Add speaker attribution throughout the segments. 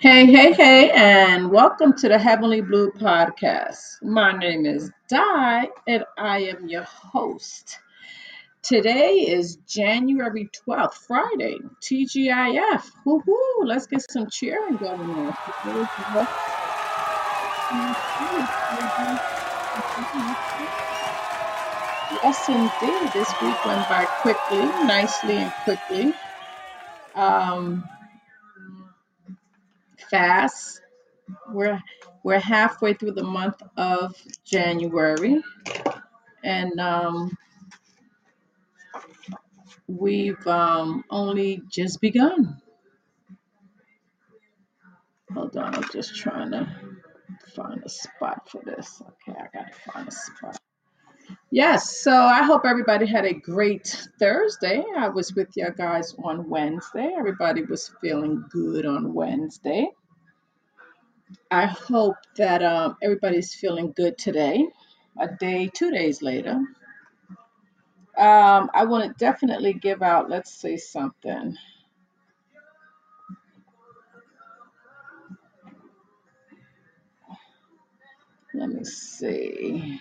Speaker 1: Hey, hey, hey, and welcome to the Heavenly Blue Podcast. My name is Di, and I am your host. Today is January 12th, Friday, TGIF. Woohoo! Let's get some cheering going on. Yes, indeed. This week went by quickly, nicely, and quickly. Um, fast. We're we're halfway through the month of January, and um, we've um, only just begun. Hold on, I'm just trying to find a spot for this. Okay, I gotta find a spot. Yes, so I hope everybody had a great Thursday. I was with you guys on Wednesday. Everybody was feeling good on Wednesday. I hope that um, everybody's feeling good today, a day, two days later. Um, I want to definitely give out, let's say something. Let me see.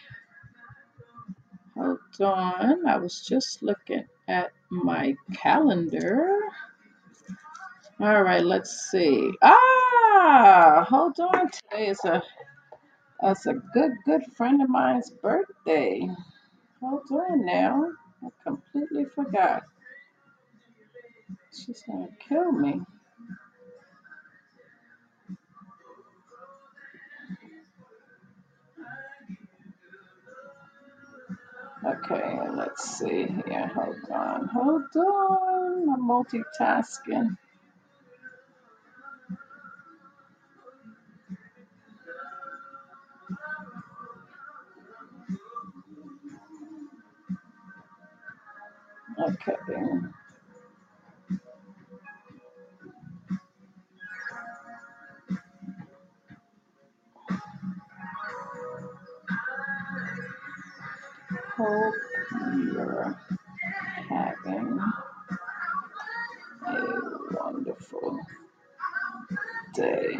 Speaker 1: Hold on. I was just looking at my calendar. All right, let's see. Ah, hold on. Today is a it's a good good friend of mine's birthday. Hold on now. I completely forgot. She's gonna kill me. Okay, let's see here. Hold on, hold on. I'm multitasking. Okay. Hope you're having a wonderful day.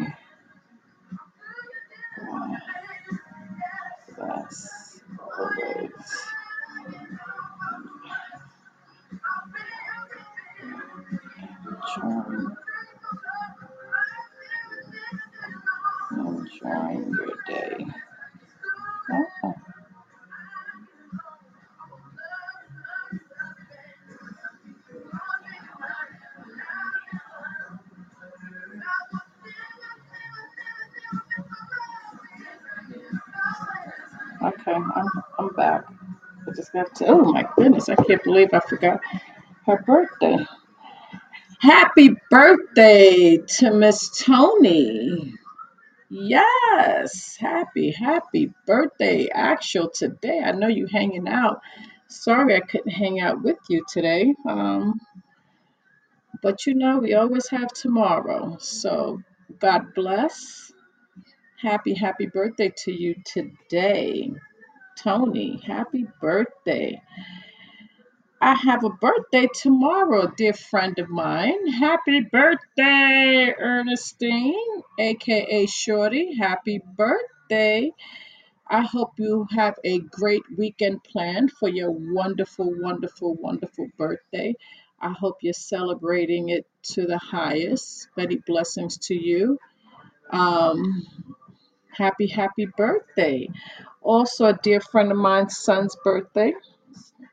Speaker 1: Enjoying your day. Oh, okay, I'm I'm back. I just got to. Oh my goodness! I can't believe I forgot her birthday. Happy birthday to Miss Tony. Yes, happy, happy birthday, actual today. I know you hanging out. Sorry I couldn't hang out with you today. Um, but you know, we always have tomorrow. So God bless. Happy, happy birthday to you today. Tony, happy birthday. I have a birthday tomorrow, dear friend of mine. Happy birthday, Ernestine, aka Shorty. Happy birthday. I hope you have a great weekend planned for your wonderful, wonderful, wonderful birthday. I hope you're celebrating it to the highest. Many blessings to you. Um, happy, happy birthday. Also, a dear friend of mine's son's birthday,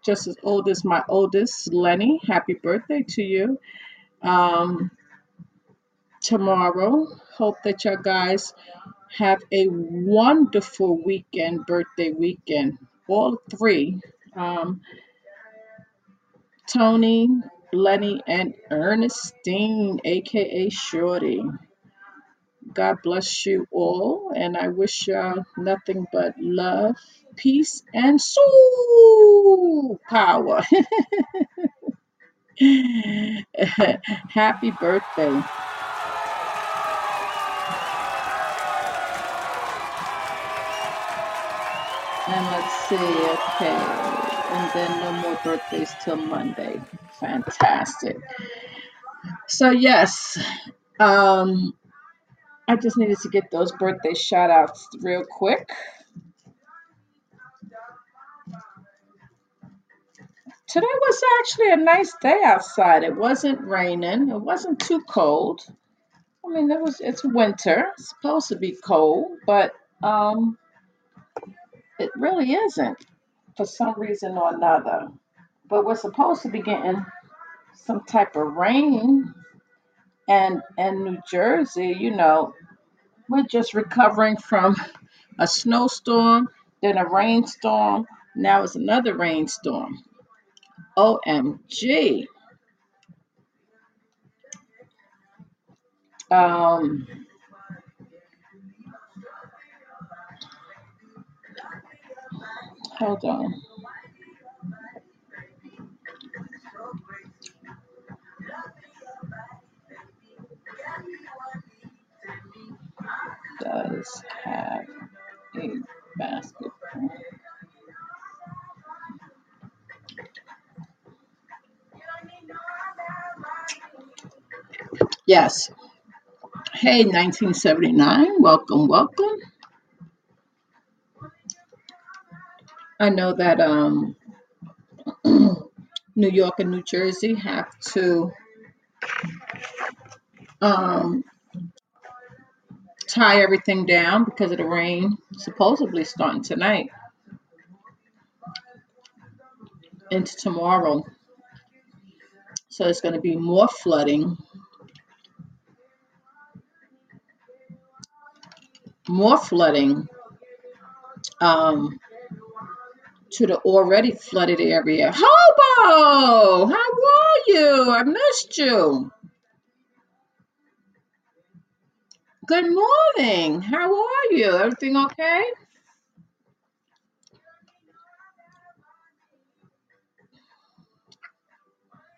Speaker 1: just as old as my oldest, Lenny. Happy birthday to you. Um, tomorrow. Hope that you guys have a wonderful weekend, birthday weekend. All three um, Tony, Lenny, and Ernestine, aka Shorty. God bless you all, and I wish y'all nothing but love, peace, and soul power. Happy birthday. And let's see, okay. And then no more birthdays till Monday. Fantastic. So yes, um, I just needed to get those birthday shout outs real quick. Today was actually a nice day outside. It wasn't raining. It wasn't too cold. I mean, it was. It's winter. It's supposed to be cold, but um, it really isn't for some reason or another. But we're supposed to be getting some type of rain, and and New Jersey, you know, we're just recovering from a snowstorm, then a rainstorm. Now it's another rainstorm. OMG. Um, hold on. Does have a basketball. Yes. Hey, 1979. Welcome, welcome. I know that um, New York and New Jersey have to um, tie everything down because of the rain, supposedly starting tonight into tomorrow. So it's going to be more flooding, more flooding um, to the already flooded area. Hobo, how are you? I missed you. Good morning. How are you? Everything okay?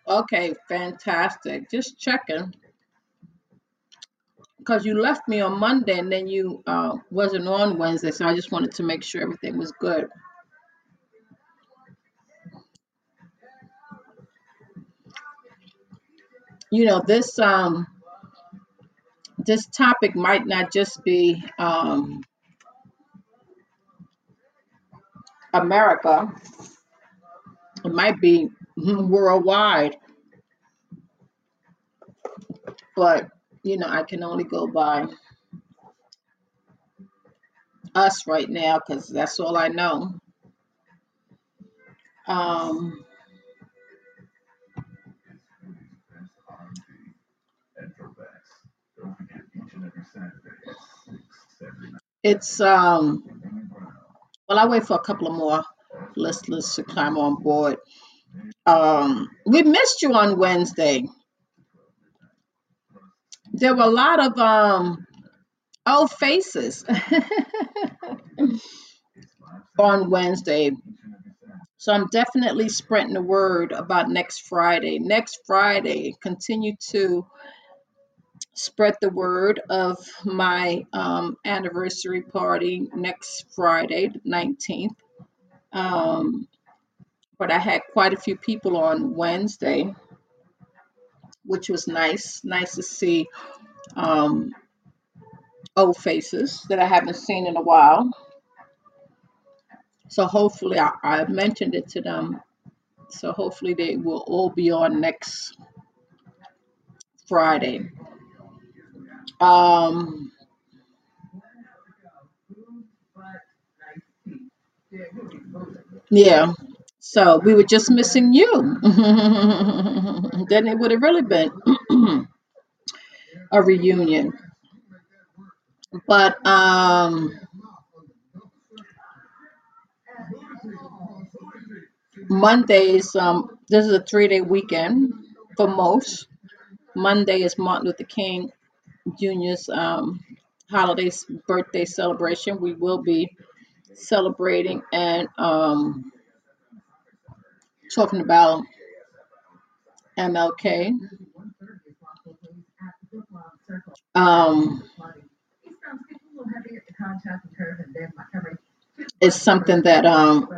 Speaker 1: Okay, fantastic. Just checking because you left me on Monday and then you uh, wasn't on Wednesday, so I just wanted to make sure everything was good. You know, this um this topic might not just be um, America; it might be worldwide. But you know, I can only go by us right now because that's all I know. Um, it's um, well, I wait for a couple of more listeners to climb on board. Um, we missed you on Wednesday. There were a lot of um old faces on Wednesday. So I'm definitely spreading the word about next Friday. Next Friday, continue to spread the word of my um, anniversary party next Friday, the 19th. Um, but I had quite a few people on Wednesday, which was nice. Nice to see um, old faces that I haven't seen in a while. So hopefully, I, I mentioned it to them. So hopefully, they will all be on next Friday. Um, yeah. So we were just missing you. then it would have really been a reunion. But um, Mondays, um, this is a three day weekend for most. Monday is Martin Luther King Jr.'s um, holiday birthday celebration. We will be celebrating and um, talking about MLK. Um, it's something that um,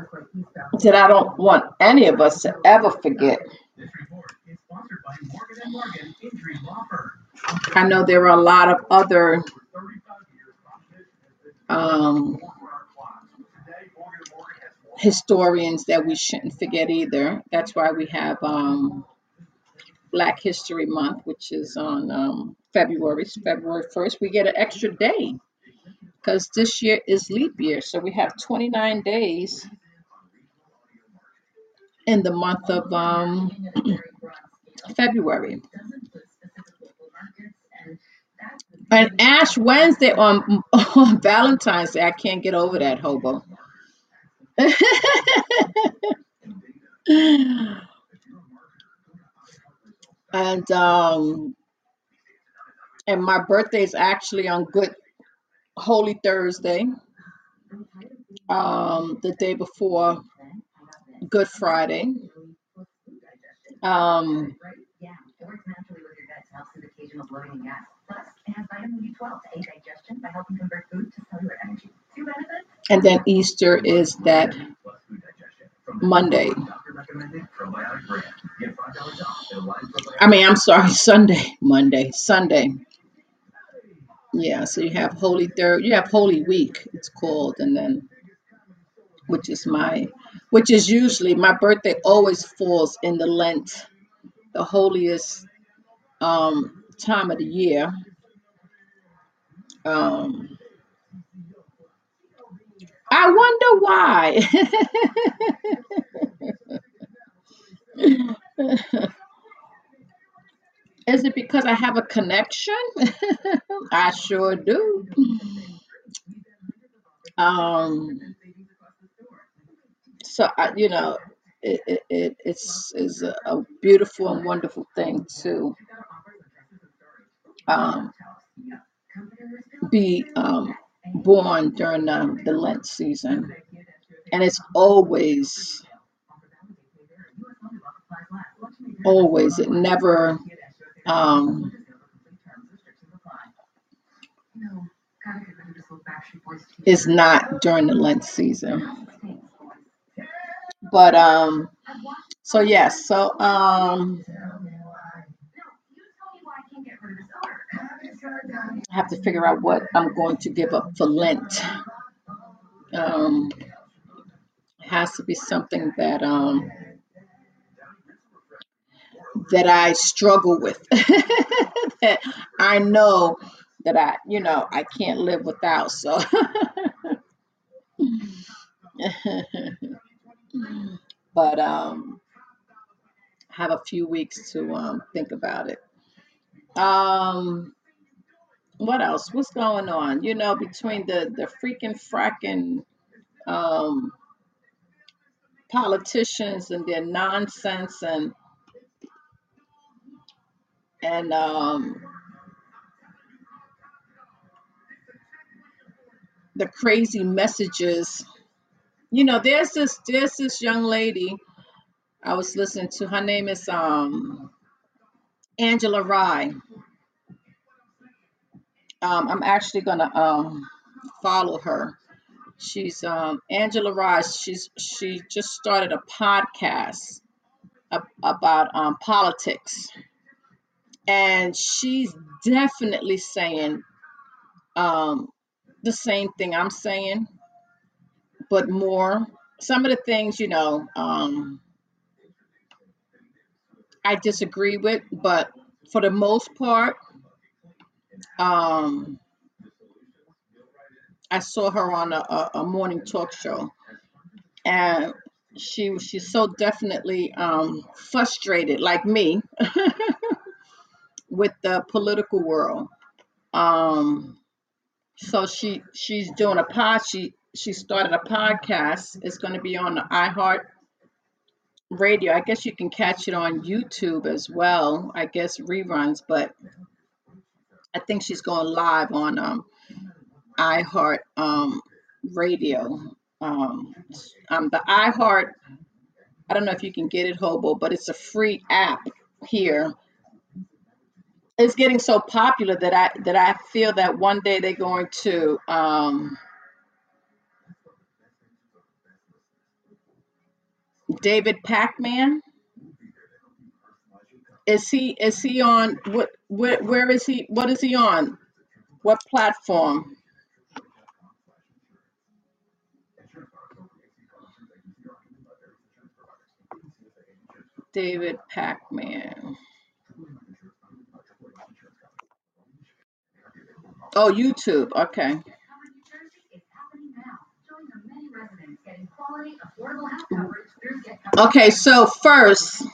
Speaker 1: that I don't want any of us to ever forget. I know there are a lot of other um, historians that we shouldn't forget either. That's why we have um, Black History Month, which is on um, February, February 1st. We get an extra day because this year is leap year. So we have 29 days in the month of um, February. And Ash Wednesday on, on Valentine's Day, I can't get over that hobo. and um and my birthday is actually on Good Holy Thursday, um, the day before Good Friday. Um, and then Easter is that Monday. I mean, I'm sorry, Sunday, Monday, Sunday. Yeah, so you have Holy Third, you have Holy Week, it's called, and then which is my, which is usually my birthday always falls in the Lent, the holiest um, time of the year. Um, I wonder why. Is it because I have a connection? I sure do. Um, so I, you know, it, it, it it's is a, a beautiful and wonderful thing to um, be um, born during um, the Lent season, and it's always, always. It never um, is not during the Lent season. But um, so yes, so um, I have to figure out what I'm going to give up for Lent. Um, it has to be something that um that I struggle with. that I know that I, you know, I can't live without. So but um have a few weeks to um think about it. Um what else? What's going on? You know, between the the freaking fracking um politicians and their nonsense and and um the crazy messages. You know, there's this there's this young lady I was listening to. Her name is um Angela Rye. Um, I'm actually gonna um follow her. She's um Angela Rye. She's she just started a podcast ab- about um politics, and she's definitely saying um the same thing I'm saying, but more. Some of the things, you know, um, I disagree with, but for the most part, um, I saw her on a, a, morning talk show, and she she's so definitely um, frustrated, like me, with the political world. Um, so she she's doing a pod. She she started a podcast. It's going to be on the iHeart Radio. I guess you can catch it on YouTube as well. I guess reruns, but I think she's going live on um, iHeart um, Radio. Um, um, the iHeart, I don't know if you can get it, Hobo, but it's a free app here. It's getting so popular that I that I feel that one day they're going to um, David Pakman. Is he is he on what Where where is he? What is he on? What platform? David Pakman. Oh, YouTube. Okay. Okay, so first,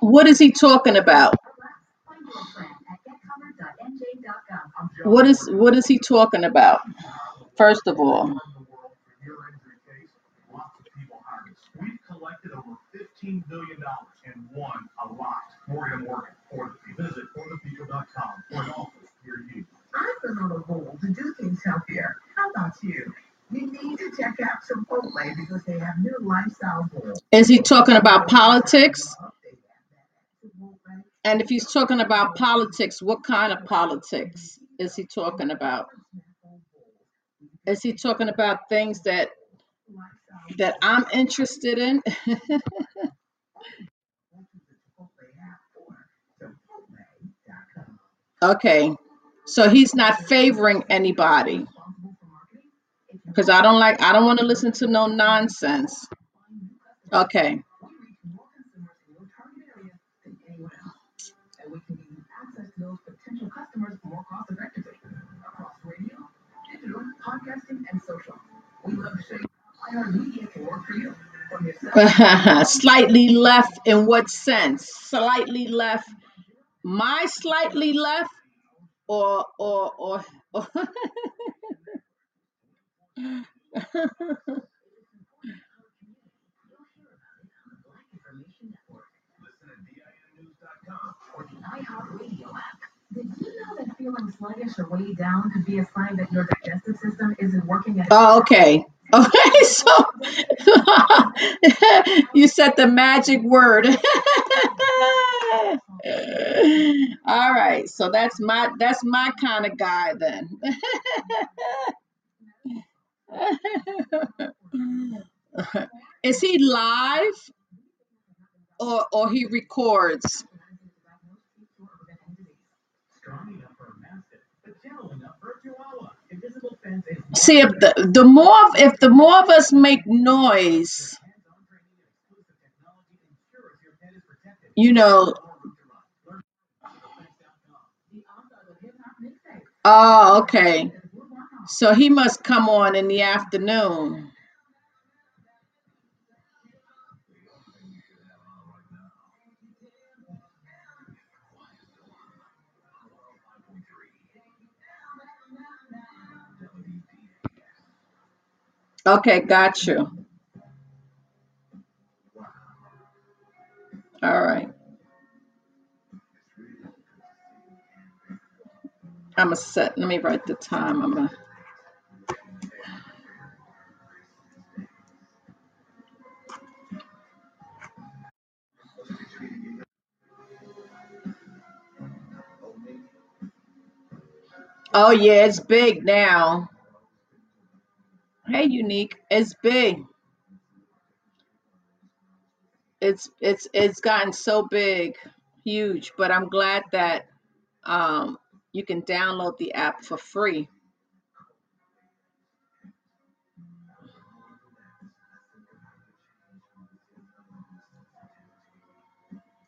Speaker 1: what is he talking about? What is what is he talking about? First of all,
Speaker 2: We've collected over $15 billion and won a lot. Morgan Morgan. For the visit forthepeople.com for an office near you.
Speaker 3: I've been on a roll to do things healthier. How about you? You need to check out Chipotle because they have new lifestyle bowls.
Speaker 1: is he talking about politics? And if he's talking about politics, what kind of politics is he talking about? Is he talking about things that that I'm interested in? Okay. So he's not favoring anybody because I don't like I don't want to listen to no nonsense. Okay.
Speaker 3: And social. We love to show you how iHeartMedia can work for you. From your cell
Speaker 1: slightly left in what sense? Slightly left. My slightly left or or or, or
Speaker 2: Listen at DINnews.com
Speaker 3: or the iHeartRadio
Speaker 1: oh, okay. Okay, so you said the magic word. All right, so that's my that's my kind of guy then. Is he live or or he records?
Speaker 2: Strong enough for a mastiff, but gentle enough for a chihuahua. Invisible fence is
Speaker 1: See if the the more of- if the more of us make noise, you know. Oh, okay. So he must come on in the afternoon. Okay, got you. All right. I'm a set. Let me write the time. I'm a. Oh yeah, it's big now. Hey, unique. It's big. It's it's it's gotten so big, huge. But I'm glad that um you can download the app for free.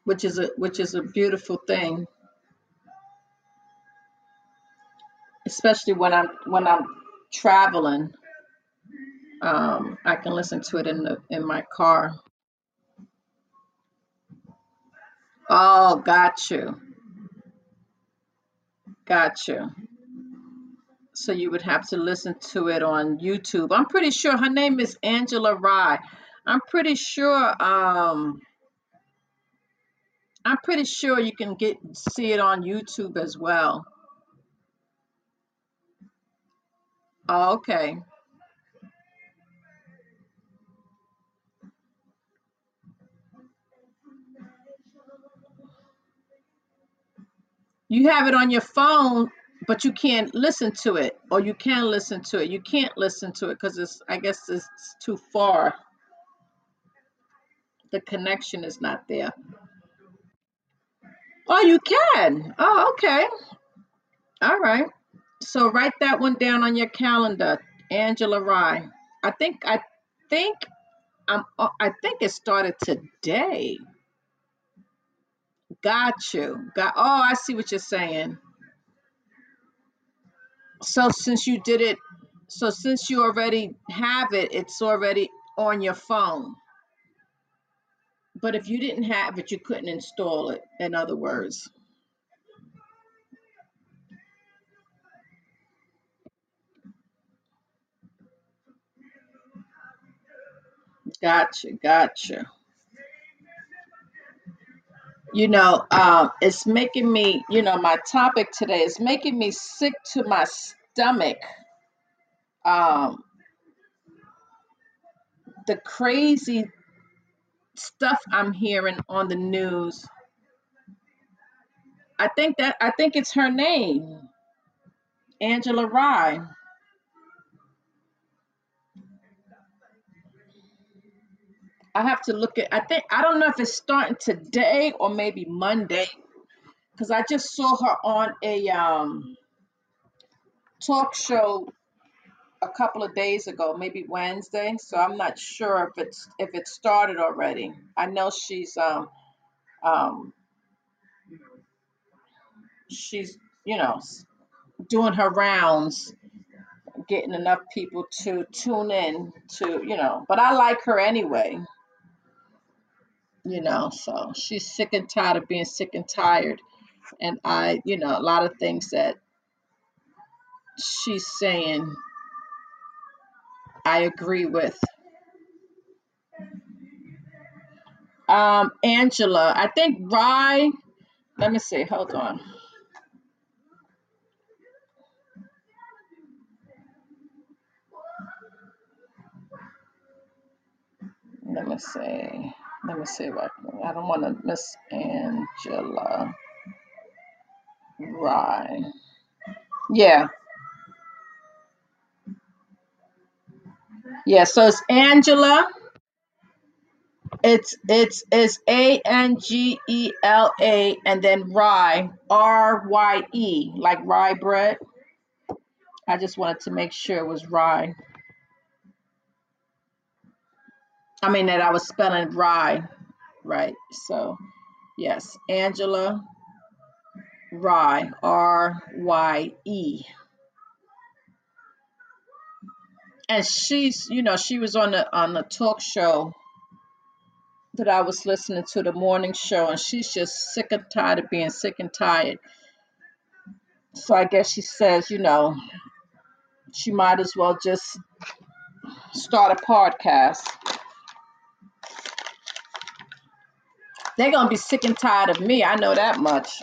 Speaker 1: which is a which is a beautiful thing, especially when I'm when I'm traveling. Um, I can listen to it in the in my car. Oh, got you, got you. So you would have to listen to it on YouTube. I'm pretty sure her name is Angela Rye. I'm pretty sure. Um, I'm pretty sure you can get see it on YouTube as well. Oh, okay. You have it on your phone, but you can't listen to it, or you can listen to it. You can't listen to it because it's, I guess, it's too far. The connection is not there. Oh, you can. Oh, okay. All right. So write that one down on your calendar, Angela Rye. I think I think I think it started today. Got you. Got oh, I see what you're saying. So since you did it, so since you already have it, it's already on your phone. But if you didn't have it, you couldn't install it, in other words. Gotcha, gotcha. You know, um, it's making me, you know, my topic today is making me sick to my stomach. Um, the crazy stuff I'm hearing on the news. I think that I think it's her name, Angela Rye. I have to look at. I think I don't know if it's starting today or maybe Monday, because I just saw her on a um, talk show a couple of days ago, maybe Wednesday. So I'm not sure if it's if it started already. I know she's um um she's you know doing her rounds, getting enough people to tune in to you know. But I like her anyway, you know. So she's sick and tired of being sick and tired, and I you know a lot of things that she's saying I agree with. Um, Angela, I think Rye. Let me see. Hold on. Let me see. Let me see what I don't want to miss Angela Rye. Yeah, yeah. So it's Angela. It's it's it's A N G E L A and then Rye R Y E like rye bread. I just wanted to make sure it was rye. I mean that I was spelling rye right. So yes, Angela Rye R Y E. And she's you know she was on the on the talk show that I was listening to the morning show, and she's just sick and tired of being sick and tired. So I guess she says, you know, she might as well just start a podcast. They're gonna be sick and tired of me. I know that much.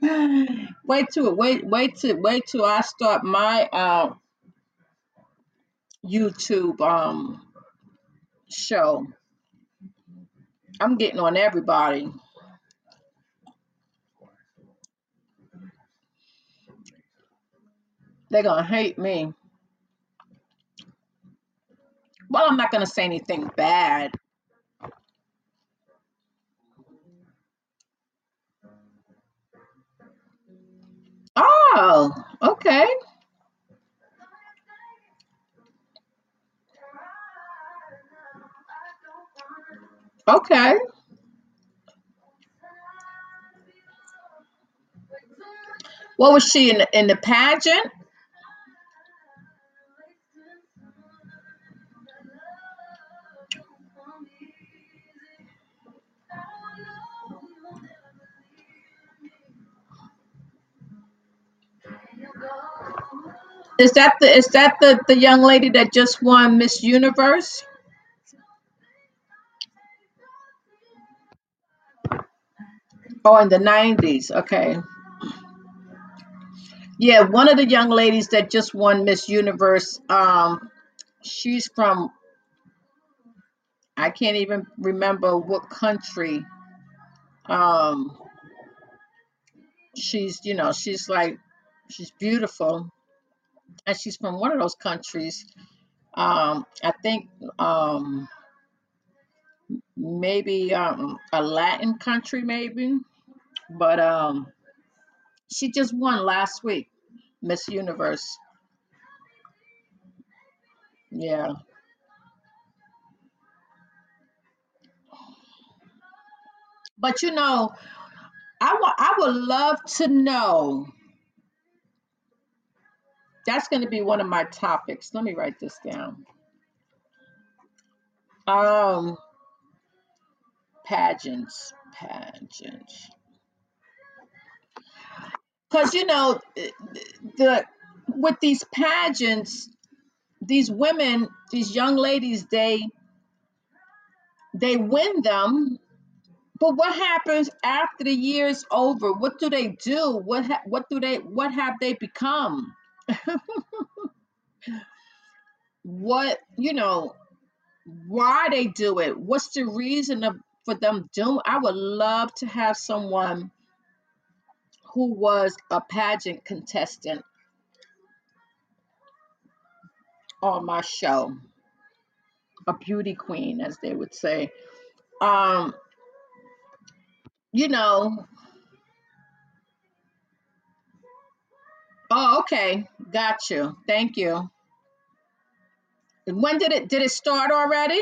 Speaker 1: wait till wait wait till wait till I start my um YouTube um show. I'm getting on everybody. They're gonna hate me. Well, I'm not gonna say anything bad. Oh, okay, okay. What was she in the, in the pageant? Is that the is that the the young lady that just won Miss Universe? Oh, in the nineties. Okay. Yeah, one of the young ladies that just won Miss Universe. Um, she's from I can't even remember what country. Um, she's you know she's like she's beautiful and she's from one of those countries. Um, I think um maybe um a Latin country, maybe. But um, she just won last week, Miss Universe. Yeah. But you know, I wa- I would love to know. That's going to be one of my topics. Let me write this down. Um, pageants, pageants. Because you know, the with these pageants, these women, these young ladies, they they win them. But what happens after the year's over? What do they do? What ha- what do they what have they become? What you know? Why they do it? What's the reason of for them doing? I would love to have someone who was a pageant contestant on my show, a beauty queen, as they would say. Um, you know, oh, okay, got you. Thank you. When did it did it start already?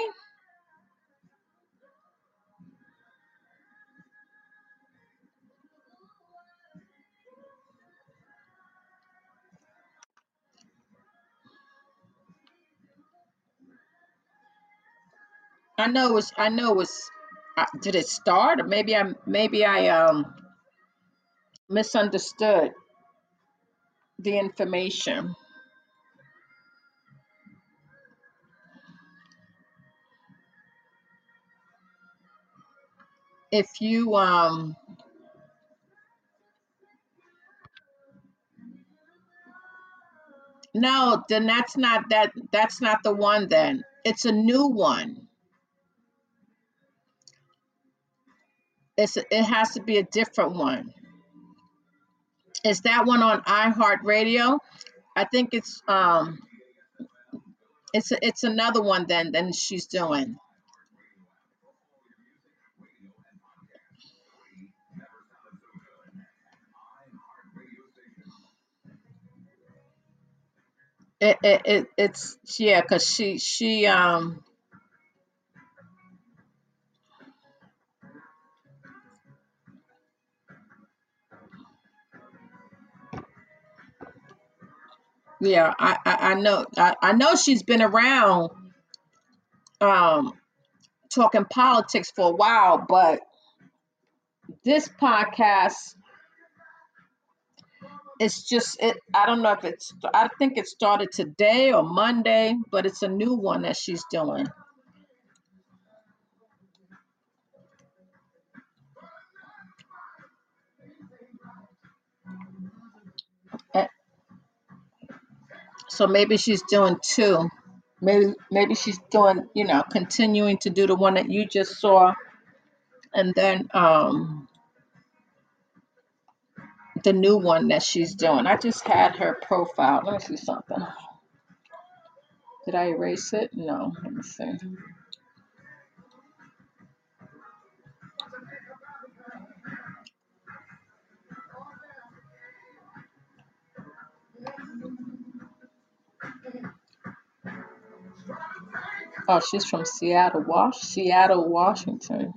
Speaker 1: I know it was. I know it was. Uh, did it start? Or maybe I maybe I um misunderstood the information. If you um no, then that's not that. That's not the one. Then it's a new one. It's it has to be a different one. Is that one on iHeartRadio? I think it's um it's it's another one then than she's doing. It it, it it's yeah, cause she she um yeah I I, I know I, I know she's been around um talking politics for a while, but this podcast it's just it I don't know if it's I think it started today or Monday, but it's a new one that she's doing. So maybe she's doing two. Maybe maybe she's doing, you know, continuing to do the one that you just saw and then um the new one that she's doing. I just had her profile. Let me see something. Did I erase it? No. Let me see. Oh, she's from Seattle, Wash Seattle, Washington.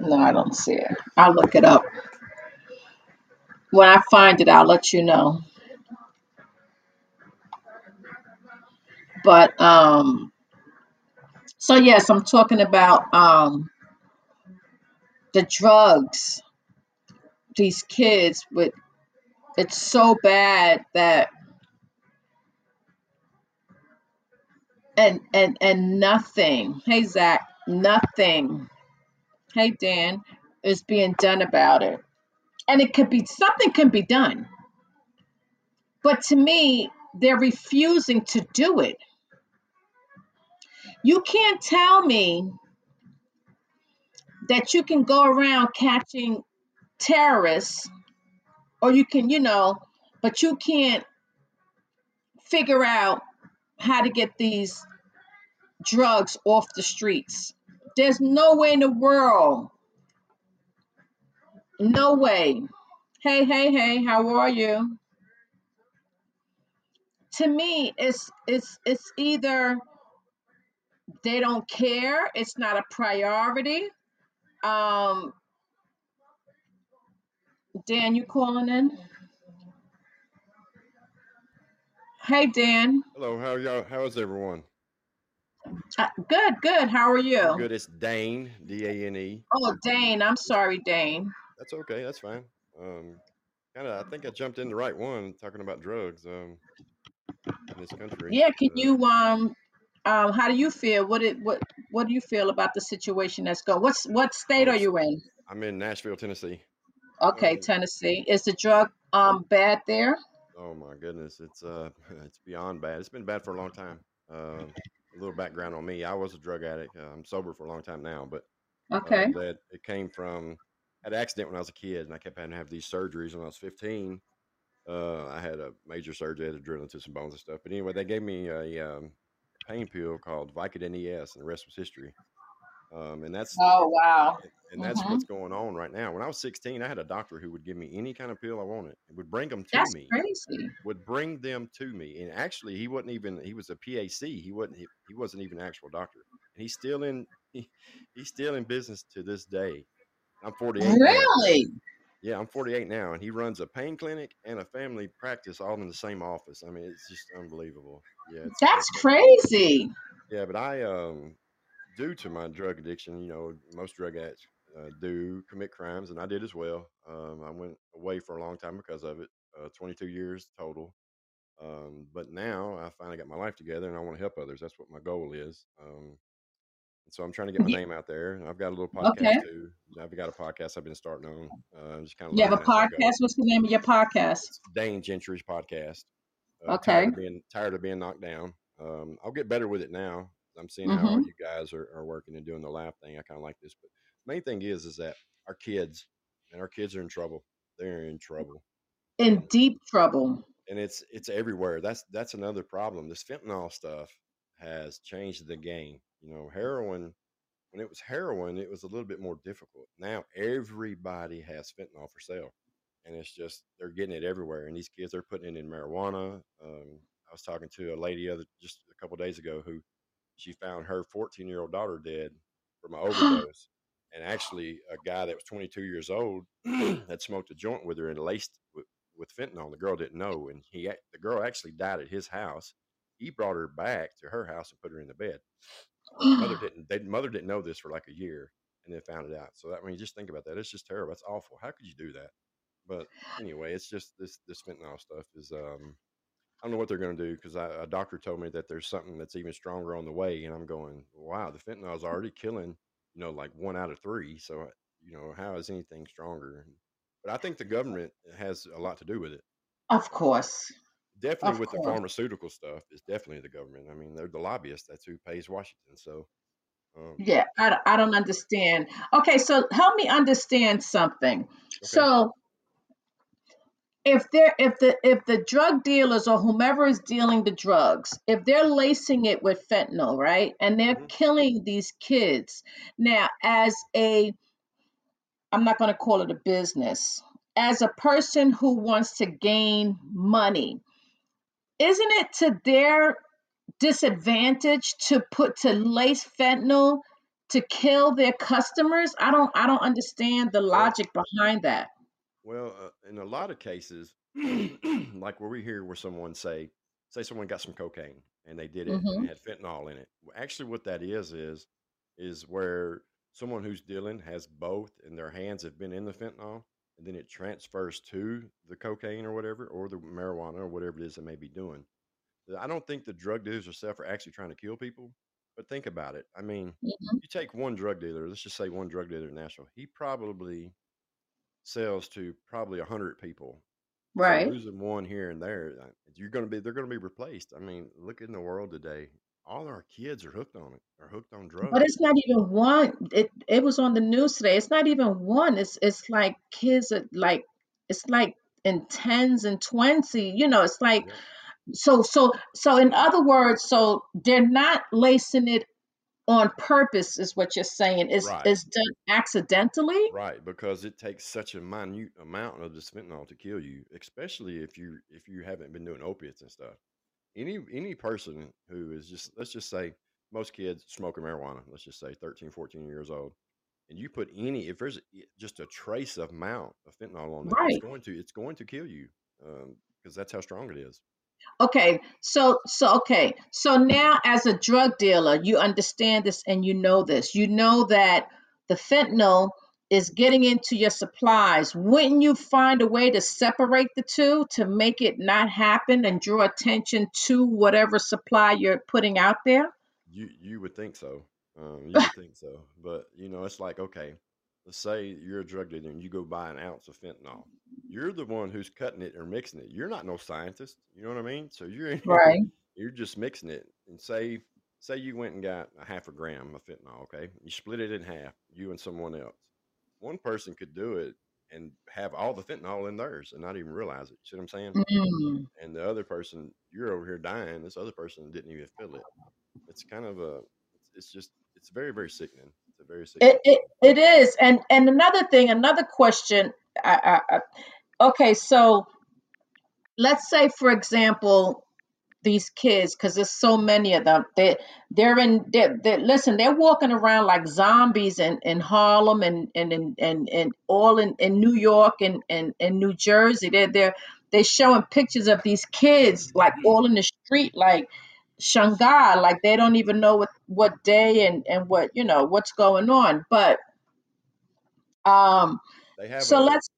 Speaker 1: No, I don't see it. I'll look it up. When I find it, I'll let you know. But um so yes, I'm talking about um the drugs. These kids with it's so bad that and and and nothing. Hey Zach, nothing. Hey Dan, is being done about it. And it could be something can be done. But to me, they're refusing to do it. You can't tell me that you can go around catching terrorists or you can, you know, but you can't figure out how to get these drugs off the streets. There's no way in the world. No way. Hey, hey, hey, how are you? To me, it's it's it's either they don't care, it's not a priority. Um, Dan, you calling in? Hey, Dan.
Speaker 4: Hello, how y'all? How is everyone?
Speaker 1: Uh, good, good. How are
Speaker 4: I'm
Speaker 1: you?
Speaker 4: good. It's Dane, D A N E.
Speaker 1: Oh, Dane. I'm sorry, Dane.
Speaker 4: That's okay. That's fine. Um, kind of. I think I jumped in the right one talking about drugs. Um, in this country.
Speaker 1: Yeah, can
Speaker 4: Uh,
Speaker 1: you um um how do you feel? What it what what do you feel about the situation that's going? What's what state are you in?
Speaker 4: I'm in Nashville, Tennessee.
Speaker 1: Okay,
Speaker 4: Um,
Speaker 1: Tennessee. Is the drug um bad there?
Speaker 4: oh my goodness, it's uh, it's beyond bad. It's been bad for a long time. Um, a little background on me. I was a drug addict. Uh, I'm sober for a long time now, but uh,
Speaker 1: Okay.
Speaker 4: that it came from I had an accident when I was a kid, and I kept having to have these surgeries when I was 15. Uh, I had a major surgery, I had to drill into some bones and stuff. But anyway, they gave me a um, pain pill called Vicodin ES, and the rest was history. Um, and that's
Speaker 1: Oh wow.
Speaker 4: and and that's
Speaker 1: Mm-hmm.
Speaker 4: what's going on right now. When I was 16, I had a doctor who would give me any kind of pill I wanted. It would bring them to
Speaker 1: That's
Speaker 4: me.
Speaker 1: crazy.
Speaker 4: Would bring them to me. And actually, he wasn't even. He was a PAC. He wasn't. He, he wasn't even an actual doctor. And he's still in. He, he's still in business to this day. I'm 48.
Speaker 1: Really?
Speaker 4: Yeah, I'm 48 now, and he runs a pain clinic and a family practice all in the same office. I mean, it's just unbelievable. Yeah,
Speaker 1: That's
Speaker 4: it's
Speaker 1: crazy.
Speaker 4: yeah, but I um due to my drug addiction, you know, most drug addicts uh, do commit crimes, and I did as well. Um, I went away for a long time because of it, uh, 22 years total. Um, but now I finally got my life together, and I want to help others. That's what my goal is. Um, so I'm trying to get my name out there. I've got a little
Speaker 1: Okay.
Speaker 4: podcast too. I've got a podcast I've been starting on. Uh, just kind of
Speaker 1: You have a
Speaker 4: learning as I go.
Speaker 1: podcast? What's the name of your podcast?
Speaker 4: It's Dane Gentry's podcast. Uh,
Speaker 1: Okay.
Speaker 4: tired of being tired of being knocked down. Um, I'll get better with it now. I'm seeing how
Speaker 1: Mm-hmm.
Speaker 4: you guys are, are working and doing the laugh thing. I kind of like this, but the main thing is is that our kids and our kids are in trouble. They're in trouble,
Speaker 1: In deep trouble.
Speaker 4: and it's it's everywhere. That's that's another problem. This fentanyl stuff has changed the game. You know, heroin. When it was heroin, it was a little bit more difficult. Now everybody has fentanyl for sale and it's just they're getting it everywhere. And these kids are putting it in marijuana. Um, I was talking to a lady other just a couple days ago who she found her 14 year old daughter dead from an overdose, and actually a guy that was 22 years old had smoked a joint with her and laced with, with fentanyl. The girl didn't know, and he the girl actually died at his house. He brought her back to her house and put her in the bed. Mother didn't. They, mother didn't know this for like a year, and then found it out. So that I mean, just think about that. It's just terrible. That's awful. How could you do that? But anyway, it's just this this fentanyl stuff is um I don't know what they're going to do because a doctor told me that there's something that's even stronger on the way, and I'm going, wow, the fentanyl is already killing, you know, like one out of three. So uh, you know, how is anything stronger? But I think the government has a lot to do with it.
Speaker 1: Of course.
Speaker 4: Definitely
Speaker 1: Of
Speaker 4: with the pharmaceutical stuff is definitely the government. I mean, they're the lobbyists. That's who pays Washington. So um,
Speaker 1: Yeah, I, don't- I don't understand. Okay, so help me understand something.
Speaker 4: okay,
Speaker 1: So if they're if the if the drug dealers or whomever is dealing the drugs, if they're lacing it with fentanyl, right? And they're
Speaker 4: hmm
Speaker 1: killing these kids. Now, as a I'm not going to call it a business, as a person who wants to gain money, isn't it to their disadvantage to put to lace fentanyl to kill their customers? I don't I don't understand the logic behind that.
Speaker 4: Well, uh, in a lot of cases, like where we hear where someone say, say someone got some cocaine and they did it and
Speaker 1: hmm
Speaker 4: it had fentanyl in it. Actually, what that is is is where someone who's dealing has both, and their hands have been in the fentanyl, and then it transfers to the cocaine or whatever, or the marijuana or whatever it is they may be doing. I don't think the drug dealers themselves are actually trying to kill people, but think about it. I mean,
Speaker 1: hmm
Speaker 4: you take one drug dealer, let's just say one drug dealer in Nashville, he probably sells to probably a hundred people So
Speaker 1: Right.
Speaker 4: losing one here and there, uh, you're going to be they're going to be replaced. I mean, look in the world today. All our kids are hooked on it. Are hooked on drugs.
Speaker 1: But it's not even one. It it was on the news today. It's not even one. It's it's like kids are like it's like in tens and twenty. You know, it's like
Speaker 4: Yep.
Speaker 1: so so so in other words, so they're not lacing it on purpose, is what you're saying. It's
Speaker 4: Right.
Speaker 1: it's done accidentally.
Speaker 4: Right, because it takes such a minute amount of this fentanyl to kill you, especially if you if you haven't been doing opiates and stuff. Any any person who is just let's just say most kids smoking marijuana, let's just say 13, 14 years old, and you put any if there's just a trace of amount of fentanyl on there, it's going to it's going to kill you um, because that's how strong it is.
Speaker 1: Okay, so so okay, so now as a drug dealer, you understand this and you know this. You know that the fentanyl is getting into your supplies. Wouldn't you find a way to separate the two to make it not happen and draw attention to whatever supply you're putting out there?
Speaker 4: You you would think so. Um, you would think so, but you know it's like okay, let's say you're a drug dealer and you go buy an ounce of fentanyl. You're the one who's cutting it or mixing it. You're not no scientist. You know what I mean? So you're
Speaker 1: Right.
Speaker 4: you're just mixing it and say say you went and got a half a gram of fentanyl. Okay, you split it in half. You and someone else. One person could do it and have all the fentanyl in theirs and not even realize it. You see what I'm saying?
Speaker 1: Mm.
Speaker 4: And the other person, you're over here dying. This other person didn't even feel it. It's kind of a, it's, it's just, it's very, very sickening. It's a very sickening.
Speaker 1: It, it it is. And and another thing, another question. I, I, I, okay, so let's say, for example, these kids because there's so many of them. They they're in they they listen they're walking around like zombies in, in harlem and and and and, and all in, in new york and, and and new jersey. They're they're they're showing pictures of these kids like all in the street like shanghai like they don't even know what what day and and what you know what's going on. But um
Speaker 4: They have
Speaker 1: so
Speaker 4: a,
Speaker 1: let's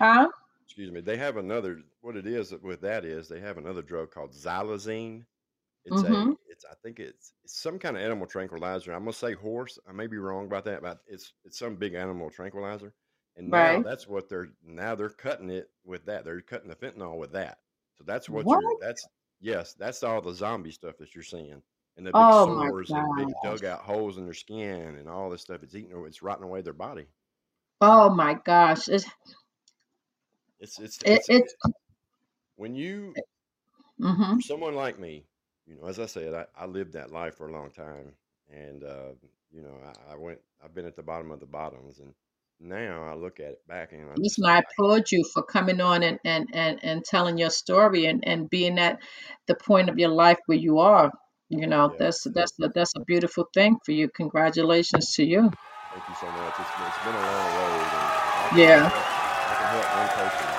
Speaker 1: huh?
Speaker 4: Excuse me, they have another, what it is with that is they have another drug called xylazine. It's
Speaker 1: mm-hmm
Speaker 4: a, it's, I think it's, it's some kind of animal tranquilizer. I'm gonna say horse. I may be wrong about that, but it's, it's some big animal tranquilizer. And now
Speaker 1: right
Speaker 4: that's what they're, now they're cutting it with that. They're cutting the fentanyl with that. So that's what
Speaker 1: what
Speaker 4: you're, that's, yes, that's all the zombie stuff that you're seeing. And the big
Speaker 1: oh
Speaker 4: sores and big dugout holes in their skin and all this stuff. It's eating, or it's rotting away their body.
Speaker 1: oh my gosh it's
Speaker 4: It's, it's,
Speaker 1: it,
Speaker 4: it's,
Speaker 1: it's
Speaker 4: when you,
Speaker 1: mm-hmm
Speaker 4: someone like me, you know, as I said, I, I lived that life for a long time, and uh, you know, I, I went, I've been at the bottom of the bottoms, and now I look at it back and I just,
Speaker 1: I applaud you for coming on and, and, and, and telling your story and, and being at the point of your life where you are. You know,
Speaker 4: yeah,
Speaker 1: that's that's a, that's a beautiful thing for you. Congratulations to you.
Speaker 4: Thank you so much. It's been, it's been a long road, and I can
Speaker 1: Yeah.
Speaker 4: I can help one person.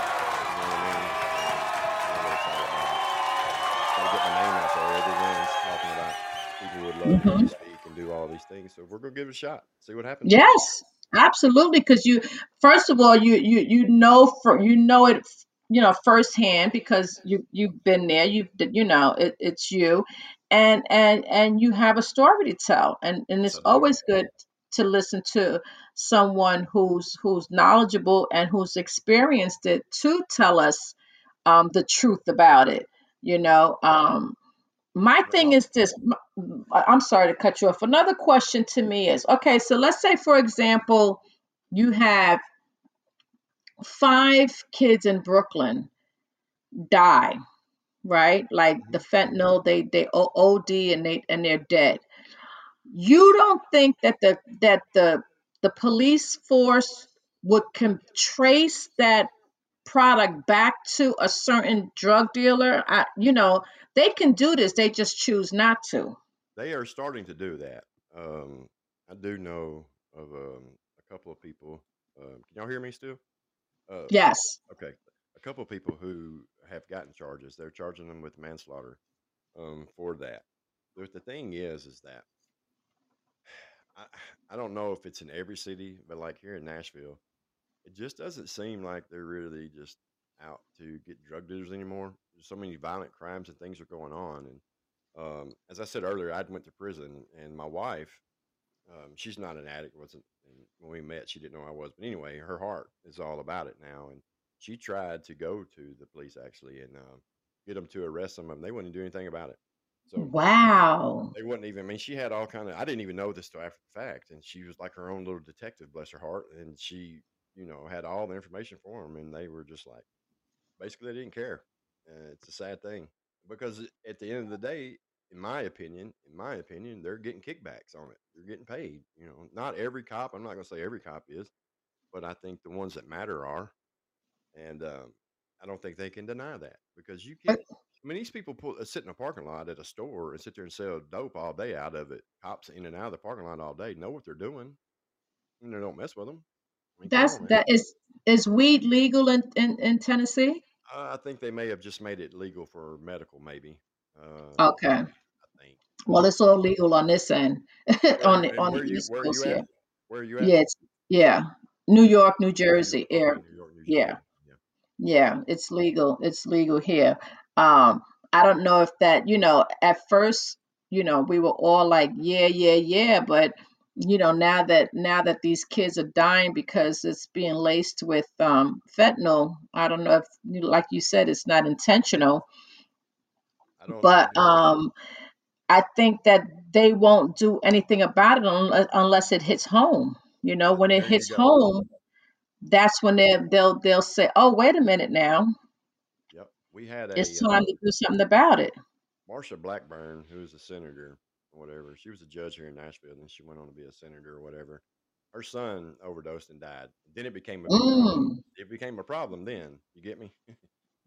Speaker 4: Talking about people would love to hear
Speaker 1: hmm
Speaker 4: me speak and do all these things, so we're gonna give it a shot. See what happens.
Speaker 1: Yes, absolutely. Because you, first of all, you you you know for you know it, you know firsthand because you you've been there. You've you know it, it's you, and and and you have a story to tell, and and it's always good to listen to someone who's who's knowledgeable and who's experienced it to tell us um, the truth about it. You know, um, my thing is this. m- I'm sorry to cut you off. Another question to me is okay. So let's say, for example, you have five kids in Brooklyn die, right? Like the
Speaker 4: Mhm.
Speaker 1: fentanyl, they they O- OD and they and they're dead. You don't think that the that the the police force would can trace that product back to a certain drug dealer? I, you know, they can do this. They just choose not to.
Speaker 4: they are starting to do that. Um, I do know of um, a couple of people. Um, can y'all hear me still? Uh,
Speaker 1: Yes.
Speaker 4: okay, a couple of people who have gotten charges. They're charging them with manslaughter um, for that. But the thing is, is that I, I don't know if it's in every city, but like here in Nashville, it just doesn't seem like they're really just out to get drug dealers anymore. There's so many violent crimes and things are going on. And um, as I said earlier, I went to prison, and my wife, um, she's not an addict. wasn't and when we met, she didn't know I was. But anyway, her heart is all about it now, and she tried to go to the police actually and uh, get them to arrest some of them. They wouldn't do anything about it. So
Speaker 1: Wow.
Speaker 4: they wouldn't even. I mean, she had all kind of. I didn't even know this till after the fact, and she was like her own little detective, bless her heart. And she, you know, had all the information for them, and they were just like, basically, they didn't care. Uh, it's a sad thing because at the end of the day, in my opinion, in my opinion, they're getting kickbacks on it. They're getting paid. You know, not every cop. I'm not going to say every cop is, but I think the ones that matter are, and um, I don't think they can deny that because you can't. I mean, these people pull, uh, sit in a parking lot at a store and sit there and sell dope all day out of it. Cops in and out of the parking lot all day know what they're doing, and they don't mess with them. I mean, come
Speaker 1: that's that is is weed legal in in, in Tennessee?
Speaker 4: Uh, I think they may have just made it legal for medical, maybe. Uh,
Speaker 1: Okay.
Speaker 4: I think.
Speaker 1: Well, it's all legal on this end, on the
Speaker 4: and
Speaker 1: on
Speaker 4: where
Speaker 1: the
Speaker 4: you
Speaker 1: East
Speaker 4: where
Speaker 1: Coast
Speaker 4: you
Speaker 1: here.
Speaker 4: at? Where are you at?
Speaker 1: Yeah, yeah. New York, New
Speaker 4: New
Speaker 1: Jersey,
Speaker 4: York. New York, New
Speaker 1: Yeah.
Speaker 4: Jersey. Yeah.
Speaker 1: Yeah, it's legal. It's legal here. Um, I don't know if that, you know, at first, you know, we were all like, yeah, yeah, yeah, but you know, now that now that these kids are dying because it's being laced with um fentanyl, I don't know if like you said it's not intentional, but um I think that they won't do anything about it unless, unless it hits home. You know, when it
Speaker 4: There
Speaker 1: hits home, that's when they they'll they'll say, "Oh, wait a minute now.
Speaker 4: Yep. We had
Speaker 1: It's
Speaker 4: a uh,
Speaker 1: time to do something about it."
Speaker 4: Marsha Blackburn, who was a senator or whatever. She was a judge here in Nashville, and then she went on to be a senator or whatever. Her son overdosed and died. Then it became a problem.
Speaker 1: Mm,
Speaker 4: It became a problem. Then you get me?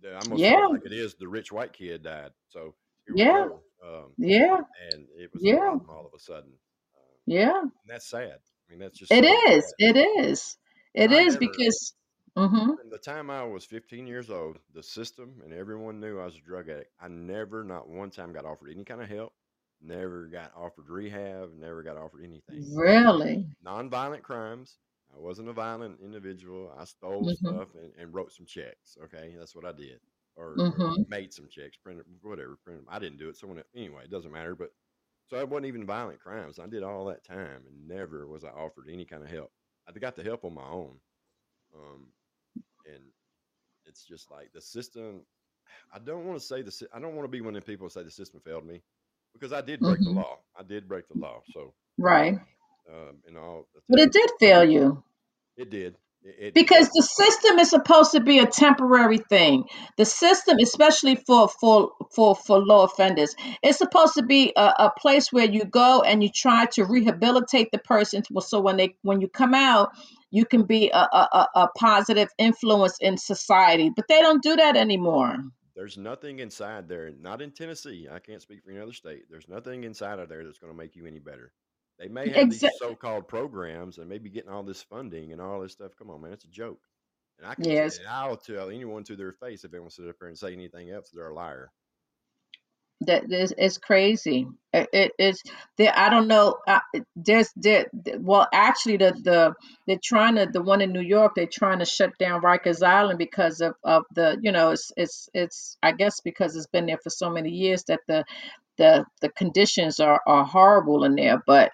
Speaker 4: The- I almost
Speaker 1: yeah,
Speaker 4: like it is the rich white kid died. So
Speaker 1: yeah.
Speaker 4: Um,
Speaker 1: yeah,
Speaker 4: and it was a
Speaker 1: yeah,
Speaker 4: problem all of a sudden. Um,
Speaker 1: yeah.
Speaker 4: and that's sad. I mean, that's just
Speaker 1: It is.
Speaker 4: sad.
Speaker 1: It is. It
Speaker 4: I
Speaker 1: is
Speaker 4: never,
Speaker 1: because. hmm
Speaker 4: from the time I was 15 years old, the system and everyone knew I was a drug addict. I never, not one time, got offered any kind of help. Never got offered rehab. Never got offered anything.
Speaker 1: Really.
Speaker 4: Nonviolent crimes. I wasn't a violent individual. I stole
Speaker 1: hmm
Speaker 4: stuff and, and wrote some checks. Okay, that's what I did, or, or
Speaker 1: hmm
Speaker 4: made some checks, printed whatever. Printed. I didn't do it. Someone anyway. It doesn't matter. But so I wasn't even violent crimes. I did all that time, and never was I offered any kind of help. I got the help on my own. Um, and it's just like the system. I don't want to say the. I don't want to be one of the people who say the system failed me, because I did break the
Speaker 1: hmm
Speaker 4: law. I did break the law. So
Speaker 1: Right.
Speaker 4: um, in all
Speaker 1: But it did fail you.
Speaker 4: it did, it, it
Speaker 1: because the system is supposed to be a temporary thing the system especially for for for for low offenders it's supposed to be a, a place where you go and you try to rehabilitate the person to- so when they when you come out you can be a, a a positive influence in society but they don't do that anymore
Speaker 4: There's nothing inside there, not in Tennessee. I can't speak for any other state. There's nothing inside of there that's going to make you any better. They may have these so-called programs and maybe getting all this funding and all this stuff. Come on, man, it's a joke. And I can,
Speaker 1: yes
Speaker 4: I'll tell anyone to their face if anyone want to sit up there and say anything else, they're a liar.
Speaker 1: That is it's crazy. It, it is there i don't know there's there well actually the the they're trying to the one in new york they're trying to shut down rikers island because of of the you know it's it's it's i guess because it's been there for so many years that the the the conditions are are horrible in there but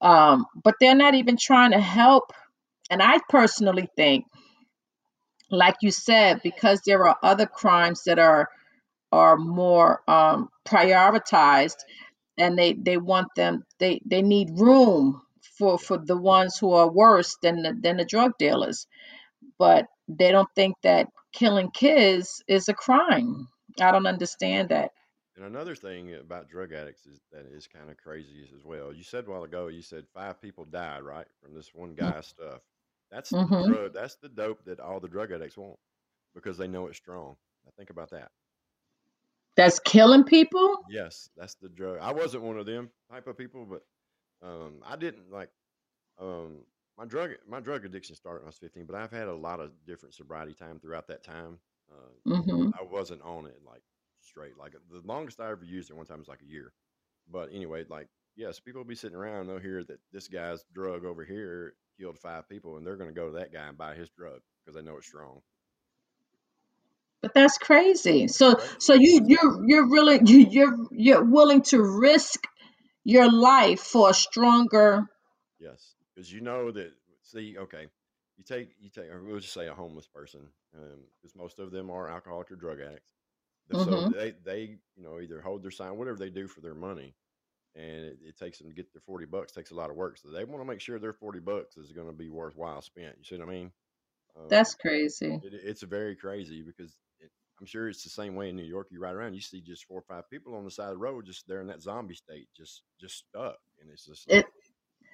Speaker 1: um but they're not even trying to help. And i personally think like you said because there are other crimes that are are more um, prioritized and they they want them they they need room for for the ones who are worse than the than the drug dealers but they don't think that killing kids is a crime i don't understand that
Speaker 4: And another thing about drug addicts is that is kind of crazy as well. You said a while ago, you said five people died, right, from this one guy's stuff. That's the
Speaker 1: mm-hmm.
Speaker 4: drug. That's the dope that all the drug addicts want because they know it's strong. Now think about that.
Speaker 1: That's killing people
Speaker 4: Yes, that's the drug. I wasn't one of them type of people, but um, I didn't like um, my drug. My drug addiction started when I was fifteen, but I've had a lot of different sobriety time throughout that time. Uh,
Speaker 1: mm-hmm.
Speaker 4: I wasn't on it like straight. Like the longest I ever used it one time was like a year. But anyway, like yes, people will be sitting around and they'll hear that this guy's drug over here killed five people, and they're going to go to that guy and buy his drug because they know it's strong.
Speaker 1: But that's crazy so so you you're you're really you, you're you're willing to risk your life for a stronger
Speaker 4: Yes, because you know that. See, okay, you take you take or we'll just say a homeless person because most of them are alcoholic or drug addicts. Th- So they they you know either hold their sign whatever they do for their money, and it, it takes them to get their forty bucks takes a lot of work. So they want to make sure their forty bucks is going to be worthwhile spent. You see what I mean? Um,
Speaker 1: That's crazy.
Speaker 4: it, it's very crazy because I'm sure it's the same way in New York. You ride around, you see just four or five people on the side of the road, just there in that zombie state, just just stuck, and it's just like,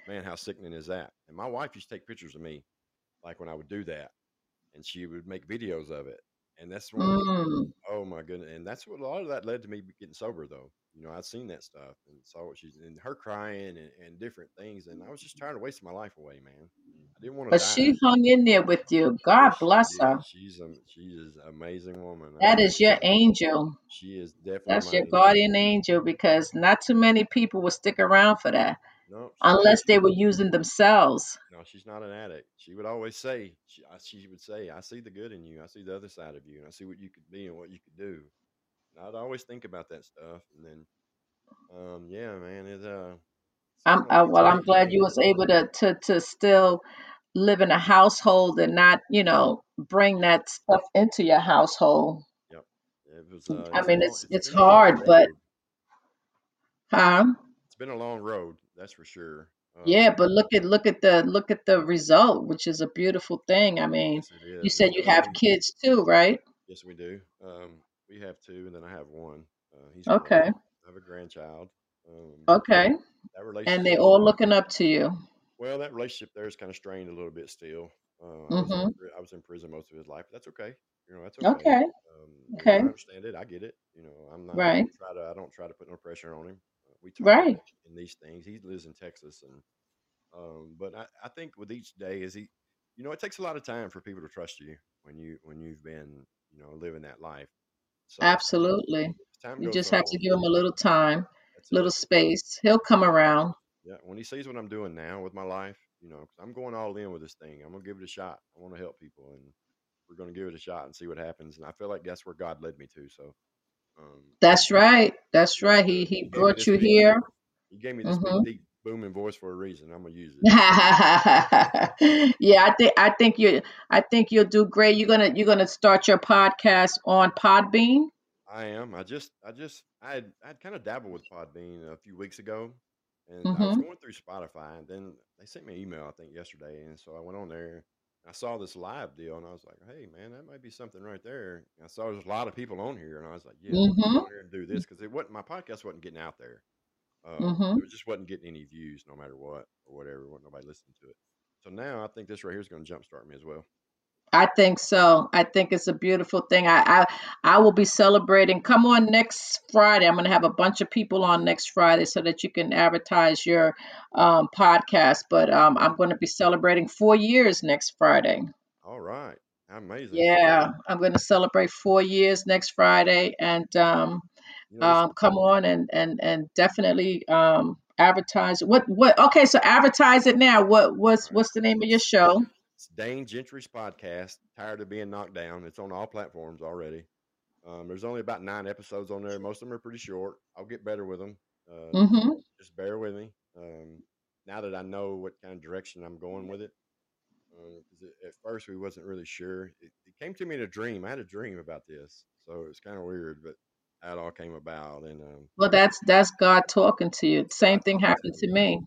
Speaker 4: man, how sickening is that? And my wife used to take pictures of me, like when I would do that, and she would make videos of it, and that's the,
Speaker 1: mm,
Speaker 4: oh my goodness, and that's what a lot of that led to me getting sober, though. You know, I'd seen that stuff and saw what she's and her crying and, and different things, and I was just mm-hmm. tired of wasting my life away, man. I mm-hmm. didn't want to
Speaker 1: but
Speaker 4: die.
Speaker 1: she hung in there with you.
Speaker 4: Oh,
Speaker 1: God
Speaker 4: she
Speaker 1: bless
Speaker 4: did.
Speaker 1: her.
Speaker 4: She's a she is an amazing woman. I
Speaker 1: That
Speaker 4: mean,
Speaker 1: is your angel.
Speaker 4: she is definitely
Speaker 1: That's your
Speaker 4: angel.
Speaker 1: guardian angel because not too many people will stick around for that
Speaker 4: No, she
Speaker 1: unless they were using themselves.
Speaker 4: no, she's not an addict. She would always say she she would say, "I see the good in you. I see the other side of you, and I see what you could be and what you could do." I'd always think about that stuff, and then, um, yeah, man, it uh,
Speaker 1: I'm uh, well. I'm glad you was able to to to still live in a household and not you know bring that stuff into your household.
Speaker 4: Yep, it was. Uh,
Speaker 1: I mean, it's
Speaker 4: It's
Speaker 1: it's
Speaker 4: been a long
Speaker 1: hard, but huh?
Speaker 4: It's been a long road, that's for sure. Um,
Speaker 1: Yeah, but look at look at the look at the result, which is a beautiful thing. I mean,
Speaker 4: yes,
Speaker 1: you said you have kids too, right?
Speaker 4: yes, we do. Um, we have two, and then I have one. Uh, he's grown.
Speaker 1: Okay,
Speaker 4: I have a grandchild. Um,
Speaker 1: okay,
Speaker 4: that
Speaker 1: and they
Speaker 4: relationship
Speaker 1: all looking up to you.
Speaker 4: Well, that relationship there is kind of strained a little bit still. Uh, I was in
Speaker 1: Mm-hmm.
Speaker 4: I was in prison most of his life. That's okay. You know, that's okay.
Speaker 1: Okay,
Speaker 4: Um,
Speaker 1: okay,
Speaker 4: I understand it. I get it. You know, I'm not. I
Speaker 1: right,
Speaker 4: don't try to. I don't try to put no pressure on him. Uh, we talk
Speaker 1: right.
Speaker 4: in these things. He lives in Texas, and um, but I, I think with each day, is he, you know, it takes a lot of time for people to trust you when you when you've been, you know, living that life. So
Speaker 1: Absolutely. You just have to give him a little time,
Speaker 4: that's
Speaker 1: little
Speaker 4: it.
Speaker 1: space. He'll come around.
Speaker 4: Yeah, when he sees what I'm doing now with my life, you know, 'cause I'm going all in with this thing. I'm gonna give it a shot. I want to help people, and we're gonna give it a shot and see what happens. And I feel like that's where God led me to. So, um,
Speaker 1: That's right. That's right. He he
Speaker 4: he
Speaker 1: brought you
Speaker 4: big,
Speaker 1: here.
Speaker 4: he gave me this
Speaker 1: hmm
Speaker 4: big, deep, booming voice for a reason. I'm gonna use it.
Speaker 1: yeah, I think I think you I think you'll do great. You're gonna you're gonna start your podcast on Podbean.
Speaker 4: I am. I just, I just, I had, I had kind of dabbled with Podbean a few weeks ago, and I was
Speaker 1: hmm
Speaker 4: going through Spotify, and then they sent me an email, I think yesterday, and so I went on there. I saw this live deal, and I was like, "Hey, man, that might be something right there." And I saw there's a lot of people on here, and I was like, "Yeah, let me
Speaker 1: hmm
Speaker 4: go on here and do this," because it wasn't my podcast wasn't getting out there. Um,
Speaker 1: hmm
Speaker 4: it just wasn't getting any views, no matter what or whatever. wasn't nobody listening to it. So now I think this right here is going to jumpstart me as well.
Speaker 1: I think so. I think it's a beautiful thing. I, I I will be celebrating. Come on next Friday. I'm going to have a bunch of people on next Friday so that you can advertise your um, podcast. But um, I'm going to be celebrating four years next Friday.
Speaker 4: All right, amazing.
Speaker 1: Yeah, I'm going to celebrate four years next Friday, and um,
Speaker 4: You know, this
Speaker 1: um, come on and and and definitely um, advertise. What what? Okay, so advertise it now. What what's what's the name of your show?
Speaker 4: It's Dane Gentry's podcast. Tired of being knocked down. It's on all platforms already. Um, there's only about nine episodes on there. Most of them are pretty short. I'll get better with them. Uh, just,
Speaker 1: Mm-hmm.
Speaker 4: just bear with me. Um, now that I know what kind of direction I'm going with it, because at first we wasn't really sure. It, it came to me in a dream. I had a dream about this, so it's kind of weird, but it all came about, and um,
Speaker 1: Well, that's that's God talking to you. Same
Speaker 4: God
Speaker 1: thing happened
Speaker 4: to
Speaker 1: to
Speaker 4: me.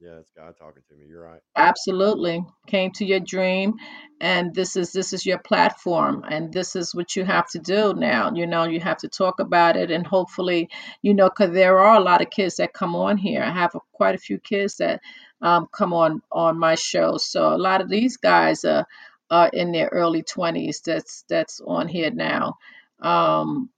Speaker 4: Yeah, it's God talking to me. You're right.
Speaker 1: Absolutely. Came to your dream and this is this is your platform and this is what you have to do now. You know, you have to talk about it and hopefully, you know, cuz there are a lot of kids that come on here. I have a, quite a few kids that um, come on on my show. So a lot of these guys are are in their early 20s that's that's on here now. Um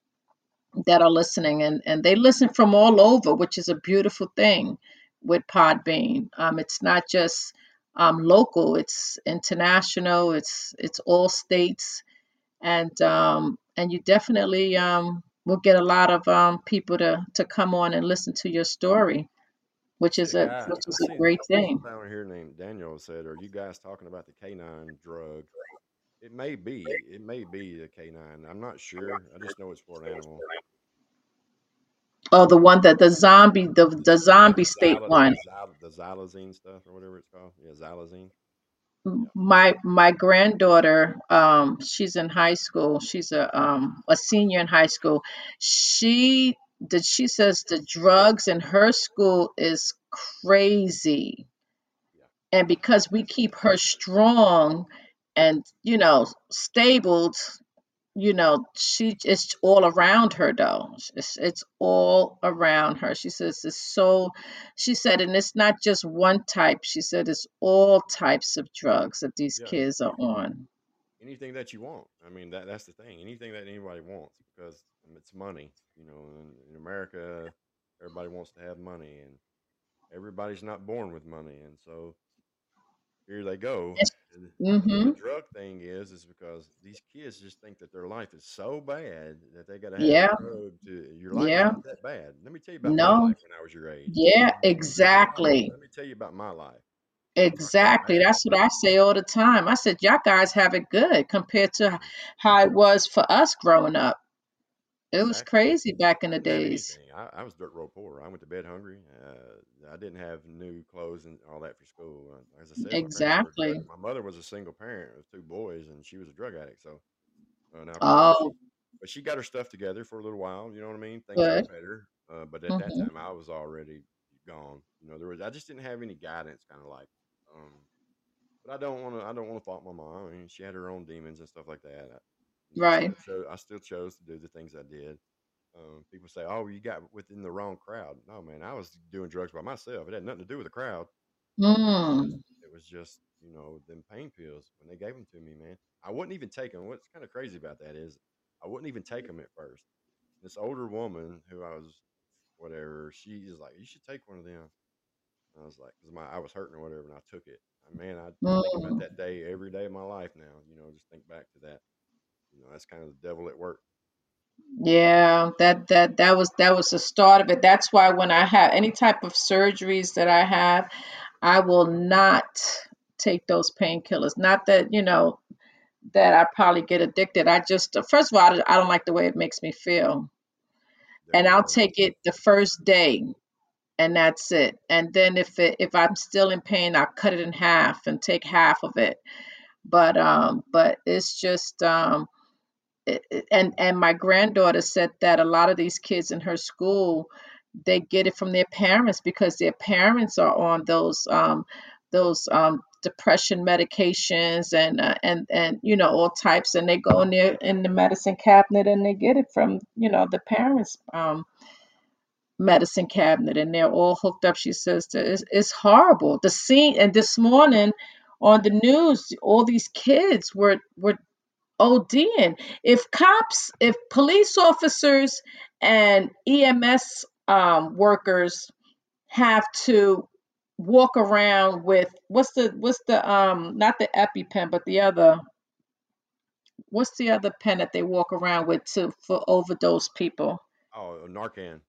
Speaker 1: that are listening and, and they listen from all over, which is a beautiful thing with Podbean. Um, it's not just um, local, it's international, it's it's all states and um, and you definitely um, will get a lot of um, people to, to come on and listen to your story, which is
Speaker 4: a
Speaker 1: a which is a great thing.
Speaker 4: down here named Daniel said, "Are you guys talking about the canine drug?" It may be. It may be the canine. I'm not sure. I just know it's for an animal.
Speaker 1: Oh, the one that the zombie the
Speaker 4: The,
Speaker 1: zombie state
Speaker 4: xyla,
Speaker 1: one.
Speaker 4: the, xyla, xylazine stuff or whatever it's called. Yeah, xylazine.
Speaker 1: my my granddaughter um she's in high school she's a um a senior in high school she that she says the drugs in her school is crazy and because we keep her strong and you know stabled you know, she it's all around her though. It's it's all around her. She says it's so she said, and it's not just one type. She said it's all types of drugs that these
Speaker 4: Yeah.
Speaker 1: kids are on.
Speaker 4: Anything that you want. I mean, that that's the thing. Anything that anybody wants because it's money. You know, in, in America, everybody wants to have money, and everybody's not born with money, and so here they go.
Speaker 1: Mm-hmm.
Speaker 4: the drug thing is, is because these kids just think that their life is so bad that they got to have
Speaker 1: Yeah.
Speaker 4: a drug to. Your life
Speaker 1: Yeah.
Speaker 4: not that bad. Let me tell you about my
Speaker 1: No.
Speaker 4: life when I was your age.
Speaker 1: Yeah, exactly.
Speaker 4: let me tell you about my life. It's not that
Speaker 1: Exactly. That's what I say all the time. I said, y'all guys have it good compared to how it was for us growing up. It was crazy back in the
Speaker 4: didn't have
Speaker 1: days.
Speaker 4: anything. I, I was dirt road poor. I went to bed hungry. Uh, I didn't have new clothes and all that for school. Uh, As I said, my parents were
Speaker 1: Exactly.
Speaker 4: My mother was a single parent with two boys, and she was a drug addict. So uh, of
Speaker 1: Oh,
Speaker 4: but she got her stuff together for a little while. You know what I mean? Things got
Speaker 1: good.
Speaker 4: better. Uh, but at that
Speaker 1: Mm-hmm.
Speaker 4: time, I was already gone. You know, there was I just didn't have any guidance, kind of like. Um, but I don't want to. I don't want to fault my mom. I mean, she had her own demons and stuff like that. I
Speaker 1: Right.
Speaker 4: chose. I still chose to do the things I did. Um, people say, "Oh, you got within the wrong crowd." No, man, I was doing drugs by myself. It had nothing to do with the crowd. It was
Speaker 1: Mm.
Speaker 4: just, it was just, you know, them pain pills when they gave them to me, man. I wouldn't even take them. What's kind of crazy about that is, I wouldn't even take them at first. This older woman who I was, whatever, she is like, "You should take one of them." I was like, because my I was hurting or whatever, and I took it. And man, I, I think about
Speaker 1: Mm.
Speaker 4: that day every day of my life now. You know, just think back to that. You know, that's kind of the devil at work.
Speaker 1: Yeah, that that that was that was the start of it. That's why when I have any type of surgeries that I have, I will not take those painkillers. Not that, you know, that I probably get addicted. I just first of all, I don't I don't like the way it makes me feel. And I'll take it the first day and that's it. And then if it if I'm still in pain, I'll cut it in half and take half of it. But um but it's just um and and my granddaughter said that a lot of these kids in her school they get it from their parents because their parents are on those um those um depression medications and uh, and and you know all types and they go in there in the medicine cabinet and they get it from you know the parents um medicine cabinet and they're all hooked up she says it's, it's horrible. The scene and this morning on the news all these kids were were ODing. If cops, if police officers and EMS um, workers have to walk around with what's the what's the um not the EpiPen but the other what's the other pen that they walk around with to for overdose people?
Speaker 4: Oh, Narcan.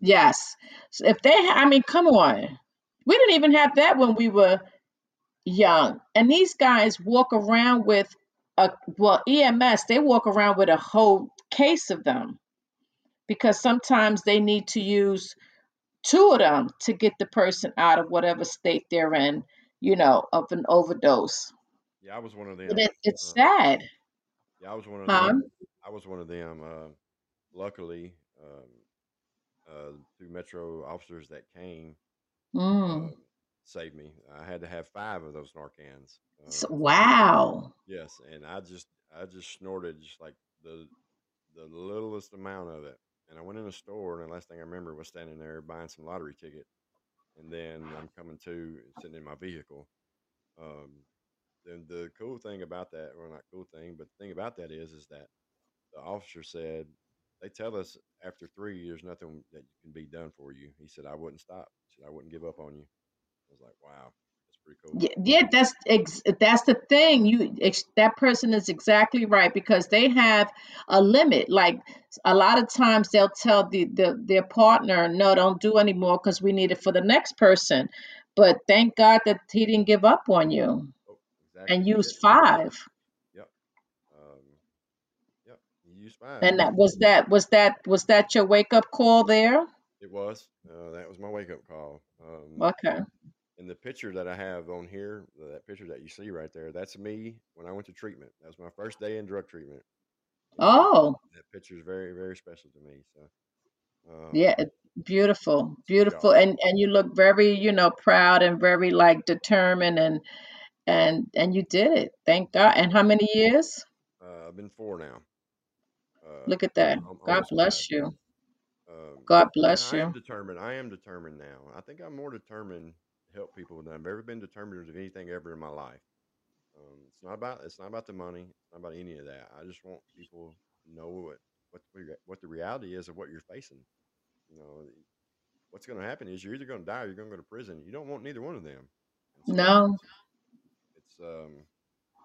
Speaker 1: Yes. So if they, I mean, come on, we didn't even have that when we were young. And these guys walk around with a well, EMS, they walk around with a whole case of them because sometimes they need to use two of them to get the person out of whatever state they're in, you know, of an overdose.
Speaker 4: Yeah, I was one of them.
Speaker 1: it, it's
Speaker 4: Uh,
Speaker 1: sad.
Speaker 4: yeah, I was one of
Speaker 1: Huh?
Speaker 4: them. I was one of them. Uh, luckily, um, uh, two Metro officers that came
Speaker 1: Mm.
Speaker 4: um, saved me. I had to have five of those Narcans.
Speaker 1: So,
Speaker 4: Um,
Speaker 1: wow.
Speaker 4: yes, and I just I just snorted just like the the littlest amount of it. And I went in a store, and the last thing I remember was standing there buying some lottery ticket. And then I'm coming to and sitting in my vehicle. Um, then the cool thing about that, well, not cool thing, but the thing about that is, is that the officer said they tell us after three, there's nothing that can be done for you. He said I wouldn't stop. He said I wouldn't give up on you. I was like, wow, that's pretty cool.
Speaker 1: Yeah, yeah, that's ex- that's the thing. You ex- that person is exactly right because they have a limit. Like a lot of times they'll tell the, the their partner, "No, don't do anymore because we need it for the next person." But thank God that he didn't give up on you
Speaker 4: Oh,
Speaker 1: and
Speaker 4: exactly. He
Speaker 1: used
Speaker 4: didn't.
Speaker 1: five.
Speaker 4: Yep. Um, five.
Speaker 1: And that was that was that was that your wake up call there?
Speaker 4: It was. Uh, that was my wake up call. Um,
Speaker 1: Okay.
Speaker 4: And the picture that I have on here, that picture that you see right there, that's me when I went to treatment. That was my first day in drug treatment.
Speaker 1: Oh,
Speaker 4: that picture is very, very special to me. So, um,
Speaker 1: yeah, beautiful, beautiful.
Speaker 4: are.
Speaker 1: And and you look very, you know, proud and very like determined and and and you did it. Thank God. And how many years?
Speaker 4: Uh, I've been four now. Uh,
Speaker 1: Look at that.
Speaker 4: al-
Speaker 1: God
Speaker 4: almost five.
Speaker 1: bless you.
Speaker 4: Um,
Speaker 1: God bless
Speaker 4: I am
Speaker 1: you.
Speaker 4: determined. I am determined now. I think I'm more determined help people than I've ever been determined of anything ever in my life. Um, it's not about it's not about the money. It's not about any of that. I just want people to know what what the what the reality is of what you're facing. You know, what's going to happen is you're either going to die or you're going to go to prison. You don't want neither one of them. So
Speaker 1: No,
Speaker 4: it's um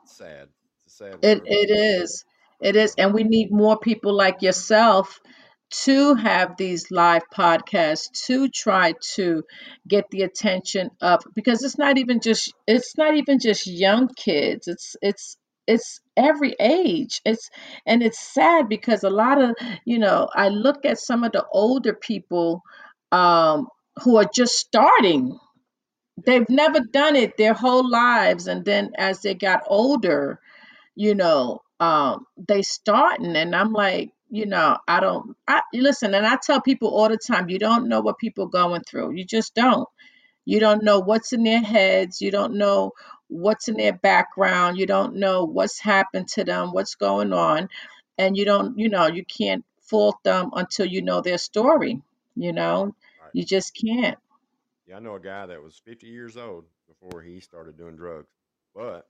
Speaker 4: it's sad. It's a sad
Speaker 1: it it is. It is. And we need more people like yourself to have these live podcasts to try to get the attention up because it's not even just it's not even just young kids. It's it's it's every age. It's and it's sad because a lot of, you know, I look at some of the older people um who are just starting they've never done it their whole lives and then as they got older you know um they starting and i'm like you know i don't i listen and i tell people all the time you don't know what people are going through. You just don't. You don't know what's in their heads. You don't know what's in their background. You don't know what's happened to them what's going on. And you don't you know you can't fault them until you know their story you know?
Speaker 4: Right.
Speaker 1: you just can't.
Speaker 4: Yeah, I know a guy that was 50 years old before he started doing drugs, but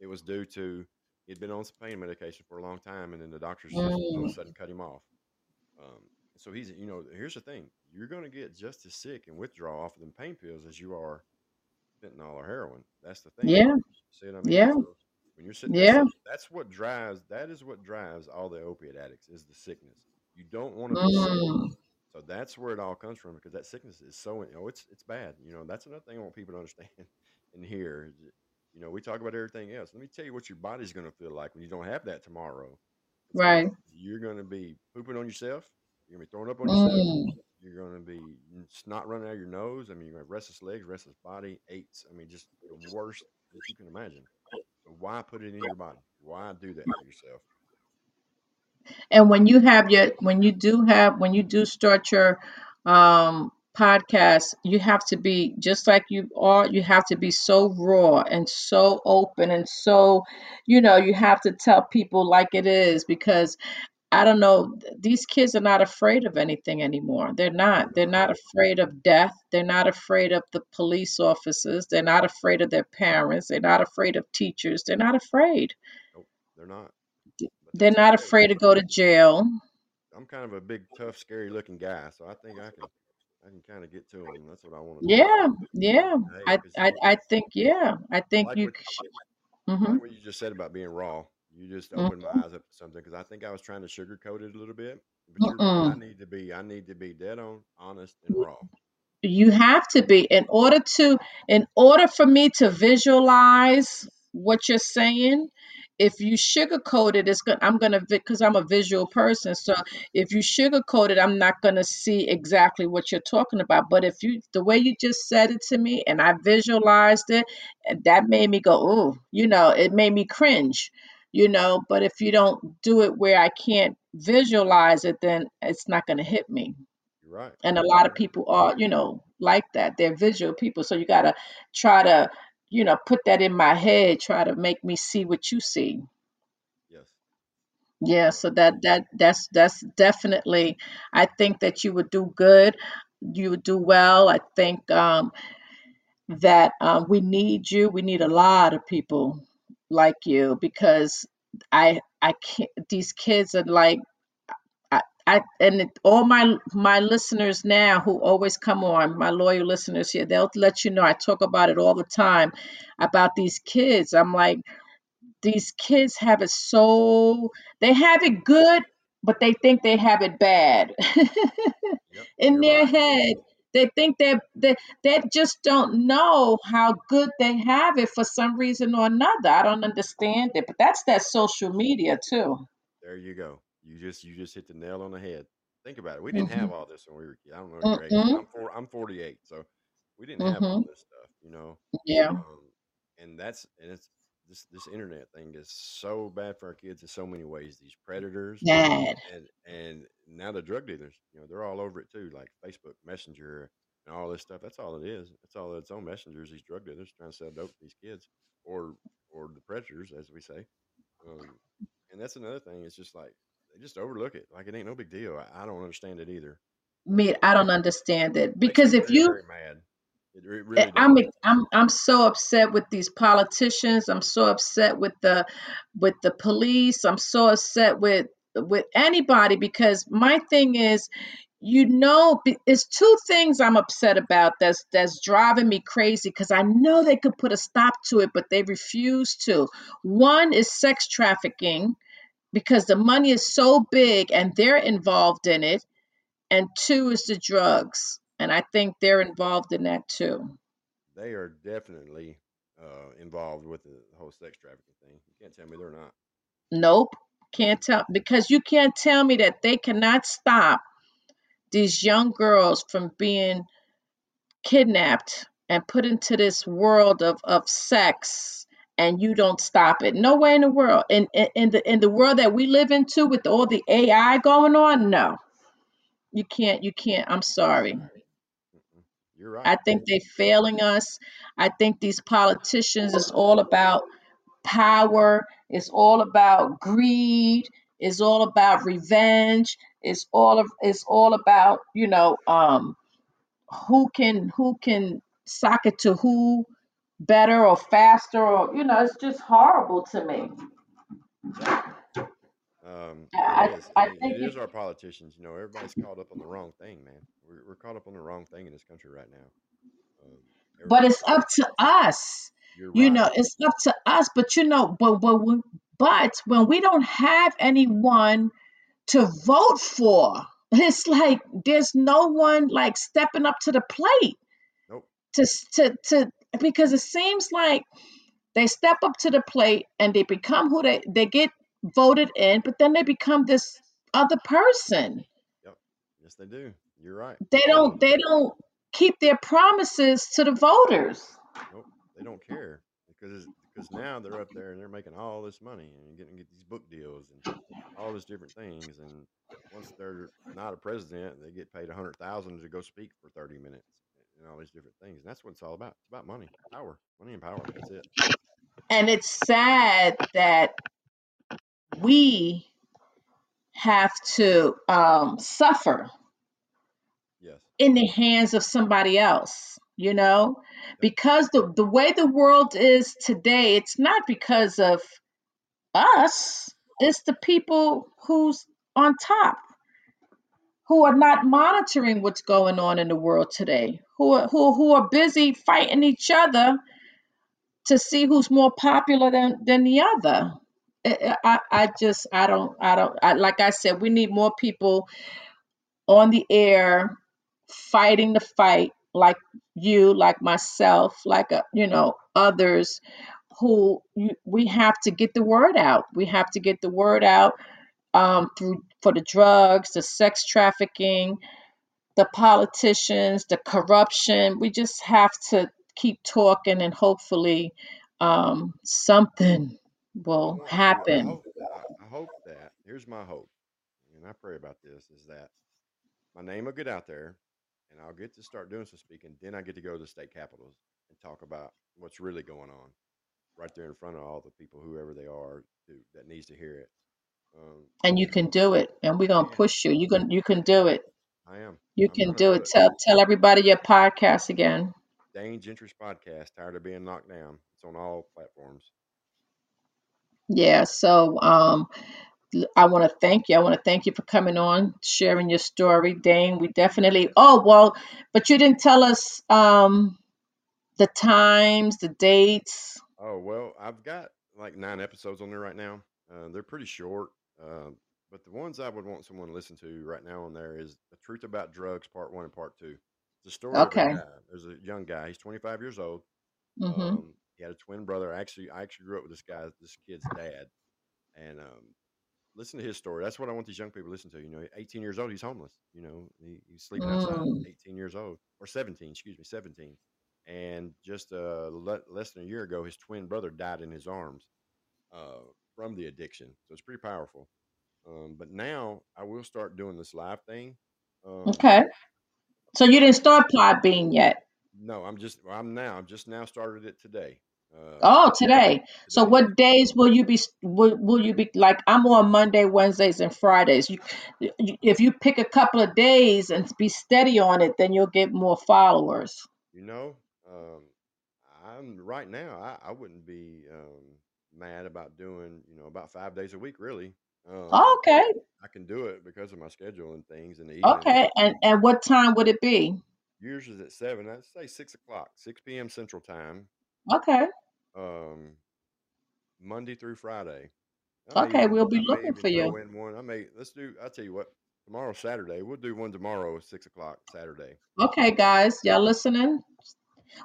Speaker 4: it was due to he'd been on some pain medication for a long time, and then the doctors just all of a
Speaker 1: Mm,
Speaker 4: sudden cut him off. Um, so he's, you know, here's the thing: you're going to get just as sick and withdraw off of them pain pills as you are fentanyl or heroin. That's the thing.
Speaker 1: yeah
Speaker 4: See what I mean?
Speaker 1: yeah
Speaker 4: So when you're sitting,
Speaker 1: yeah
Speaker 4: that's that's what drives. That is what drives all the opiate addicts is the sickness. You don't want to be sick.
Speaker 1: Mm,
Speaker 4: So that's where it all comes from because that sickness is so you know it's it's bad. You know that's another thing I want people to understand and hear. You know we talk about everything else. Let me tell you what your body's going to feel like when you don't have that tomorrow.
Speaker 1: Right.
Speaker 4: you're going to be pooping on yourself. You're going to be throwing up on yourself.
Speaker 1: Mm.
Speaker 4: You're going to be snot running out of your nose. I mean, you're going to have restless legs, restless body, aches. I mean, just the worst that you can imagine. So why put it in your body? Why do that to yourself?
Speaker 1: And when you have your, when you do have, when you do start your um, podcast, you have to be just like you are. You have to be so raw and so open and so, you know, you have to tell people like it is because I don't know, these kids are not afraid of anything anymore. They're not. They're
Speaker 4: not.
Speaker 1: not afraid of death. They're not afraid of the police officers. They're not afraid of their parents. They're not afraid of teachers. They're not afraid.
Speaker 4: Nope, they're not. But
Speaker 1: They're not afraid to go to jail.
Speaker 4: I'm kind of a big, tough, scary looking guy, so I think I can, I can kind of get to them. That's what I want to do.
Speaker 1: Yeah, yeah.
Speaker 4: Hey,
Speaker 1: I, I, I think, yeah. I think
Speaker 4: like
Speaker 1: you.
Speaker 4: what
Speaker 1: Mhm.
Speaker 4: like what you just said about being raw. You just
Speaker 1: Mm,
Speaker 4: opened my eyes up to something because I think I was trying to sugarcoat it a little bit. But you're. I need to be, I need to be dead on, honest, and raw.
Speaker 1: You have to be in order to, in order for me to visualize what you're saying. If you sugarcoat it, it's gonna. I'm gonna because I'm a visual person. So if you sugarcoat it, I'm not gonna see exactly what you're talking about. But if you, the way you just said it to me, and I visualized it, and that made me go, oh, you know, it made me cringe, you know. But if you don't do it where I can't visualize it, then it's not gonna hit me
Speaker 4: You're right.
Speaker 1: and a lot of people are you know like that they're visual people so you got to try to you know put that in my head try to make me see what you see.
Speaker 4: Yes.
Speaker 1: yeah so that that that's that's definitely i think that you would do good. You would do well. I think um that um, we need you. We need a lot of people like you because i i can't these kids are like I, and it, all my my listeners now who always come on, my loyal listeners here, they'll let you know I talk about it all the time about these kids. I'm like, these kids have it so they have it good, but they think they have it bad.
Speaker 4: yep.
Speaker 1: In their
Speaker 4: right.
Speaker 1: head, they think they they they just don't know how good they have it for some reason or another. I don't understand it, but that's that social media too.
Speaker 4: There you go. You just, you just hit the nail on the head. Think about it. We didn't
Speaker 1: hmm
Speaker 4: have all this when we were kids. I don't know.
Speaker 1: Mm-mm.
Speaker 4: I'm four. I'm 48. So We didn't have all this stuff, you know.
Speaker 1: Yeah.
Speaker 4: Um, and that's and it's this this internet thing is so bad for our kids in so many ways. These predators
Speaker 1: Bad.
Speaker 4: and and now the drug dealers, you know, they're all over it too, like Facebook Messenger and all this stuff. That's all it is. That's all its own messengers. These drug dealers trying to sell dope to these kids, or or the predators, as we say. Um, and that's another thing. It's just like they just overlook it, like it ain't no big deal. I, I don't understand it either.
Speaker 1: Me, I don't understand it because if
Speaker 4: very
Speaker 1: you
Speaker 4: very mad.
Speaker 1: I- eh,
Speaker 4: really
Speaker 1: I'm. I'm I'm so upset with these politicians. I'm so upset with the with the police. I'm so upset with with anybody because my thing is, you know, it's two things I'm upset about that's that's driving me crazy because I know they could put a stop to it, but they refuse to. One is sex trafficking because the money is so big and they're involved in it, and two is the drugs, and I think they're involved in that too.
Speaker 4: They are definitely uh, involved with the whole sex trafficking thing. You can't tell me they're not.
Speaker 1: Nope. Can't tell because you can't tell me that they cannot stop these young girls from being kidnapped and put into this world of, of sex and you don't stop it. No way in the world. In, in in the in the world that we live into with all the AI going on, no. You can't you can't. I'm sorry.
Speaker 4: You're right.
Speaker 1: I think they're failing us. I think these politicians is all about power, it's all about greed, it's all about revenge, it's all of it's all about, you know, um who can who can sock it to who better or faster or you know, it's just horrible to me.
Speaker 4: Um,
Speaker 1: I
Speaker 4: it is.
Speaker 1: I
Speaker 4: and it,
Speaker 1: think
Speaker 4: it
Speaker 1: it,
Speaker 4: is our politicians. You know, everybody's caught up on the wrong thing, man. We're, we're caught up on the wrong thing in this country right now. Um,
Speaker 1: but
Speaker 4: everybody,
Speaker 1: it's up to us.
Speaker 4: you're
Speaker 1: You
Speaker 4: right.
Speaker 1: know, it's up to us, but you know, but but we, but when we don't have anyone to vote for. It's like there's no one like stepping up to the plate
Speaker 4: Nope.
Speaker 1: to s- to to because it seems like they step up to the plate and they become who they they get voted in, but then they become this other person.
Speaker 4: Yep. Yes, they do. You're right.
Speaker 1: They don't they don't keep their promises to the voters.
Speaker 4: Nope, they don't care because because now they're up there and they're making all this money and getting get these book deals and all these different things. And once they're not a president, they get paid a hundred thousand to go speak for thirty minutes and all these different things. And that's what it's all about. It's about money, power, money and power. That's it.
Speaker 1: And it's sad that we have to um, suffer
Speaker 4: Yes.
Speaker 1: in the hands of somebody else you know because the the way the world is today it's not because of us it's the people who's on top who are not monitoring what's going on in the world today who are who, who are busy fighting each other to see who's more popular than than the other. I, I just I don't I don't I, like I said we need more people on the air fighting the fight like you like myself like uh, you know others who we have to get the word out. We have to get the word out um, through for the drugs the sex trafficking the politicians the corruption we just have to keep talking and hopefully um, something will
Speaker 4: want to. I
Speaker 1: happen
Speaker 4: hope. I, I hope that. Here's my hope, and I pray about this: is that my name will get out there, and I'll get to start doing some speaking. Then I get to go to the state capitals and talk about what's really going on, right there in front of all the people, whoever they are, who, that needs to hear it. Um,
Speaker 1: and you can do it and we're gonna push you you can you can do it
Speaker 4: I am.
Speaker 1: you
Speaker 4: I'm
Speaker 1: can
Speaker 4: gonna
Speaker 1: do
Speaker 4: do
Speaker 1: it
Speaker 4: it.
Speaker 1: tell tell everybody your podcast again
Speaker 4: Dane Gentry's podcast. Tired of being knocked down. It's on all platforms.
Speaker 1: Yeah, so um, l- I want to thank you. I want to thank you for coming on, sharing your story, Dane. We definitely. Oh, well, but you didn't tell us um the times, the dates.
Speaker 4: Oh well, I've got like nine episodes on there right now. Uh, they're pretty short, uh, but the ones I would want someone to listen to right now on there is "The Truth About Drugs" Part One and Part Two. It's a story a
Speaker 1: Okay.
Speaker 4: guy. There's a young guy. He's 25 years old.
Speaker 1: Mm-hmm.
Speaker 4: Um, he had a twin brother. Actually, I actually grew up with this guy, this kid's dad, and um, listen to his story. That's what I want these young people to listen to. You know, 18 years old, he's homeless. You know, he, he's sleeping outside.
Speaker 1: Mm.
Speaker 4: 18 years old or 17, excuse me, 17. And just uh, le- less than a year ago, his twin brother died in his arms uh, from the addiction. So it's pretty powerful. Um, but now I will start doing this live thing. Um,
Speaker 1: Okay. So you didn't start Podbean yet.
Speaker 4: no, I'm just I'm now I'm just now started it today. Uh,
Speaker 1: Oh, today. So what days will you be will, will you be like I'm on Monday, Wednesdays and Fridays. You, you if you pick a couple of days and be steady on it, then you'll get more followers.
Speaker 4: You know, um, I'm right now. I, I wouldn't be um, mad about doing you know about five days a week. Really, um,
Speaker 1: Okay.
Speaker 4: I can do it because of my schedule and things in the evenings.
Speaker 1: Okay. And and what time would it be?
Speaker 4: Yours is at seven. I'd say six o'clock, six p.m. Central Time.
Speaker 1: Okay.
Speaker 4: Um, Monday through Friday. I
Speaker 1: Okay,
Speaker 4: even
Speaker 1: we'll be
Speaker 4: I
Speaker 1: looking for you.
Speaker 4: in one. I may let's do. I'll tell you what. Tomorrow Saturday. We'll do one tomorrow at six o'clock Saturday.
Speaker 1: Okay, guys, y'all listening?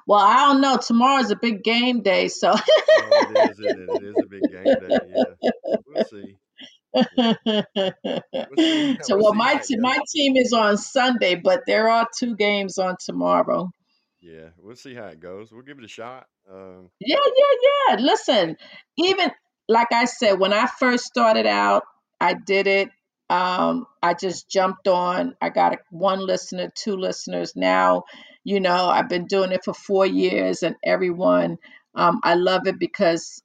Speaker 1: Well, I don't know. Tomorrow's a big game day, so
Speaker 4: Oh, it is. It, it is a big game day. Yeah, we'll see. We'll see.
Speaker 1: so
Speaker 4: We'll
Speaker 1: well
Speaker 4: see
Speaker 1: my
Speaker 4: how it
Speaker 1: te-
Speaker 4: goes.
Speaker 1: my team is on Sunday, but there are two games on tomorrow.
Speaker 4: Yeah, we'll see how it goes. We'll give it a shot. Um,
Speaker 1: Yeah, yeah, yeah. Listen, even like I said, when I first started out, I did it. Um, I just jumped on. I got a, one listener, two listeners. Now, you know, I've been doing it for four years, and everyone, um, I love it because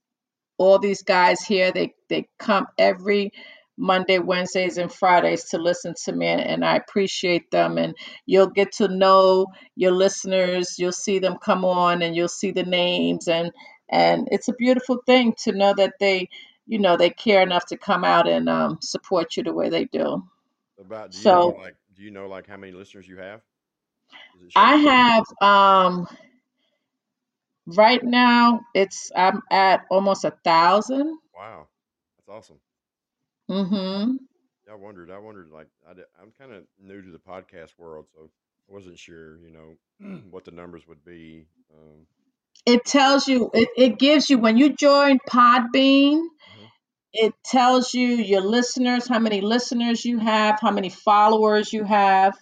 Speaker 1: all these guys here, they they come every Monday, Wednesdays, and Fridays to listen to me, and, I appreciate them. And you'll get to know your listeners. You'll see them come on, and you'll see the names, and and it's a beautiful thing to know that they, you know, they care enough to come out and um, support you the way they do.
Speaker 4: about do you know
Speaker 1: So
Speaker 4: like do you know like how many listeners you have? Does it show
Speaker 1: I have um, right now it's I'm at almost a thousand.
Speaker 4: Wow, that's awesome.
Speaker 1: Mm-hmm.
Speaker 4: I wondered. I wondered. Like, I, I'm kind of new to the podcast world, so I wasn't sure. You know what the numbers would be. Um,
Speaker 1: it tells you it, it gives you when you join podbean
Speaker 4: Mhm.
Speaker 1: it tells you your listeners how many listeners you have how many followers you have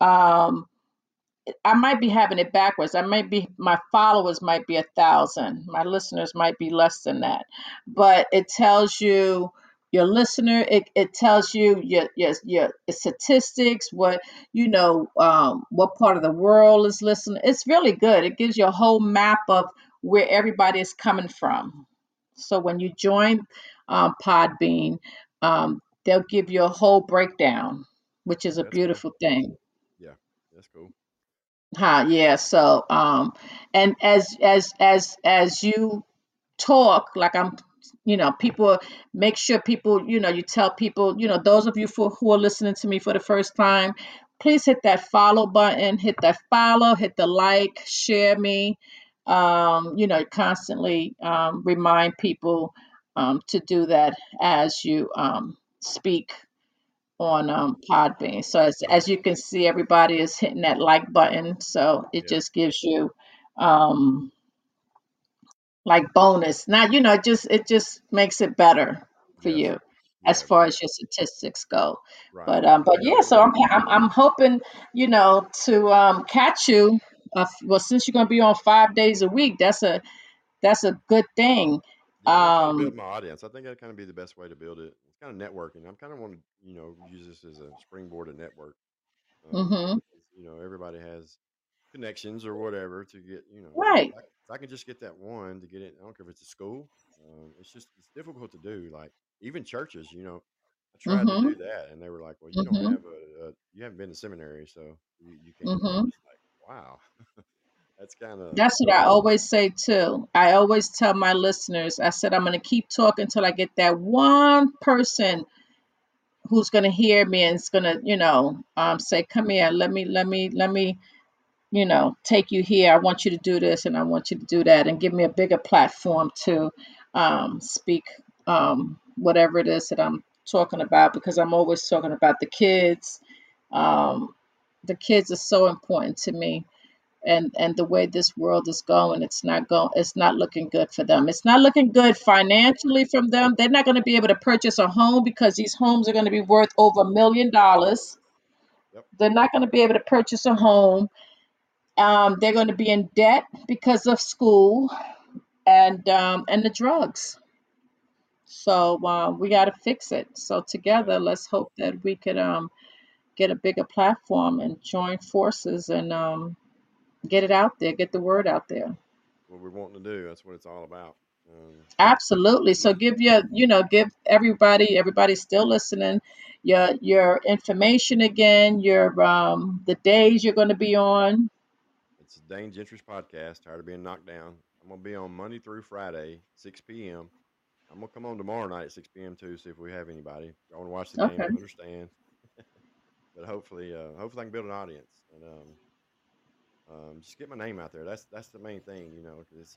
Speaker 1: um, i might be having it backwards. I might be my followers might be a thousand. My listeners might be less than that. But it tells you your listener it, it tells you your, your your statistics what you know um, what part of the world is listening. It's really good. It gives you a whole map of where everybody is coming from. So when you join um, podbean um, they'll give you a whole breakdown which is a
Speaker 4: that's cool.
Speaker 1: beautiful thing.
Speaker 4: Yeah, that's cool.
Speaker 1: Huh, yeah. So, um, and as as as as you talk, like I'm, you know, people make sure people, you know, you tell people, you know, those of you for who are listening to me for the first time, please hit that follow button, hit that follow, hit the like, share me. Um, you know, constantly um, remind people um, to do that as you um, speak on um, Podbean. So as, as you can see, everybody is hitting that like button. So it
Speaker 4: Yeah,
Speaker 1: just gives you um, like bonus. Not you know, it just it just makes it better for
Speaker 4: yes,
Speaker 1: you as far as your statistics go.
Speaker 4: Right.
Speaker 1: But um, but
Speaker 4: Yeah,
Speaker 1: so. I'm I'm, I'm hoping you know to um, catch you. Uh, well, since you're gonna be on five days a week, that's a that's a good thing.
Speaker 4: Yeah, I'm gonna try to build
Speaker 1: Um,
Speaker 4: my audience. I think that kind of be the best way to build it. Kind of networking. I'm kind of want to, you know, use this as a springboard to network. Um,
Speaker 1: hmm
Speaker 4: you know, everybody has connections or whatever to get, you know,
Speaker 1: Right.
Speaker 4: if I, I can just get that one to get it. I don't care if it's a school. Um, it's just it's difficult to do. Like even churches, you know, I tried to
Speaker 1: hmm
Speaker 4: do that, and they were like, "Well, you don't
Speaker 1: hmm
Speaker 4: have a, a you haven't been to seminary, so you, you can't." I'm
Speaker 1: hmm
Speaker 4: like, wow, that's kind of
Speaker 1: That's what I always say too. I always tell my listeners, I said, I'm going to keep talking until I get that one person who's going to hear me and is going to, you know, um, say, come here, let me, let me, let me, you know, take you here. I want you to do this and I want you to do that and give me a bigger platform to um, speak um, whatever it is that I'm talking about because I'm always talking about the kids. Um, the kids are so important to me and and the way this world is going it's not going it's not looking good for them. It's not looking good financially from them. They're not going to be able to purchase a home because these homes are going to be worth over a million dollars.
Speaker 4: Yep.
Speaker 1: they're not going to be able to purchase a home. Um, they're going to be in debt because of school and um, and the drugs. So uh, we got to fix it. So together let's hope that we could um, get a bigger platform and join forces and um, get it out there get the word out there
Speaker 4: What we're wanting to do. That's what it's all about. Um,
Speaker 1: Absolutely. So give your, you know, give everybody, everybody still listening, your your information again, your um the days you're going to be on.
Speaker 4: it's a Dane Gentry's podcast. Tired of being knocked down. I'm gonna be on Monday through Friday, 6 p.m. I'm gonna come on tomorrow night at 6 p.m. too, see if we have anybody. I want to watch the game.
Speaker 1: Okay.
Speaker 4: Understand, but hopefully, uh, hopefully I can build an audience and um, um, just get my name out there. That's that's the main thing, you know, it's,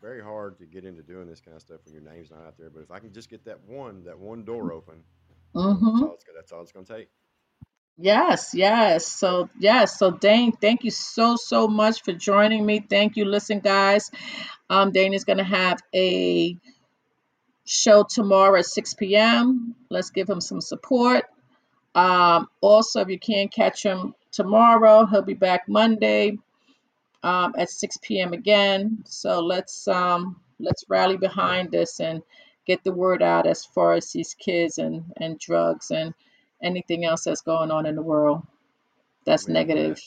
Speaker 4: very hard to get into doing this kind of stuff when your name's not out there. But if I can just get that one, that one door open, that's
Speaker 1: Mhm.
Speaker 4: all it's that's all it's gonna take.
Speaker 1: Yes, yes. So, yes. So, Dane, thank you so, so much for joining me. Thank you. Listen, guys, um, Dane is going to have a show tomorrow at 6 p.m. Let's give him some support. Um, also, if you can't catch him tomorrow, he'll be back Monday um, at 6 p.m. again. So let's um, let's rally behind this and get the word out as far as these kids and, and drugs and anything else that's going on in the world that's
Speaker 4: Amen to that.
Speaker 1: negative.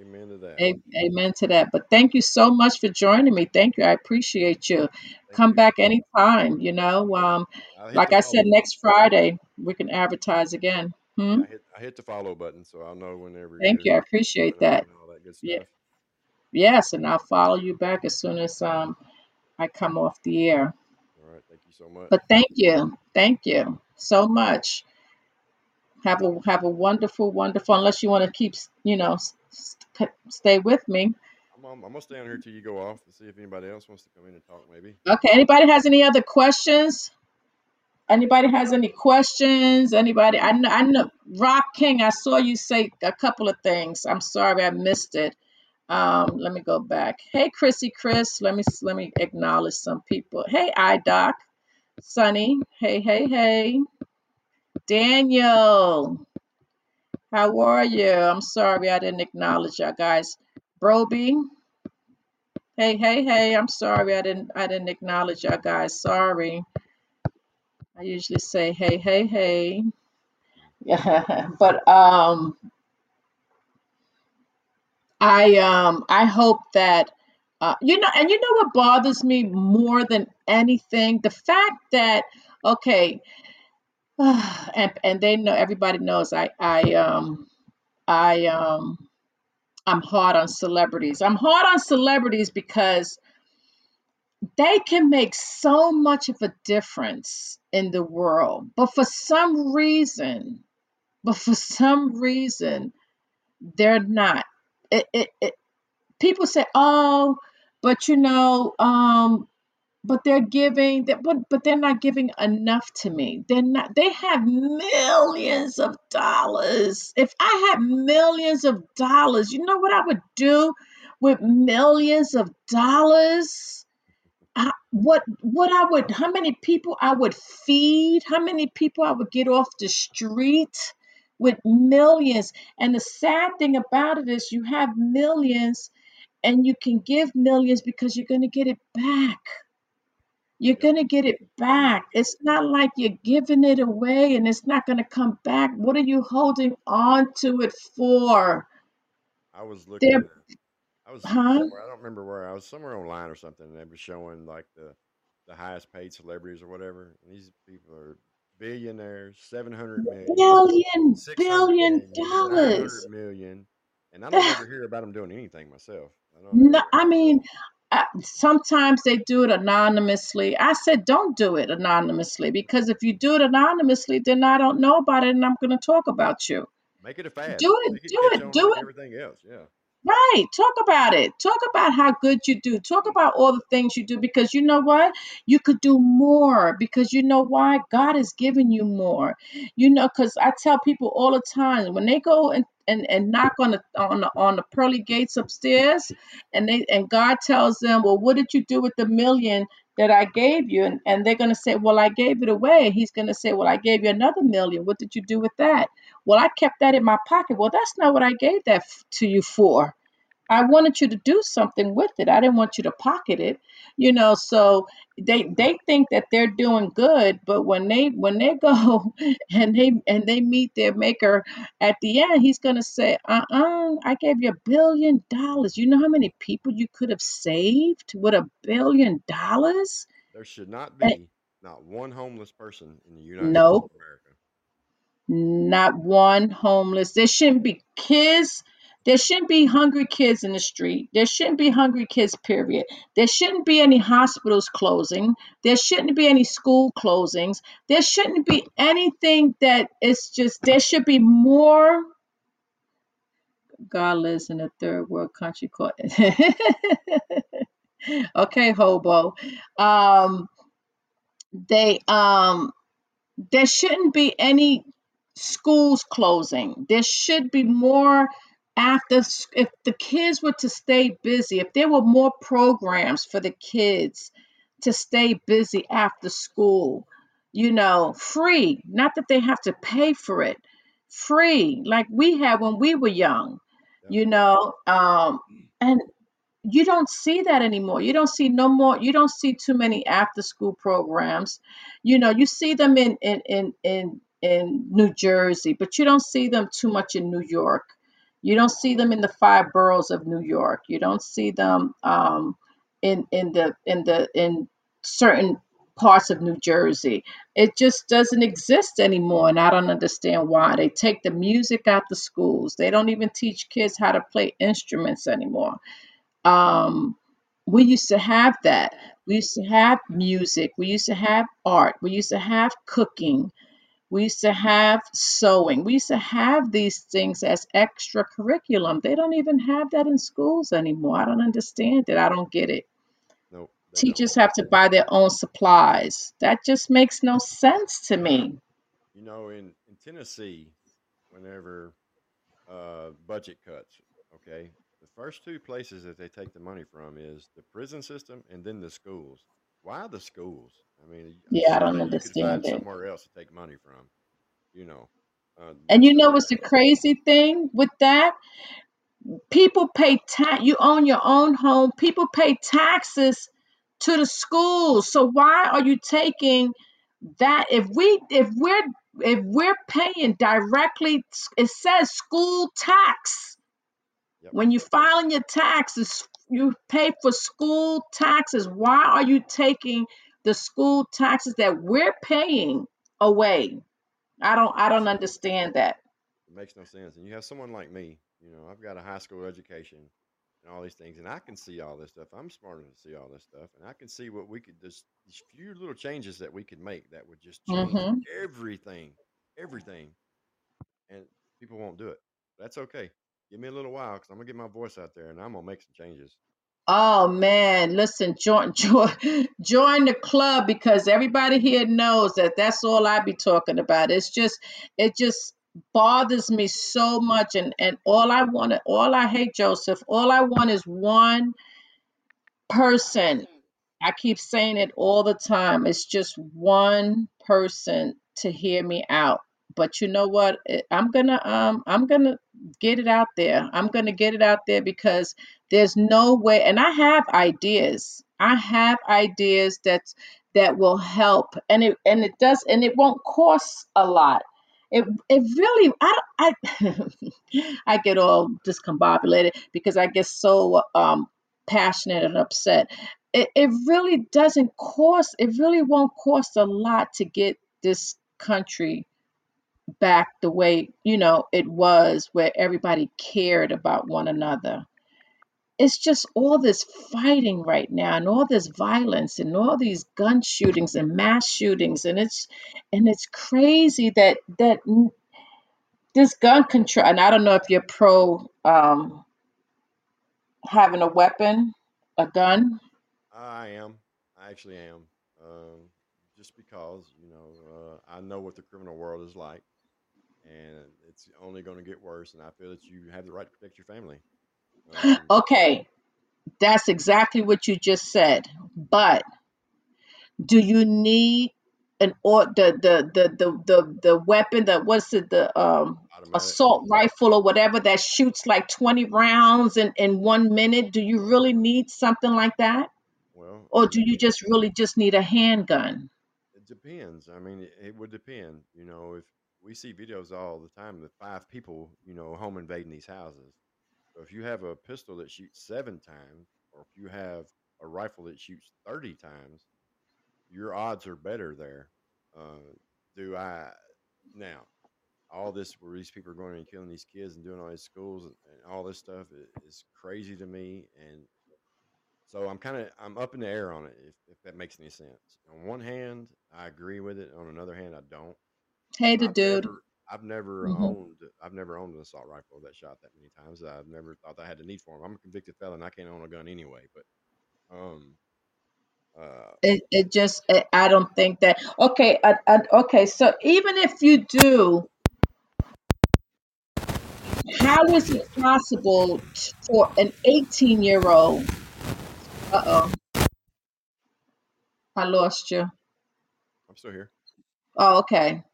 Speaker 4: Amen to that.
Speaker 1: A- Amen to that. But thank you so much for joining me. Thank you. I appreciate you.
Speaker 4: Thank
Speaker 1: Come
Speaker 4: you.
Speaker 1: back anytime. You know, um, like I said, next Friday we can advertise again. Hmm?
Speaker 4: I hit I hit the follow button, so I'll know whenever
Speaker 1: Thank you. I appreciate that.
Speaker 4: all that good
Speaker 1: Yeah. Yes, and I'll follow you back as soon as um I come off the air.
Speaker 4: All right, thank you so much.
Speaker 1: But thank you. Thank you so much. Have a have a wonderful, wonderful. Unless you want to keep, you know, s- s- stay with me.
Speaker 4: I'm, I'm, I'm gonna stay on here till you go off to see if anybody else wants to come in and talk. Maybe.
Speaker 1: Okay. Anybody has any other questions? Anybody has any questions? Anybody? I know, I know. Rock King. I saw you say a couple of things. I'm sorry I missed it. Um, let me go back. Hey, Chrissy, Chris. Let me let me acknowledge some people. Hey, iDoc, Sunny. Hey, hey, hey. Daniel. How are you? I'm sorry I didn't acknowledge y'all guys. Broby. Hey, hey, hey. I'm sorry I didn't I didn't acknowledge y'all guys. Sorry. I usually say hey, hey, hey. Yeah, but um I um I hope that uh you know and you know what bothers me more than anything the fact that okay and and they know everybody knows I I um I um I'm hard on celebrities. I'm hard on celebrities because they can make so much of a difference in the world. But for some reason, but for some reason, they're not. It, it, it, people say, oh, but you know, um, but they're giving that but but they're not giving enough to me. They're not they have millions of dollars. If i had millions of dollars you know what i would do with millions of dollars? I, what what i would how many people i would feed how many people i would get off the street with millions and the sad thing about it is you have millions and you can give millions because you're going to get it back you're going to get it back. It's not like you're giving it away and it's not going to come back. What are you holding on to it for?
Speaker 4: I was looking.
Speaker 1: They're,
Speaker 4: At, I was
Speaker 1: huh?
Speaker 4: I don't remember where. I was somewhere online or something, and they were showing like the the highest paid celebrities or whatever. And these people are billionaires, seven hundred million,
Speaker 1: Billion, billion
Speaker 4: million, nine hundred
Speaker 1: dollars.
Speaker 4: million, and I don't ever hear about them doing anything myself. I don't
Speaker 1: No. I mean, uh, sometimes they do it anonymously. I said, don't do it anonymously because if you do it anonymously, then I don't know about it and I'm going to talk about you.
Speaker 4: Make it a fad.
Speaker 1: Do it,
Speaker 4: it
Speaker 1: do it, do it.
Speaker 4: everything else. Yeah.
Speaker 1: Right. Talk about it. Talk about how good you do. Talk about all the things you do because you know what? You could do more because you know why? God has given you more. You know, because I tell people all the time when they go and and, and knock on the on the on the pearly gates upstairs and they and God tells them, Well, what did you do with the million that I gave you? And, and they're gonna say, Well, I gave it away. He's gonna say, Well, I gave you another million. What did you do with that? Well, I kept that in my pocket. Well, that's not what I gave that f- to you for. I wanted you to do something with it. I didn't want you to pocket it, you know. So they they think that they're doing good, but when they when they go and they and they meet their maker at the end, he's gonna say, "Uh-uh, I gave you a billion dollars. You know how many people you could have saved with a billion dollars?"
Speaker 4: There should not
Speaker 1: Eh,
Speaker 4: be not one homeless person in the United States
Speaker 1: No,
Speaker 4: of America.
Speaker 1: Not one homeless. There shouldn't be kids. There shouldn't be hungry kids in the street. There shouldn't be hungry kids, period. There shouldn't be any hospitals closing. There shouldn't be any school closings. There shouldn't be anything that is just, there should be more. God lives in a third world country called. okay, hobo. Um, they, um, there shouldn't be any schools closing. There should be more after if the kids were to stay busy, if there were more programs for the kids to stay busy after school, you know, free, not that they have to pay for it, free, like we had when we were young,
Speaker 4: Yep.
Speaker 1: you know, um, and you don't see that anymore. You don't see no more. You don't see too many after school programs. You know, you see them in in in in in New Jersey, but you don't see them too much in New York. You don't see them in the five boroughs of New York. You don't see them um, in in the in the in certain parts of New Jersey. It just doesn't exist anymore, and I don't understand why. They take the music out the schools. They don't even teach kids how to play instruments anymore um, we used to have that. We used to have music. We used to have art. We used to have cooking. We used to have sewing. We used to have these things as extra curriculum. They don't even have that in schools anymore. I don't understand it. I don't get it.
Speaker 4: Nope, they don't.
Speaker 1: Teachers have to buy their own supplies. That just makes no sense to me.
Speaker 4: You know, in in Tennessee, whenever uh, budget cuts, okay, the first two places that they take the money from is the prison system and then the schools. Why the schools? I mean,
Speaker 1: Yeah, I don't
Speaker 4: surely you could find
Speaker 1: understand it.
Speaker 4: somewhere else to take money from. You know, uh,
Speaker 1: And you know what's the crazy thing with that? people pay tax you own your own home people pay taxes to the schools so why are you taking that if we if we're if we're paying directly it says school tax
Speaker 4: yep,
Speaker 1: when you filing your taxes you pay for school taxes why are you taking the school taxes that we're paying away i don't i don't understand that
Speaker 4: it makes no sense. And you have someone like me. You know, I've got a high school education and all these things, and I can see all this stuff. I'm smart enough to see all this stuff, and I can see what we could just these few little changes that we could make that would just change
Speaker 1: hmm
Speaker 4: everything, everything, and people won't do it. That's okay. Give me a little while because I'm gonna get my voice out there and I'm gonna make some changes.
Speaker 1: Oh man, listen, join join join the club because everybody here knows that that's all I be talking about. It's just it just bothers me so much and and all I want all I hate Joseph, all I want is one person I keep saying it all the time. It's just one person to hear me out. But you know what? It- I'm gonna um I'm gonna get it out there. I'm gonna get it out there because there's no way and I have ideas. I have ideas that's that will help and it and it does and it won't cost a lot. It it really I I I get all discombobulated because I get so um passionate and upset it, it really doesn't cost it really won't cost a lot to get this country back the way you know it was where everybody cared about one another it's just all this fighting right now and all this violence and all these gun shootings and mass shootings and it's and it's crazy that that this gun control and i don't know if you're pro um having a weapon, a gun?
Speaker 4: I am. I actually am. Um, just because you know uh, I know what the criminal world is like, and it's only going to get worse. And I feel that you have the right to protect your family. Um,
Speaker 1: Okay, that's exactly what you just said. But do you need an or the the the the the, the weapon that what's it the um
Speaker 4: automatic.
Speaker 1: assault rifle or whatever that shoots like 20 rounds in in one minute? Do you really need something like that?
Speaker 4: Well,
Speaker 1: Or do you just really just need a handgun?
Speaker 4: it depends. I mean, it, it would depend. You know, if we see videos all the time of five people, you know, home invading these houses. So if you have a pistol that shoots seven times, or if you have a rifle that shoots thirty times, your odds are better there. Uh, do I now? All this where these people are going and killing these kids and doing all these schools and, and all this stuff i- is crazy to me. And so I'm kind of I'm up in the air on it. If, if that makes any sense. On one hand, I agree with it. On another hand, I don't.
Speaker 1: Hey, the
Speaker 4: I've
Speaker 1: dude.
Speaker 4: never I've never
Speaker 1: hmm
Speaker 4: owned I've never owned an assault rifle that shot that many times. I've never thought I had the need for them. I'm a convicted felon. I can't own a gun anyway. But um uh
Speaker 1: It it just it, I don't think that. Okay, uh, uh, okay. So even if you do, how is it possible t- for an 18 year old? Uh oh, I lost you.
Speaker 4: I'm still here.
Speaker 1: Oh, okay.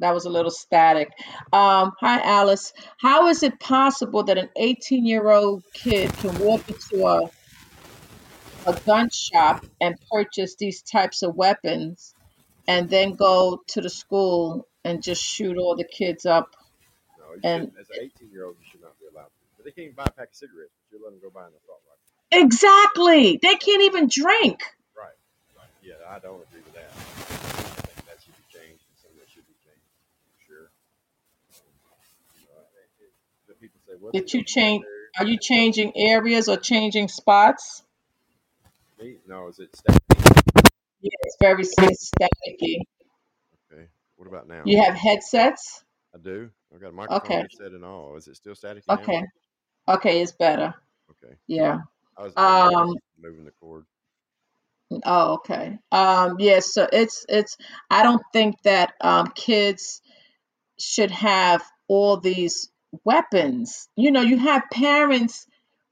Speaker 1: That was a little static. Um, hi, Alice. How is it possible that an 18 year old kid can walk into a, a gun shop and purchase these types of weapons and then go to the school and just shoot all the kids up?
Speaker 4: No, you
Speaker 1: And
Speaker 4: shouldn't. As an 18 year old, you should not be allowed to. But they can't even buy a pack of cigarettes. But you let them go buy an assault rifle.
Speaker 1: exactly, they can't even drink.
Speaker 4: Right. Right. Yeah, I don't agree with that. I think that should be changed. and Something that should be changed for sure. Um, you know, it, it, the people say, "Well,
Speaker 1: Did you
Speaker 4: don't go in
Speaker 1: change? Are you changing areas or changing spots?
Speaker 4: Me? No, is it static?
Speaker 1: Yeah, it's very staticky.
Speaker 4: Okay. What about now?
Speaker 1: You have headsets?
Speaker 4: I do. I've got a microphone
Speaker 1: Okay,
Speaker 4: headset and all. Is it still staticky now?
Speaker 1: okay, okay, it's better.
Speaker 4: Okay.
Speaker 1: Yeah.
Speaker 4: I was I was
Speaker 1: Um,
Speaker 4: moving the cord.
Speaker 1: oh, okay. Um, yeah, so it's it's I don't think that um kids should have all these weapons. You know, you have parents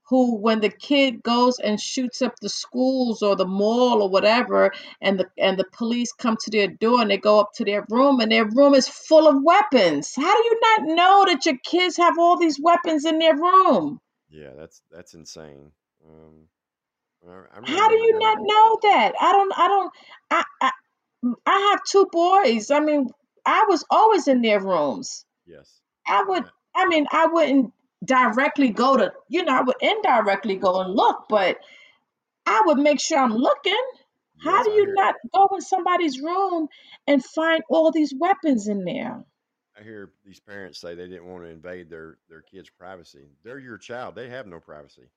Speaker 1: who, when the kid goes and shoots up the schools or the mall or whatever, and the and the police come to their door and they go up to their room and their room is full of weapons. How do you not know that your kids have all these weapons in their room?
Speaker 4: Yeah, that's that's insane. Um, I,
Speaker 1: How do you not know that? I don't. I don't. I. I, I have two boys. I mean, I was always in their rooms.
Speaker 4: yes,
Speaker 1: I would, I mean, I wouldn't directly go to, you know, I would indirectly go and look, but I would make sure I'm looking. How
Speaker 4: yes,
Speaker 1: do
Speaker 4: I
Speaker 1: you
Speaker 4: hear
Speaker 1: not go in somebody's room and find all these weapons in there?
Speaker 4: I hear these parents say they didn't want to invade their their kids' privacy. They're your child. They have no privacy.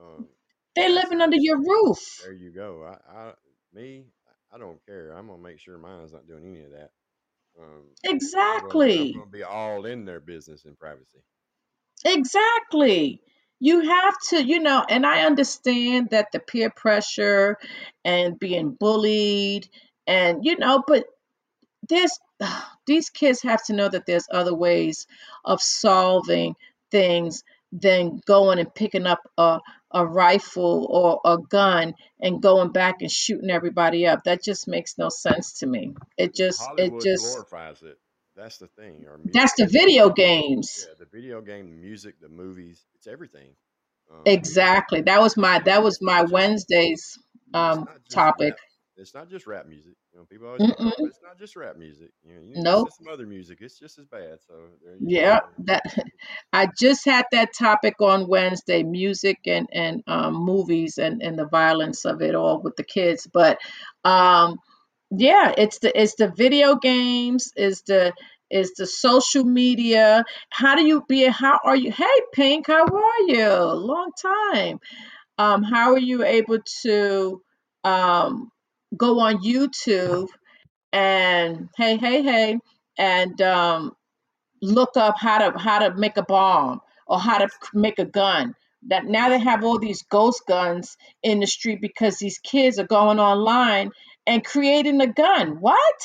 Speaker 4: Um,
Speaker 1: They're
Speaker 4: that's
Speaker 1: living under your roof.
Speaker 4: There you go. I, I me, I don't care. I'm gonna make sure mine's not doing any of that. Um, I'm
Speaker 1: Exactly.
Speaker 4: gonna be all in their business and privacy.
Speaker 1: Exactly. You have to, you know, and I understand that the peer pressure and being bullied and, you know, but there's these kids have to know that there's other ways of solving things than going and picking up a, a rifle or a gun and going back and shooting everybody up. That just makes no sense to me. It just it
Speaker 4: Hollywood
Speaker 1: just
Speaker 4: glorifies it. That's the thing. Or
Speaker 1: that's the video games.
Speaker 4: yeah, the video game, the music, the movies, it's everything. Um,
Speaker 1: Exactly. That was my that was my Wednesday's um
Speaker 4: just
Speaker 1: topic.
Speaker 4: rap. It's not just rap music. You know, people always talk it's not just rap music. You know, you
Speaker 1: Nope.
Speaker 4: some other music. It's just as bad. So there you go.
Speaker 1: Yeah, that I just had that topic on Wednesday, music and and um, movies and and the violence of it all with the kids. But um, yeah, it's the it's the video games, is the is the social media. How do you be? How are you? Hey, Pink, how are you? Long time. Um, how are you able to um go on YouTube and hey, hey, hey, and um look up how to how to make a bomb or how to make a gun that now they have all these ghost guns in the street because these kids are going online and creating a gun. What?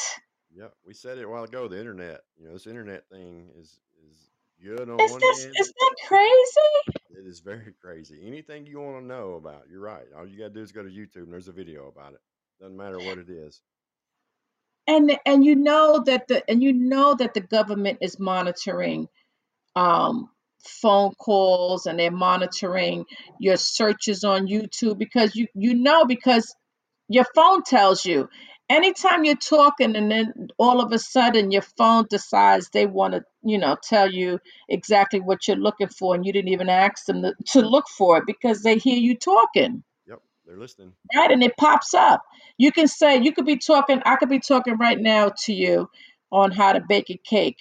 Speaker 4: Yeah, we said it a while ago. The internet, you know, this internet thing is is good on
Speaker 1: Is
Speaker 4: one
Speaker 1: this
Speaker 4: hand.
Speaker 1: is that crazy?
Speaker 4: It is very crazy. Anything you want to know about, you're right. All you got to do is go to YouTube and there's a video about it. Doesn't matter what it is.
Speaker 1: And and you know that the and you know that the government is monitoring um phone calls and they're monitoring your searches on YouTube because you you know because your phone tells you anytime you're talking and then all of a sudden your phone decides they want to you know tell you exactly what you're looking for and you didn't even ask them to, to look for it because they hear you talking
Speaker 4: they're listening.
Speaker 1: right and it pops up. You can say you could be talking i could be talking right now to you on how to bake a cake.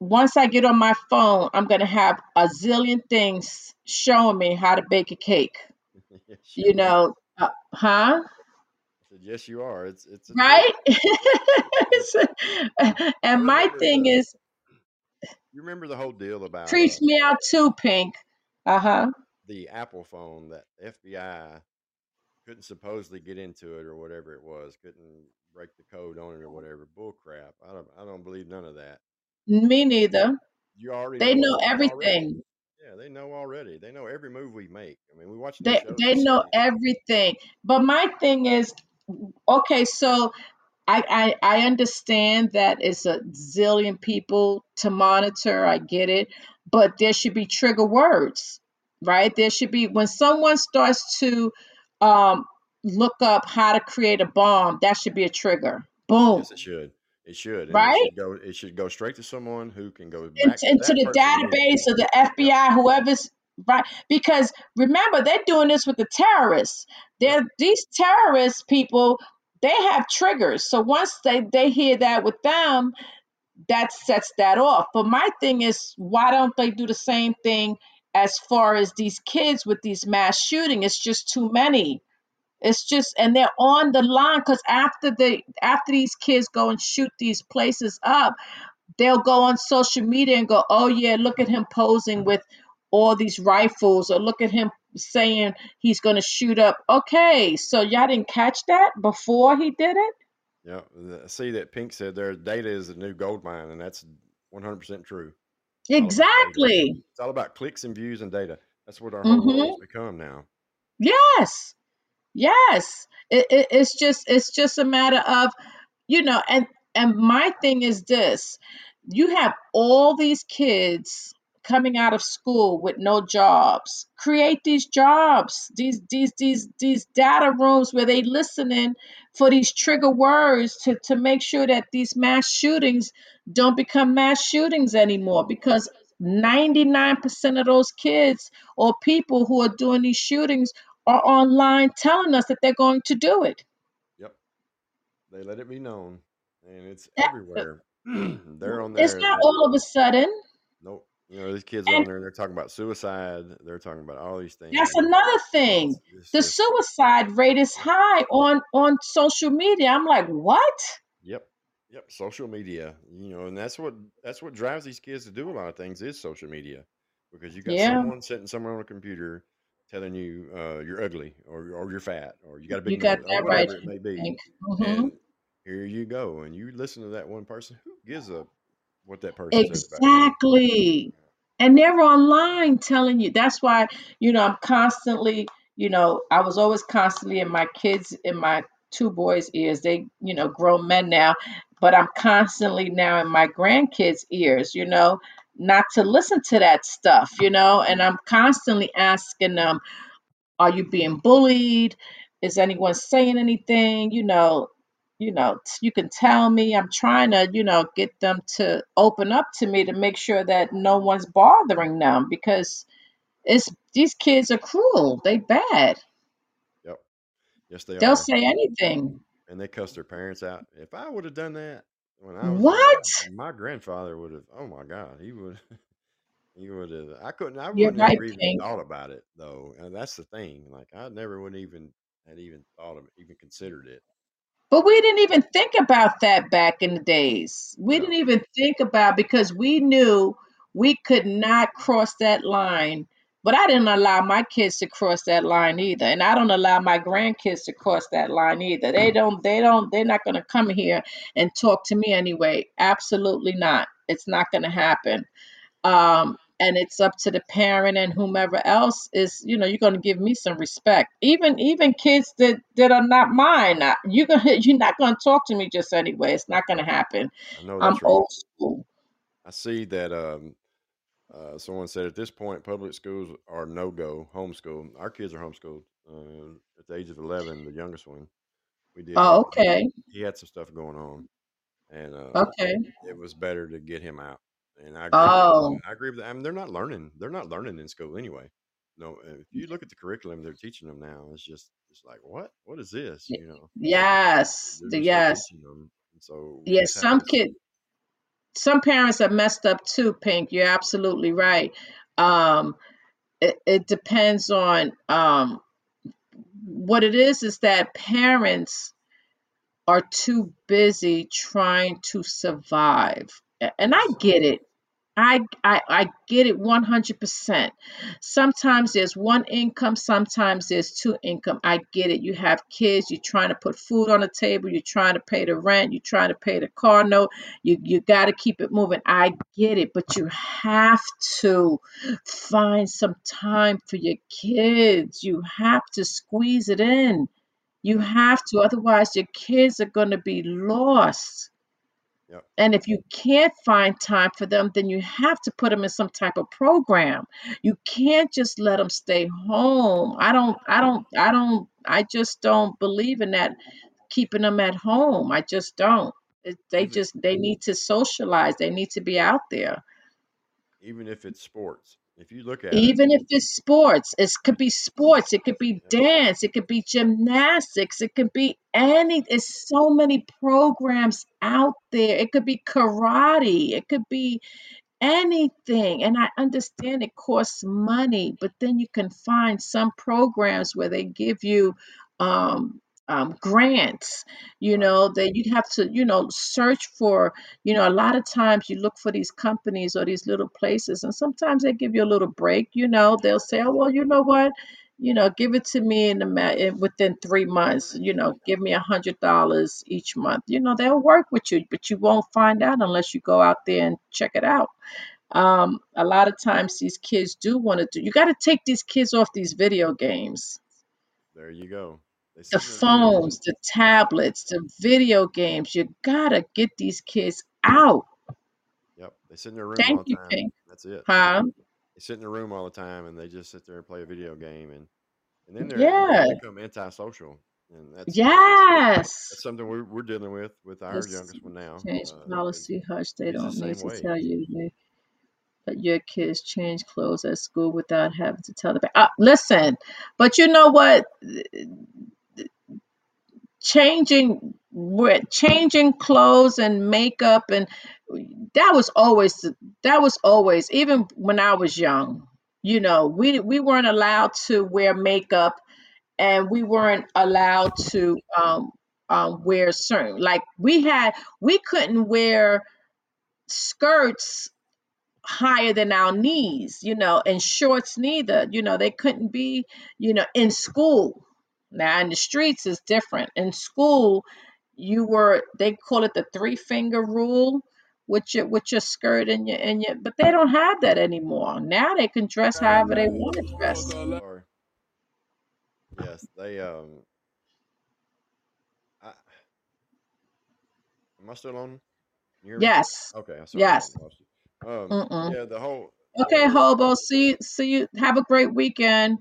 Speaker 1: Once i get on my phone i'm going to have a zillion things showing me how to bake a cake.
Speaker 4: Yes,
Speaker 1: you know uh, huh?
Speaker 4: Said, yes, you are. It's it's
Speaker 1: right? And my thing
Speaker 4: the.
Speaker 1: is
Speaker 4: You remember the whole deal about uh
Speaker 1: me out too pink. Uh-huh
Speaker 4: the Apple phone that FBI couldn't supposedly get into it or whatever it was, couldn't break the code on it or oh. whatever. Bull crap. I don't I don't believe none of that.
Speaker 1: me neither
Speaker 4: You already
Speaker 1: they
Speaker 4: know
Speaker 1: know
Speaker 4: it already.
Speaker 1: everything
Speaker 4: Yeah, they know already. They know every move we make. I mean, we watch
Speaker 1: they they know
Speaker 4: same.
Speaker 1: everything but my thing is okay so I, I I understand that it's a zillion people to monitor. I get it, but there should be trigger words, right? There should be when someone starts to um, look up how to create a bomb. That should be a trigger. Boom,
Speaker 4: Yes, it should. It should, and it
Speaker 1: right?
Speaker 4: should go. It should go straight to someone who can go
Speaker 1: into, into the database or the FBI, whoever's right. Because remember, they're doing this with the terrorists. They're these terrorist people. They have triggers. So once they they hear that with them, that sets that off. But my thing is, why don't they do the same thing as far as these kids with these mass shooting? It's just too many. It's just, and they're on the line because after the after these kids go and shoot these places up, they'll go on social media and go, "Oh yeah, look at him posing with all these rifles," or "Look at him saying he's going to shoot up." Okay, so y'all didn't catch that before he did it.
Speaker 4: Yeah. See that Pink said there data is a new gold mine, and that's 100% true. It's all about data.
Speaker 1: Exactly.
Speaker 4: It's all about clicks and views and data. That's what our whole mm-hmm.
Speaker 1: world
Speaker 4: has become now.
Speaker 1: Yes. Yes. It, it, it's just it's just a matter of you know and and my thing is this you have all these kids coming out of school with no jobs create these jobs these these these these data rooms where they listening for these trigger words to to make sure that these mass shootings don't become mass shootings anymore because 99% of those kids or people who are doing these shootings are online telling us that they're going to do it
Speaker 4: Yep. They let it be known, and it's
Speaker 1: That-
Speaker 4: everywhere. they're on there.
Speaker 1: it's
Speaker 4: not
Speaker 1: all of a sudden
Speaker 4: Nope. You know, these kids
Speaker 1: And-
Speaker 4: on there. And they're talking about suicide. They're talking about all these things.
Speaker 1: That's another thing.
Speaker 4: it's- it's
Speaker 1: The
Speaker 4: just-
Speaker 1: suicide rate is high on on social media. I'm like, what?
Speaker 4: Yep. Yep. Social media. You know, and that's what that's what drives these kids to do a lot of things is social media, because you got
Speaker 1: Yeah.
Speaker 4: someone sitting somewhere on a computer telling you uh, you're ugly or or you're fat or you got a big
Speaker 1: You got that
Speaker 4: or
Speaker 1: right,
Speaker 4: whatever it may be.
Speaker 1: Mhm.
Speaker 4: And here you go, and you listen to that one person. Who gives a what that person?
Speaker 1: Exactly. And they're online telling you. That's why, you know, I'm constantly, you know, I was always constantly in my kids, in my two boys' ears. They, you know, grown men now, but I'm constantly now in my grandkids' ears, you know, not to listen to that stuff, you know, and I'm constantly asking them, are you being bullied? Is anyone saying anything? You know, you know, t- you can tell me. I'm trying to, you know, get them to open up to me to make sure that no one's bothering them because it's these kids are cruel. They bad.
Speaker 4: Yep. Yes, they
Speaker 1: They'll
Speaker 4: are.
Speaker 1: say anything.
Speaker 4: and they cuss their parents out. If I would have done that when I was
Speaker 1: What?
Speaker 4: my grandfather would have. Oh my God, he would. He would have. I couldn't. I
Speaker 1: You're
Speaker 4: would
Speaker 1: right,
Speaker 4: never even
Speaker 1: Pink.
Speaker 4: thought about it though, and that's the thing. Like I never would even had even thought of it, even considered it.
Speaker 1: But we didn't even think about that back in the days. We didn't even think about because we knew we could not cross that line But I didn't allow my kids to cross that line either, and I don't allow my grandkids to cross that line either. They don't. They don't. They're not going to come here and talk to me anyway. Absolutely not. It's not going to happen. Um, and it's up to the parent and whomever else is. You know, you're going to give me some respect. Even even kids that that are not mine. You're gonna you're not going to talk to me just anyway. It's not going to happen.
Speaker 4: I know
Speaker 1: I'm
Speaker 4: right.
Speaker 1: old school.
Speaker 4: I see that um, uh, someone said at this point public schools are no go homeschool. Our kids are homeschooled uh, at the age of eleven. The youngest one, we did.
Speaker 1: Oh, okay.
Speaker 4: He had some stuff going on, and uh,
Speaker 1: Okay.
Speaker 4: it was better to get him out. And I agree.
Speaker 1: Oh.
Speaker 4: With, I agree with that. I mean, they're not learning. They're not learning in school anyway. No, if you look at the curriculum they're teaching them now, it's just it's like what? What is this? You know,
Speaker 1: Yes. Yes.
Speaker 4: teaching them. And so
Speaker 1: Yes. Some
Speaker 4: to.
Speaker 1: kid. Some parents are messed up too. Pink. You're absolutely right. Um, it, it depends on um what it is. Is that parents are too busy trying to survive. And I get it. I, I I get it 100%. Sometimes there's one income, sometimes there's two income. I get it. You have kids, you're trying to put food on the table, you're trying to pay the rent, you're trying to pay the car note. You you got to keep it moving. I get it, but you have to find some time for your kids. You have to squeeze it in. You have to, otherwise, your kids are going to be lost.
Speaker 4: Yep.
Speaker 1: And if you can't find time for them, then you have to put them in some type of program. You can't just let them stay home. I don't, I don't, I don't, I just don't believe in that keeping them at home. I just don't. It- They
Speaker 4: Even
Speaker 1: just, they need to socialize. They need to be out there.
Speaker 4: even if it's sports, if you look at it,
Speaker 1: Even if it's sports, it could be sports, it could be dance, it could be gymnastics, it could be any, it's so many programs out there. It could be karate, it could be anything. And I understand it costs money, but then you can find some programs where they give you um, um, grants, you know, that you have to, you know, search for, you know, a lot of times you look for these companies or these little places, and sometimes they give you a little break, you know, they'll say, oh, well, you know what? You know, give it to me in the ma- in- within three months. You know, give me a hundred dollars each month. You know, they'll work with you, but you won't find out unless you go out there and check it out um, a lot of times these kids do want to do you got to take these kids off these video games
Speaker 4: there you go. They
Speaker 1: the
Speaker 4: sit in their
Speaker 1: phones the tablets the video games you gotta get these kids out
Speaker 4: Yep, they sit in their room
Speaker 1: thank
Speaker 4: all the
Speaker 1: you
Speaker 4: time.
Speaker 1: pink
Speaker 4: That's it.
Speaker 1: huh
Speaker 4: They sit in their room all the time, and they just sit there and play a video game, and and then they're
Speaker 1: yeah
Speaker 4: they become antisocial, and that's that's
Speaker 1: yes
Speaker 4: that's something we're we're dealing with with our
Speaker 1: let's
Speaker 4: youngest one now.
Speaker 1: change
Speaker 4: Uh,
Speaker 1: policy hush they don't need
Speaker 4: same
Speaker 1: to
Speaker 4: way.
Speaker 1: tell you they let your kids change clothes at school without having to tell the. Uh, listen, but you know what? Changing with changing clothes and makeup and that was always that was always even when I was young you know we we weren't allowed to wear makeup and we weren't allowed to um, um wear certain like we had we couldn't wear skirts higher than our knees, you know, and shorts neither. You know, they couldn't be, you know, in school. Now in the streets is different. In school, you were they call it the three finger rule with your with your skirt and your and your but they don't have that anymore. Now they can dress however they want to dress.
Speaker 4: Yes, they um. I, am I still on? You hear me?
Speaker 1: Yes.
Speaker 4: Okay, I sorry,
Speaker 1: Yes.
Speaker 4: Um,
Speaker 1: Mm-mm.
Speaker 4: yeah, the whole
Speaker 1: Okay, hobo. See see you. Have a great weekend.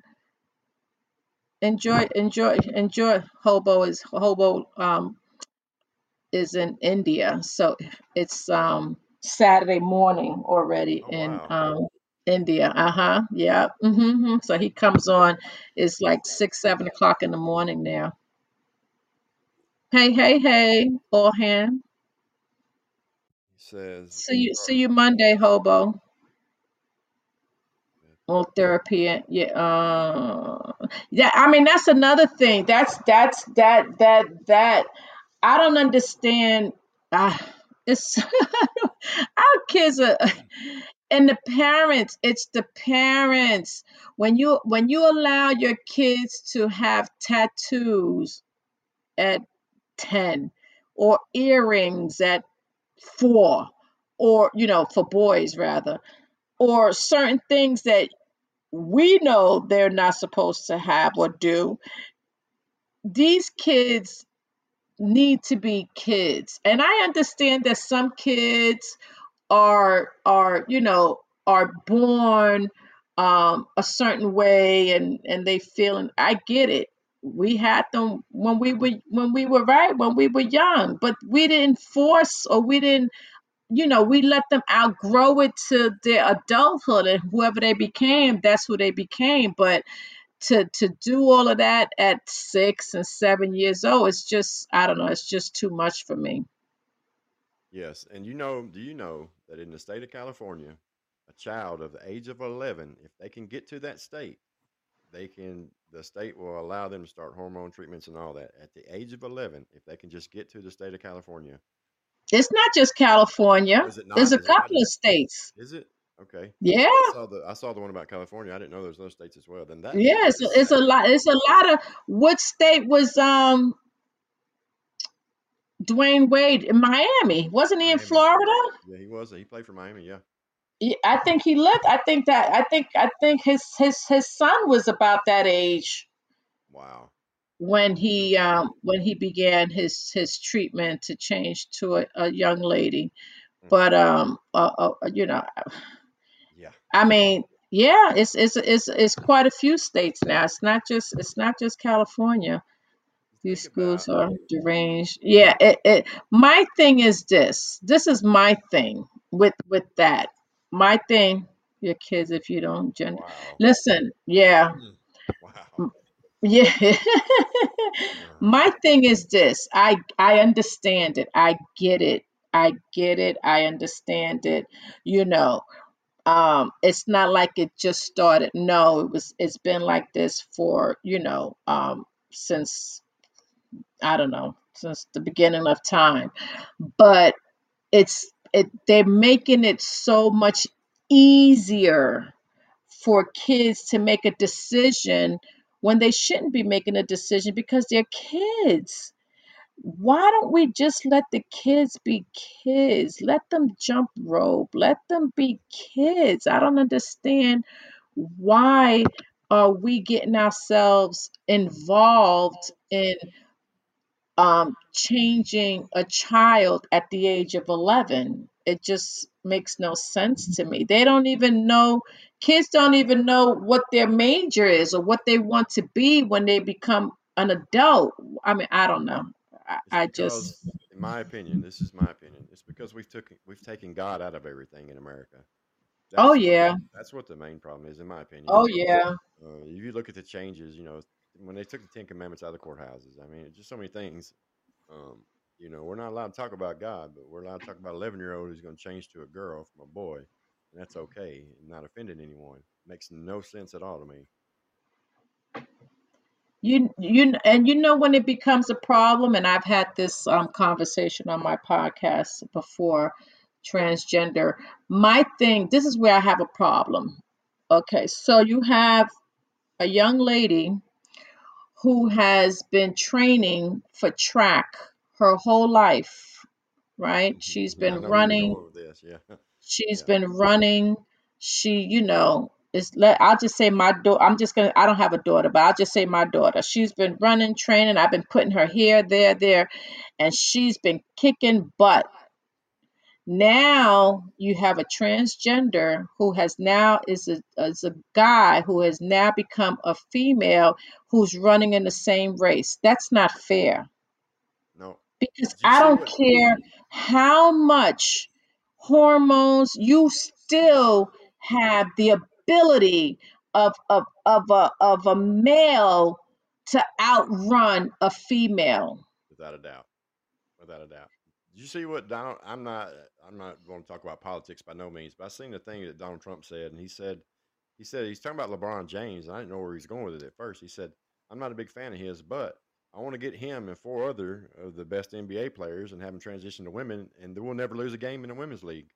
Speaker 1: Enjoy enjoy enjoy. Hobo is hobo. Um, is in India. So it's um Saturday morning already
Speaker 4: oh
Speaker 1: in
Speaker 4: wow,
Speaker 1: um India. Uh-huh. Yeah. Mm-hmm. So he comes on, it's like six, seven o'clock in the morning now. Hey, hey, hey, all hand.
Speaker 4: he says
Speaker 1: See you see you Monday, hobo. All therapy yeah, uh yeah, I mean that's another thing. That's that's that that that I don't understand. I It's our kids are and the parents, it's the parents. When you when you allow your kids to have tattoos at 10 or earrings at 4 or you know for boys rather or certain things that we know they're not supposed to have or do these kids need to be kids. And i understand that some kids are are you know are born um a certain way and and they feel and i get it. We had them when we were when we were right when we were young but we didn't force or we didn't you know we let them outgrow it to their adulthood and whoever they became that's who they became but to to do all of that at six and seven years old it's just i don't know it's just too much for me
Speaker 4: Yes, and you know, do you know that in the state of California, a child of the age of 11, if they can get to that state, they can the state will allow them to start hormone treatments and all that at the age of 11 if they can just get to the state of California.
Speaker 1: It's not just california
Speaker 4: Is it
Speaker 1: there's a
Speaker 4: Is it not?
Speaker 1: couple of states
Speaker 4: Is it? Okay.
Speaker 1: yeah
Speaker 4: I saw the I saw the one about California. I didn't know there's other states as well. Then that
Speaker 1: yeah it's, it's a lot it's a lot of what state was um dwyane wade in miami wasn't he in
Speaker 4: Miami.
Speaker 1: florida
Speaker 4: Yeah, he was. He played for Miami. Yeah.
Speaker 1: Yeah, I think he lived. I think that. I think. I think his his his son was about that age
Speaker 4: Wow.
Speaker 1: When he um when he began his his treatment to change to a, a young lady.
Speaker 4: Mm,
Speaker 1: But um, uh, uh, you know,
Speaker 4: Yeah.
Speaker 1: I mean, yeah, it's it's it's it's quite a few states now. It's not just it's not just California. These schools are deranged. Yeah, it, it my thing is this. This is my thing with with that. My thing, your kids if you don't gender.
Speaker 4: wow.
Speaker 1: Listen, yeah.
Speaker 4: Mm, Wow.
Speaker 1: Yeah. my thing is this. I I understand it. I get it. I get it. I understand it. You know, um it's not like it just started. No, it was it's been like this for, you know, um since I don't know, since the beginning of time. But it's it they're making it so much easier for kids to make a decision when they shouldn't be making a decision because they're kids. Why don't we just let the kids be kids? Let them jump rope. Let them be kids. I don't understand why are we getting ourselves involved in um, changing a child at the age of 11. It just makes no sense to me. They don't even know, kids don't even know what their major is or what they want to be when they become an adult. I mean, I don't know. I, I just,
Speaker 4: in my opinion, this is my opinion. It's because we've took we've taken God out of everything in America.
Speaker 1: oh,
Speaker 4: That's
Speaker 1: yeah.
Speaker 4: that's what the main problem is, in my opinion.
Speaker 1: Oh, yeah.
Speaker 4: Uh, if you look at the changes, you know, when they took the Ten Commandments out of the courthouses, I mean, it's just so many things. Um, you know, we're not allowed to talk about God, but we're allowed to talk about an 11 year old who's going to change to a girl from a boy, and that's okay, and not offending anyone. Makes no sense at all to me.
Speaker 1: You you and you know when it becomes a problem, and I've had this um, conversation on my podcast before, transgender. My thing, this is where I have a problem. Okay, so you have a young lady who has been training for track her whole life, right?
Speaker 4: hmm
Speaker 1: She's
Speaker 4: Yeah, I
Speaker 1: been
Speaker 4: know
Speaker 1: running
Speaker 4: with this. Yeah,
Speaker 1: she's
Speaker 4: yeah,
Speaker 1: been running. She you know is let i'll just say my daughter i'm just gonna i don't have a daughter but i'll just say my daughter. She's been running training. I've been putting her here there there and she's been kicking butt. Now you have a transgender who has now is a, is a guy who has now become a female who's running in the same race. That's not fair. Because
Speaker 4: Did you
Speaker 1: I
Speaker 4: see
Speaker 1: don't
Speaker 4: what?
Speaker 1: care how much hormones you still have the ability of of of a of a male to outrun a female.
Speaker 4: Without a doubt, without a doubt. Did you see what Donald? I'm not. I'm not going to talk about politics by no means, but I seen the thing that Donald Trump said, and he said, he said he's talking about LeBron James, and I didn't know where he's going with it at first. He said, I'm not a big fan of his, but I want to get him and four other of the best NBA players and have them transition to women, and we'll never lose a game in the women's league.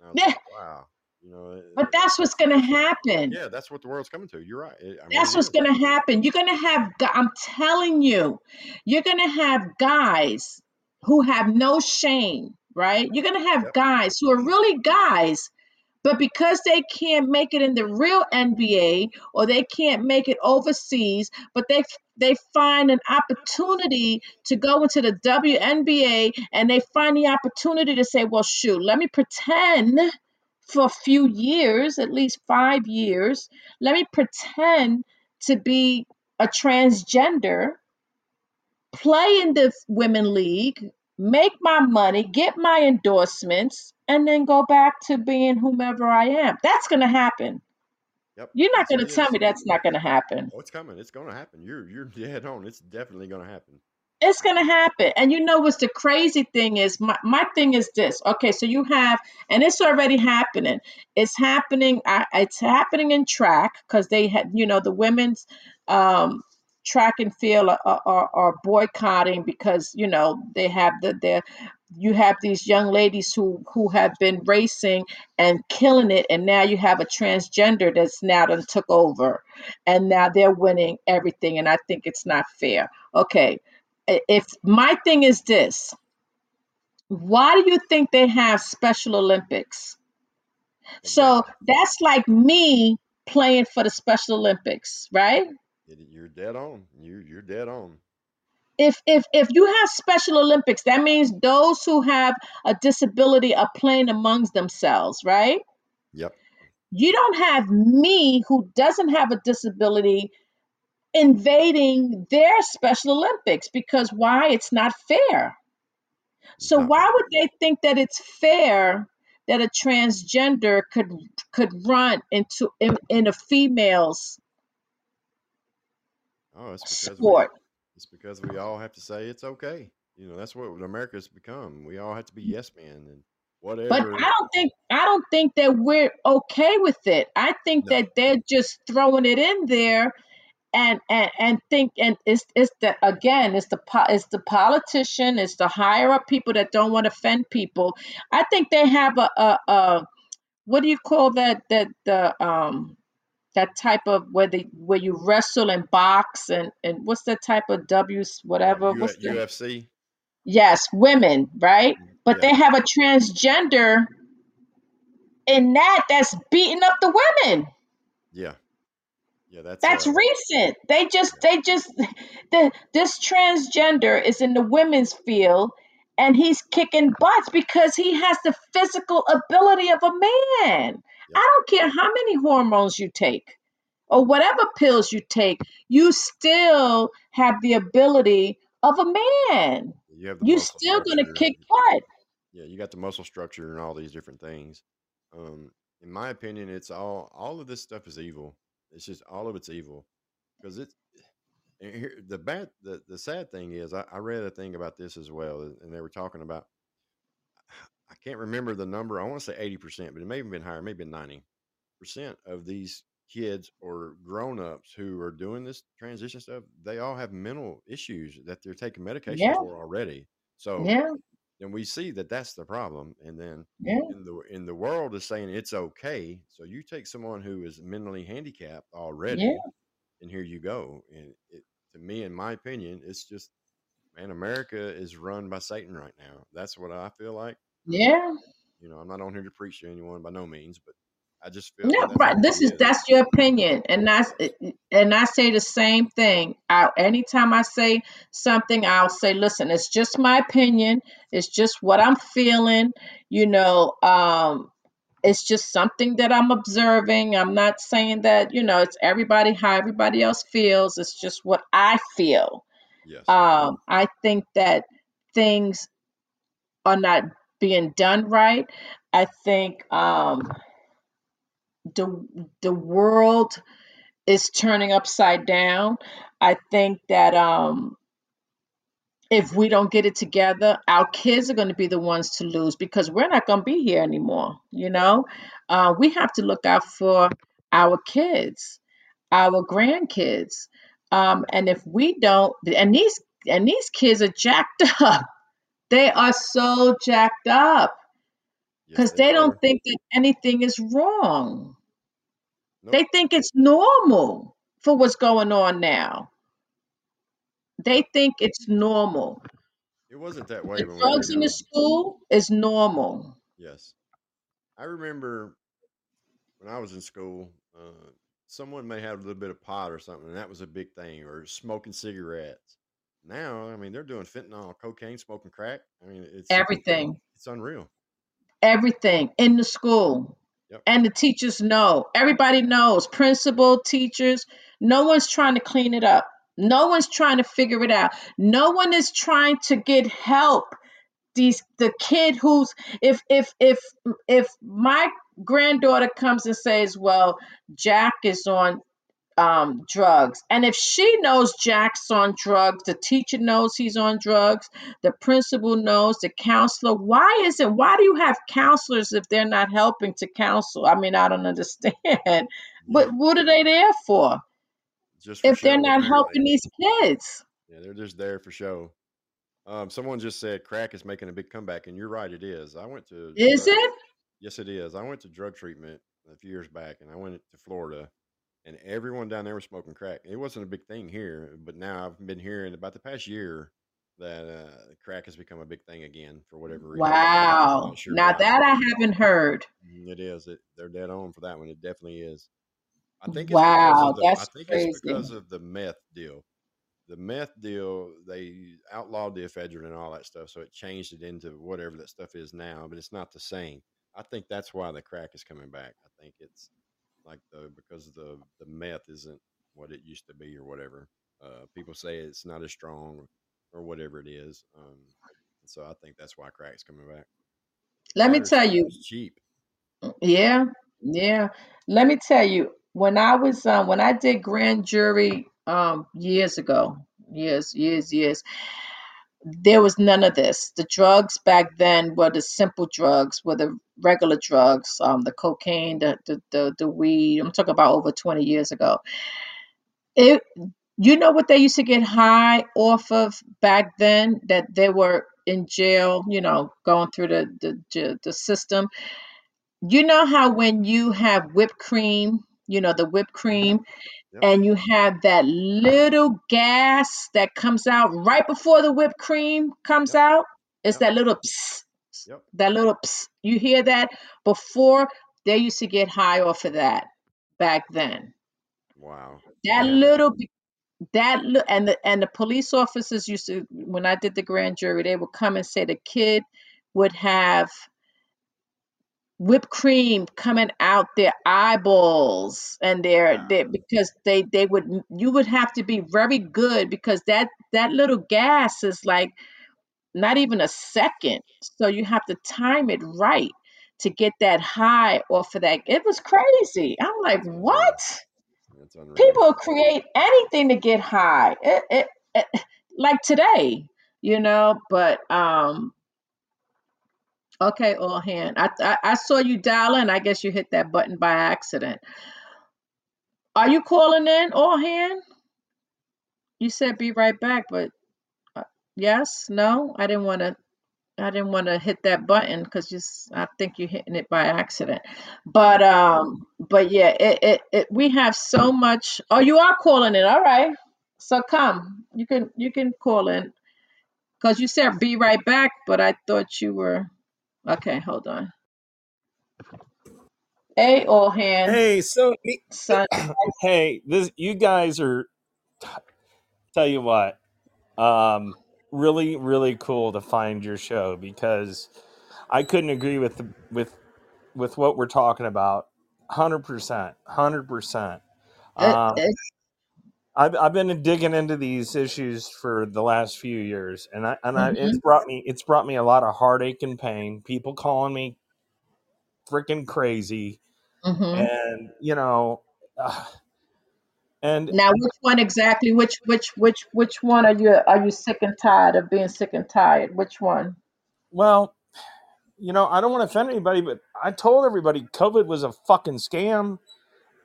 Speaker 4: And I was
Speaker 1: Yeah,
Speaker 4: like, wow, you know,
Speaker 1: but that's what's going to happen.
Speaker 4: yeah, that's what the world's coming to. You're right. I mean,
Speaker 1: That's what's going to happen. You're going to have. I'm telling you, you're going to have guys who have no shame, right? You're going to have
Speaker 4: Yep.
Speaker 1: guys who are really guys, but because they can't make it in the real NBA or they can't make it overseas, but they they find an opportunity to go into the WNBA and they find the opportunity to say, well, shoot, let me pretend for a few years, at least five years, let me pretend to be a transgender, play in the women league, make my money, get my endorsements, and then go back to being whomever I am. That's going to happen.
Speaker 4: Yep.
Speaker 1: You're not going to tell me that's not going to happen.
Speaker 4: Oh, it's coming. It's going to happen. You're you're dead on. It's definitely going to happen.
Speaker 1: It's going to happen. And you know what's the crazy thing is? My, my thing is this. Okay, so you have, and it's already happening. It's happening. I, it's happening in track because they had, you know, the women's um, track and field are, are, are boycotting because you know they have the their you have these young ladies who who have been racing and killing it and now you have a transgender that's now done took over and now they're winning everything and i think it's not fair. Okay if my thing is this. Why do you think they have special olympics? So that's like me playing for the special olympics right?
Speaker 4: You're dead on. You you're dead on.
Speaker 1: If if if you have special olympics that means those who have a disability are playing amongst themselves right?
Speaker 4: Yep.
Speaker 1: you don't have me who doesn't have a disability invading their special olympics because why? It's not fair. So
Speaker 4: not
Speaker 1: why would they think that it's fair that a transgender could could run into in, in a female's
Speaker 4: Oh, it's because we
Speaker 1: sport
Speaker 4: it's because we all have to say it's okay. You know, that's what America's become. We all have to be yes men and whatever. But.
Speaker 1: I don't think I don't think that we're okay with it. I think
Speaker 4: No.
Speaker 1: that they're just throwing it in there and and and think and it's it's the again it's the it's the politician it's the higher up people that don't want to offend people. I think they have a a, a what do you call that that the um that type of where they where you wrestle and box and and what's that type of W's
Speaker 4: Uh,
Speaker 1: whatever
Speaker 4: U- UFC.
Speaker 1: yes women right but
Speaker 4: Yeah.
Speaker 1: they have a transgender in that that's beating up the women
Speaker 4: Yeah. Yeah. That's
Speaker 1: that's
Speaker 4: uh.
Speaker 1: recent they just
Speaker 4: Yeah.
Speaker 1: they just the this transgender is in the women's field and he's kicking butts because he has the physical ability of a man
Speaker 4: Yep.
Speaker 1: i don't care how many hormones you take or whatever pills you take you still have the ability of a man
Speaker 4: You have the
Speaker 1: you
Speaker 4: muscle
Speaker 1: still gonna kick butt
Speaker 4: Yeah, you got the muscle structure and all these different things. Um, in my opinion, it's all all of this stuff is evil. It's just all of it's evil because it's and here, the bad the, the sad thing is I, I read a thing about this as well and they were talking about I can't remember the number I want to say eighty percent but it may have been higher maybe ninety percent of these kids or grown-ups who are doing this transition stuff they all have mental issues that they're taking medication
Speaker 1: yeah.
Speaker 4: for already. So
Speaker 1: yeah.
Speaker 4: then we see that that's the problem and then
Speaker 1: yeah.
Speaker 4: in the in the world is saying it's okay so you take someone who is mentally handicapped
Speaker 1: yeah.
Speaker 4: already and here you go and it, to me in my opinion it's just man america is run by satan right now. That's what i feel like
Speaker 1: yeah
Speaker 4: you know i'm not on here to preach to anyone by no means but i just feel
Speaker 1: No, right. This is
Speaker 4: is
Speaker 1: that's your opinion, and that's and I say the same thing. I, anytime I say something, I'll say, "Listen, it's just my opinion. It's just what I'm feeling. You know, um, it's just something that I'm observing. I'm not saying that you know it's everybody how everybody else feels. It's just what I feel.
Speaker 4: yes
Speaker 1: Um, I think that things are not being done right. I think um, the the world is turning upside down. I think that um, if we don't get it together, our kids are going to be the ones to lose because we're not going to be here anymore. You know, uh, we have to look out for our kids, our grandkids. Um, and if we don't, and these and these kids are jacked up. They are so jacked up
Speaker 4: Yes,
Speaker 1: because
Speaker 4: they
Speaker 1: they don't think that anything is wrong.
Speaker 4: Nope.
Speaker 1: They think it's normal for what's going on now. They think it's normal.
Speaker 4: It wasn't that way
Speaker 1: The
Speaker 4: when we
Speaker 1: drugs in the school is normal.
Speaker 4: Yes. I remember when I was in school, uh, someone may have a little bit of pot or something, and that was a big thing, or smoking cigarettes. Now, I mean, they're doing fentanyl, cocaine, smoking crack. I mean, it's
Speaker 1: Everything,
Speaker 4: it's unreal.
Speaker 1: everything in the school.
Speaker 4: Yep.
Speaker 1: And the teachers know. Everybody knows. Principal, teachers. No one's trying to clean it up. No one's trying to figure it out. No one is trying to get help. These the kid who's if if if if my granddaughter comes and says, "Well, Jack is on um, drugs," and if she knows Jack's on drugs, the teacher knows he's on drugs, the principal knows, the counselor. Why is it? Why do you have counselors if they're not helping to counsel? I mean, I don't understand.
Speaker 4: Yeah,
Speaker 1: But what are they there for
Speaker 4: just for
Speaker 1: if they're not helping these kids?
Speaker 4: Yeah, they're just there for show. Um, someone just said crack is making a big comeback, and you're right, it is. I went to
Speaker 1: Is
Speaker 4: drug,
Speaker 1: it?
Speaker 4: yes, it is. I went to drug treatment a few years back, and I went to Florida, and everyone down there was smoking crack. It wasn't a big thing here, but now I've been hearing about the past year that uh, crack has become a big thing again for whatever reason.
Speaker 1: Wow.
Speaker 4: not sure
Speaker 1: Now
Speaker 4: why.
Speaker 1: that I haven't heard.
Speaker 4: Mm, It is. It, they're dead on for that one. It definitely is. I think it's
Speaker 1: Wow,
Speaker 4: the. I
Speaker 1: that's
Speaker 4: think it's
Speaker 1: crazy.
Speaker 4: because of the meth deal. The meth deal, they outlawed the ephedrine and all that stuff, so it changed it into whatever that stuff is now. But it's not the same. I think that's why the crack is coming back. I think it's like the because the the meth isn't what it used to be or whatever. Uh, people say it's not as strong or whatever it is. Um, so I think that's why crack's coming back.
Speaker 1: Let me tell you.
Speaker 4: cheap.
Speaker 1: Yeah, yeah. Let me tell you, when I was um when I did grand jury um years ago, years, years, years, there was none of this. The drugs back then were the simple drugs, were the regular drugs, um, the cocaine, the the the, the weed. I'm talking about over 20 years ago. It you know what they used to get high off of back then that they were in jail, you know, going through the the the, the system you know how when you have whipped cream, you know, the whipped cream,
Speaker 4: Yep.
Speaker 1: and you have that little gas that comes out right before the whipped cream comes
Speaker 4: Yep.
Speaker 1: out? It's
Speaker 4: Yep.
Speaker 1: that little psst,
Speaker 4: Yep.
Speaker 1: that little. You hear that? Before they used to get high off of that back then.
Speaker 4: Wow.
Speaker 1: That
Speaker 4: Yeah.
Speaker 1: little that and the and the police officers used to when I did the grand jury, they would come and say the kid would have whipped cream coming out their eyeballs and their,
Speaker 4: Wow.
Speaker 1: their because they they would you would have to be very good because that that little gas is like not even a second so you have to time it right to get that high off of that it was crazy i'm like what
Speaker 4: That's unreal.
Speaker 1: people create anything to get high it, it, it, like today you know but um Okay, all hand. I, I I saw you dial in. I guess you hit that button by accident. Are you calling in, all hand? You said be right back, but yes, no, I didn't want to. I didn't want to hit that button because you. I think you're hitting it by accident. But um, but yeah, it, it it we have so much. Oh, you are calling in. All right, so come. You can you can call in because you said be right back, but I thought you were. Okay, hold on. Hey, all hands,
Speaker 5: Hey, so me-
Speaker 1: Son,
Speaker 5: hey, this you guys are tell you what, um, really, really cool to find your show because I couldn't agree with the, with with what we're talking about. Hundred percent, hundred percent. Um, I've I've been digging into these issues for the last few years, and I and I
Speaker 1: mhm,
Speaker 5: it's brought me it's brought me a lot of heartache and pain. People calling me freaking crazy,
Speaker 1: mhm.
Speaker 5: and you know, uh, and
Speaker 1: Now, which one exactly? Which which which which one are you are you sick and tired of being sick and tired? Which one?
Speaker 5: well, you know, I don't want to offend anybody, but I told everybody COVID was a fucking scam,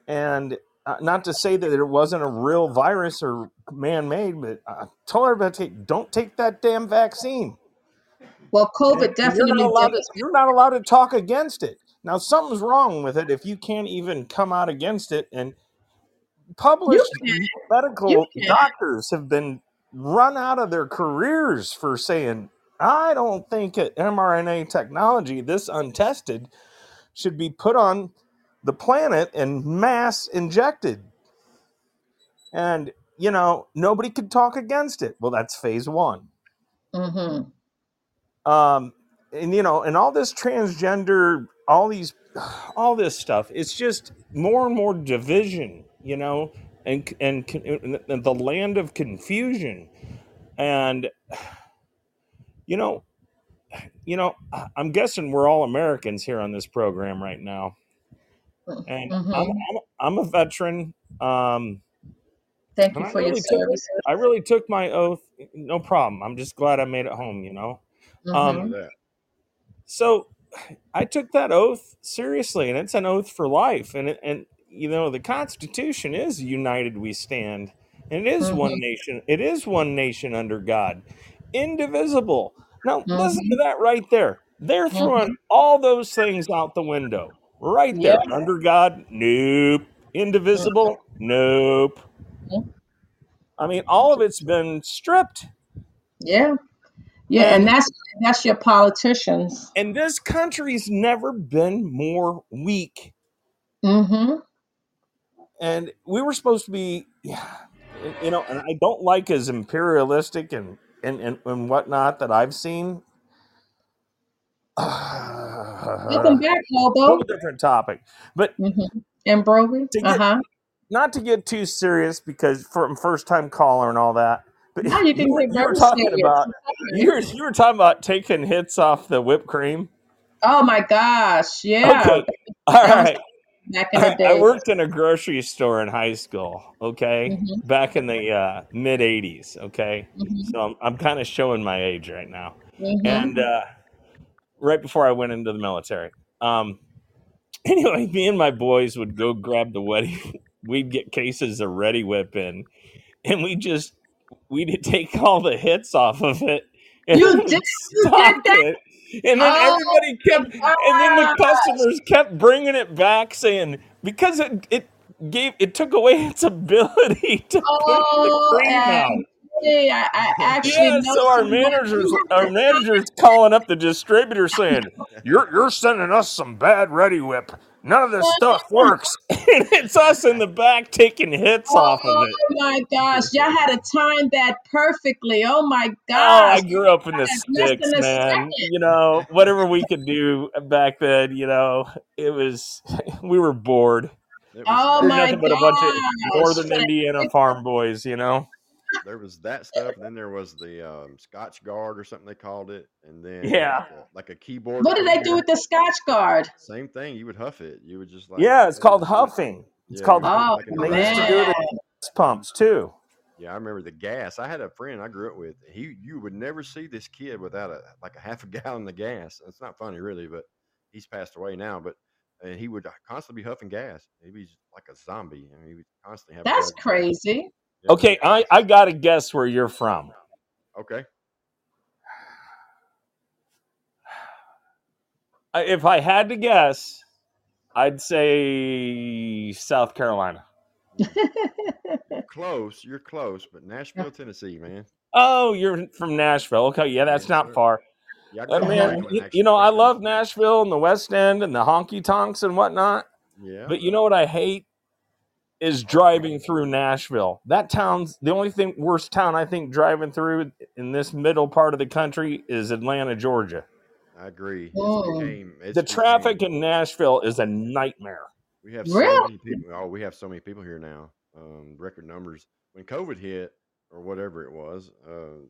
Speaker 5: and uh, not to say that it wasn't a real virus or man-made, but I told everybody, don't take that damn vaccine.
Speaker 1: Well, COVID
Speaker 5: And you're
Speaker 1: definitely
Speaker 5: not allowed to. You're not allowed to talk against it. Now, something's wrong with it if you can't even come out against it. And published medical doctors have been run out of their careers for saying, "I don't think that mRNA technology, this untested, should be put on the planet and mass injected." And you know, nobody could talk against it. Well, that's phase one.
Speaker 1: Mm-hmm.
Speaker 5: um and you know and all this transgender all these all this stuff it's just more and more division you know and and, and the land of confusion and you know you know i'm guessing we're all americans here on this program right now and i'm
Speaker 1: Mm-hmm.
Speaker 5: i'm, I'm a veteran um
Speaker 1: Thank you for your
Speaker 5: really took
Speaker 1: service.
Speaker 5: i really took my oath no problem i'm just glad i made it home you know
Speaker 1: Mm-hmm.
Speaker 5: um so I took that oath seriously, and it's an oath for life. And it, and you know the Constitution is "United We Stand," and it is one
Speaker 1: Mm-hmm.
Speaker 5: nation. It is one nation under God, indivisible. Now listen
Speaker 1: Mm-hmm.
Speaker 5: to that right there. They're
Speaker 1: Mm-hmm.
Speaker 5: throwing all those things out the window. Right there,
Speaker 1: Yeah.
Speaker 5: under God, nope. Indivisible, nope.
Speaker 1: Mhm.
Speaker 5: I mean, all of it's been stripped.
Speaker 1: Yeah. Yeah.
Speaker 5: And
Speaker 1: And that's that's your politicians.
Speaker 5: and this country's never been more weak.
Speaker 1: Mm-hmm.
Speaker 5: And we were supposed to be yeah, you know and i don't like as imperialistic and and and, and whatnot that i've seen
Speaker 1: Welcome back, Hobo.
Speaker 5: different topic but
Speaker 1: Mm-hmm. And Broby. Uh-huh.
Speaker 5: not to get too serious because from first time caller and all that but
Speaker 1: Now you
Speaker 5: you were, you were talking
Speaker 1: serious.
Speaker 5: about you were, you were talking about taking hits off the whipped cream
Speaker 1: Oh my gosh. Yeah.
Speaker 5: okay all right
Speaker 1: back in the
Speaker 5: I, I worked in a grocery store in high school, okay,
Speaker 1: Mm-hmm.
Speaker 5: back in the uh, mid '80s, okay.
Speaker 1: Mm-hmm.
Speaker 5: So I'm, I'm kind of showing my age right now,
Speaker 1: Mm-hmm.
Speaker 5: and uh, right before I went into the military. Um, anyway, me and my boys would go grab the wedding. We'd get cases of Reddi-wip in, and we just we'd take all the hits off of it,
Speaker 1: You did you did that?
Speaker 5: it. And then
Speaker 1: Oh
Speaker 5: everybody kept, and then the
Speaker 1: gosh.
Speaker 5: customers kept bringing it back, saying because it it gave it took away its ability to put the
Speaker 1: Oh,
Speaker 5: cream out.
Speaker 1: and I, I actually
Speaker 5: Yeah,
Speaker 1: know
Speaker 5: so our
Speaker 1: someone
Speaker 5: managers,
Speaker 1: who
Speaker 5: our managers calling up the distributor saying, "You're you're sending us some bad Reddi-wip. None of this stuff works." it's us in the back taking hits oh, off of it.
Speaker 1: Oh my gosh, y'all had to time that perfectly. Oh my gosh.
Speaker 5: Oh, I grew up in the
Speaker 1: That's
Speaker 5: sticks, man.
Speaker 1: second.
Speaker 5: You know, whatever we could do back then, you know, it was we were bored.
Speaker 4: Was
Speaker 1: Oh
Speaker 5: We're
Speaker 1: my
Speaker 5: nothing but a bunch of northern Indiana farm boys, you know.
Speaker 4: There was that stuff, and then there was the um, Scotchgard or something they called it, and then
Speaker 5: Yeah.
Speaker 4: like a, like a keyboard
Speaker 1: What did they do with the Scotch Guard?
Speaker 4: Same thing. You would huff it. You would just like
Speaker 5: Yeah, it's
Speaker 4: let
Speaker 5: called huffing. It's
Speaker 4: Yeah, you
Speaker 5: called
Speaker 4: would
Speaker 1: Oh
Speaker 4: like in
Speaker 5: they used to do it
Speaker 1: man.
Speaker 5: at gas pumps too.
Speaker 4: Yeah, I remember the gas. I had a friend I grew up with. He, you would never see this kid without a like a half a gallon of gas. It's not funny, really, but he's passed away now. But and he would constantly be huffing gas. He'd be like a zombie. I mean, he would constantly have. a
Speaker 1: That's
Speaker 4: gas
Speaker 1: crazy.
Speaker 4: Yep.
Speaker 5: Okay, I I gotta guess where you're from.
Speaker 4: Okay.
Speaker 5: If I had to guess, I'd say South Carolina.
Speaker 4: Close. You're close, but Nashville, Tennessee, man.
Speaker 5: Oh, you're from Nashville. Okay, yeah, that's
Speaker 4: Yes,
Speaker 5: not
Speaker 4: sir.
Speaker 5: far.
Speaker 4: Yeah,
Speaker 5: Uh,
Speaker 4: grew up in
Speaker 5: man, you, you know, I love Nashville and the West End and the honky tonks and whatnot.
Speaker 4: Yeah.
Speaker 5: But you know what I hate is driving through Nashville. That town's the only thing worst town I think driving through in this middle part of the country is Atlanta, Georgia.
Speaker 4: I agree. It's it's
Speaker 5: The traffic
Speaker 4: became
Speaker 5: in Nashville is a nightmare.
Speaker 4: we have so
Speaker 1: Really?
Speaker 4: many people oh, we have so many people here now. Um record numbers. When COVID hit or whatever it was, uh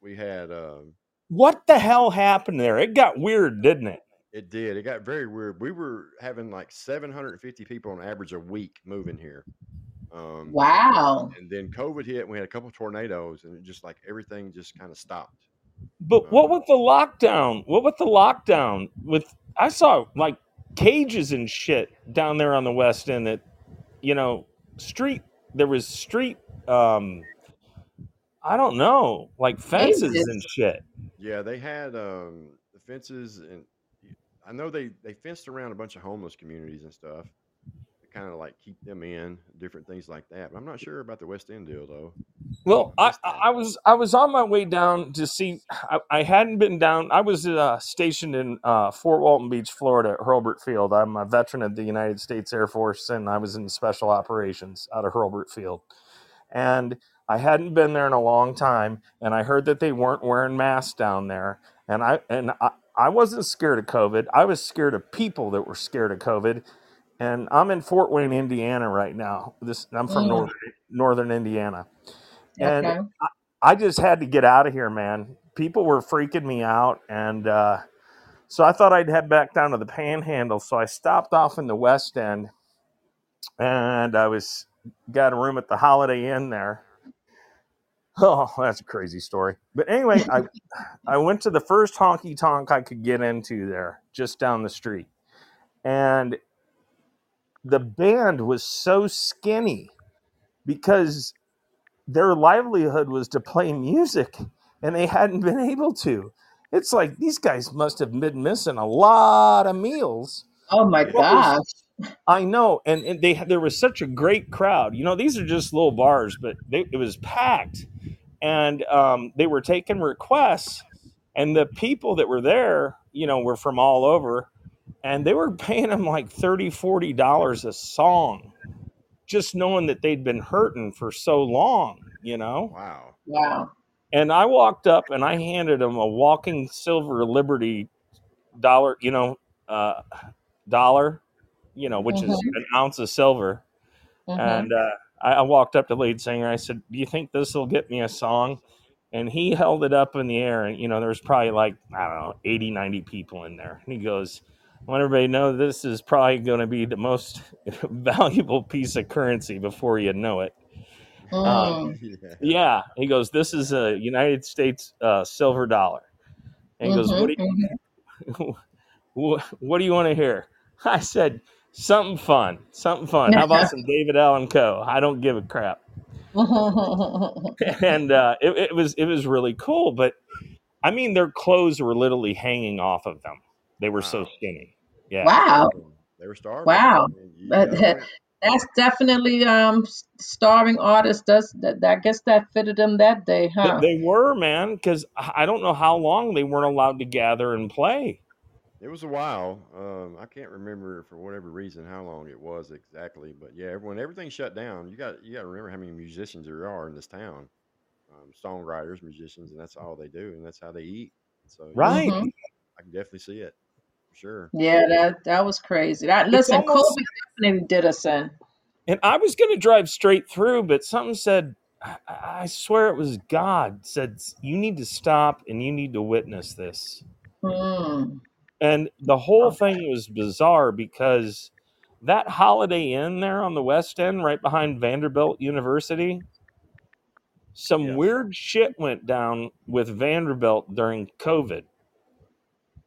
Speaker 4: we had um
Speaker 5: What the hell happened there? It got weird, didn't it?
Speaker 4: It did. It got very weird. We were having like 750 people on average a week moving here. Um
Speaker 1: Wow.
Speaker 4: and then COVID hit and we had a couple tornadoes and it just like everything just kind of stopped.
Speaker 5: But what
Speaker 4: Um
Speaker 5: with the lockdown? What with the lockdown? With I saw like cages and shit down there on the west end that you know street. There was street. Um, I don't know, like fences
Speaker 1: Ages.
Speaker 5: and shit.
Speaker 4: Yeah, they had um, the fences, and I know they they fenced around a bunch of homeless communities and stuff to kind of like keep them in, different things like that. But I'm not sure about the West End deal though.
Speaker 5: Well, I, I. I was I was on my way down to see. I, I hadn't been down. I was uh, stationed in uh, Fort Walton Beach, Florida, at Hurlburt Field. I'm a veteran of the United States Air Force, and I was in special operations out of Hurlburt Field. And I hadn't been there in a long time, and I heard that they weren't wearing masks down there. And I and I, I wasn't scared of COVID. I was scared of people that were scared of COVID. And I'm in Fort Wayne, Indiana, right now. This I'm from
Speaker 1: Mm,
Speaker 5: northern northern Indiana, and
Speaker 1: okay.
Speaker 5: I just had to get out of here, man. People were freaking me out, and uh, so I thought I'd head back down to the Panhandle. So I stopped off in the West End, and I was got a room at the Holiday Inn there. Oh, that's a crazy story. But anyway, I I went to the first honky tonk I could get into there, just down the street, and the band was so skinny because their livelihood was to play music and they hadn't been able to. It's like these guys must have been missing a lot of meals.
Speaker 1: Oh my
Speaker 4: Yeah.
Speaker 5: What was
Speaker 1: gosh.
Speaker 5: I know, and, and they there was such a great crowd. You know, these are just little bars, but they, it was packed, and um, they were taking requests, and the people that were there, you know, were from all over, and they were paying them like 30 40 dollars a song, just knowing that they'd been hurting for so long. You know,
Speaker 4: Wow.
Speaker 1: Wow.
Speaker 5: and I walked up and I handed them a walking silver Liberty dollar, you know, uh, dollar, you know, which is
Speaker 1: Mm-hmm.
Speaker 5: an ounce of silver.
Speaker 1: Mm-hmm.
Speaker 5: And uh, I, I walked up to the lead singer. I said, "Do you think this will get me a song?" And he held it up in the air, and you know, there was probably like I don't know, 80, 90 people in there. And he goes, "I want everybody to know this is probably going to be the most valuable piece of currency before you know it." Um,
Speaker 1: Mm.
Speaker 4: yeah.
Speaker 5: yeah, he goes, "This is a United States uh, silver dollar." And he goes, "What do
Speaker 1: Mm-hmm.
Speaker 5: you, what, what do you want to hear?" I said, "Something fun, something fun. How about some David Allan Coe? I don't give a crap." And uh, it, it was it was really cool. But I mean, their clothes were literally hanging off of them. They were so skinny. Yeah.
Speaker 1: wow.
Speaker 4: They were starving.
Speaker 1: Wow.
Speaker 4: I mean, you
Speaker 1: That,
Speaker 4: gotta
Speaker 1: that-
Speaker 4: win.
Speaker 1: that's definitely um s- starving artist. Does that? I guess that fitted them that day,
Speaker 5: They,
Speaker 1: huh?
Speaker 5: they were man, because I don't know how long they weren't allowed to gather and play.
Speaker 4: It was a while. Um, I can't remember for whatever reason how long it was exactly, but yeah, when everything shut down, you got you got to remember how many musicians there are in this town, um, songwriters, musicians, and that's all they do, and that's how they eat. So yeah,
Speaker 5: Right.
Speaker 1: hmm
Speaker 4: I can definitely see it for sure.
Speaker 1: Yeah, that that was crazy. That
Speaker 5: It's
Speaker 1: listen,
Speaker 5: almost
Speaker 1: COVID definitely did us in.
Speaker 5: And I was going to drive straight through, but something said, I, I swear it was God said, you need to stop and you need to witness this.
Speaker 1: Mm.
Speaker 5: And the whole thing was bizarre because that Holiday Inn there on the West End, right behind Vanderbilt University, some
Speaker 4: Yeah.
Speaker 5: weird shit went down with Vanderbilt during COVID.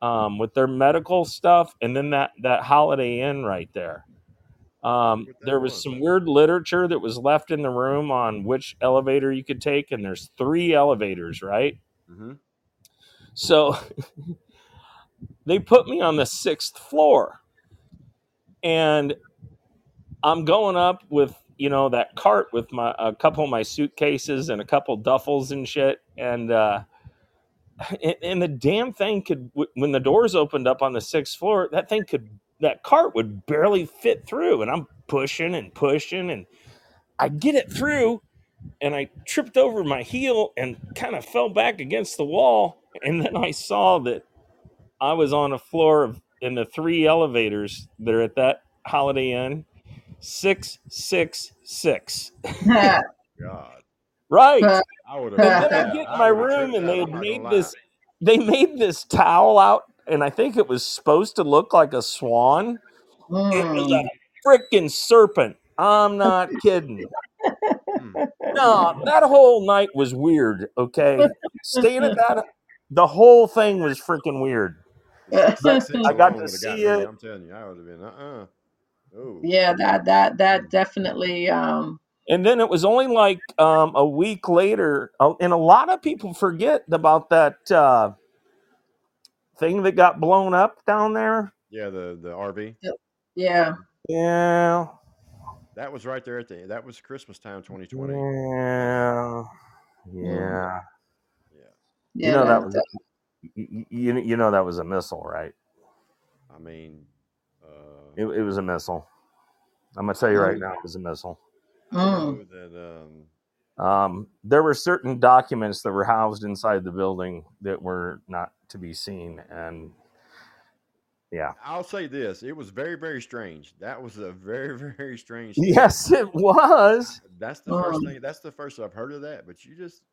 Speaker 5: Um, with their medical stuff, and then that that Holiday Inn right there. Um, there was
Speaker 4: was.
Speaker 5: some weird literature that was left in the room on which elevator you could take, and there's three elevators, right?
Speaker 4: hmm
Speaker 5: So they put me on the sixth floor, and I'm going up with you know that cart with my a couple of my suitcases and a couple duffels and shit, and uh, and, and the damn thing could when the doors opened up on the sixth floor, that thing could that cart would barely fit through, and I'm pushing and pushing, and I get it through, and I tripped over my heel and kind of fell back against the wall, and then I saw that I was on a floor of in the three elevators that are at that Holiday Inn, six six six.
Speaker 4: God,
Speaker 5: Right.
Speaker 4: I would have.
Speaker 5: Then I get in my
Speaker 4: would
Speaker 5: room and they had made this they made this towel out and I think it was supposed to look like a swan. It was
Speaker 1: mm.
Speaker 5: a freaking serpent. I'm not kidding.
Speaker 4: Mm.
Speaker 5: No, that whole night was weird, okay? Staying at that the whole thing was freaking weird.
Speaker 4: The six
Speaker 5: But
Speaker 4: six six
Speaker 5: I got
Speaker 4: alone
Speaker 5: to
Speaker 4: would got
Speaker 5: see it.
Speaker 4: I'm telling you, I would have been. Uh uh Oh,
Speaker 1: Yeah, that that that definitely. Um,
Speaker 5: And then it was only like um, a week later, uh, and a lot of people forget about that uh, thing that got blown up down there.
Speaker 4: yeah, the the RV.
Speaker 1: yeah.
Speaker 5: Yeah,
Speaker 4: That was right there at the. That was Christmas time, 2020.
Speaker 5: yeah, yeah.
Speaker 4: Yeah.
Speaker 1: Yeah,
Speaker 5: you know that
Speaker 1: that,
Speaker 5: was
Speaker 1: that-
Speaker 5: you, you you know that was a missile, right?
Speaker 4: I mean, uh,
Speaker 5: It, it was a missile. I'm gonna tell you right
Speaker 1: Mm.
Speaker 5: now, it was a missile.
Speaker 1: Mm.
Speaker 4: that. Um,
Speaker 5: Um, there were certain documents that were housed inside the building that were not to be seen, and yeah,
Speaker 4: I'll say this: it was very, very strange. That was a very, very strange. Thing.
Speaker 5: yes, it was.
Speaker 4: That's the first
Speaker 1: Mm.
Speaker 4: thing. That's the first I've heard of that. But you just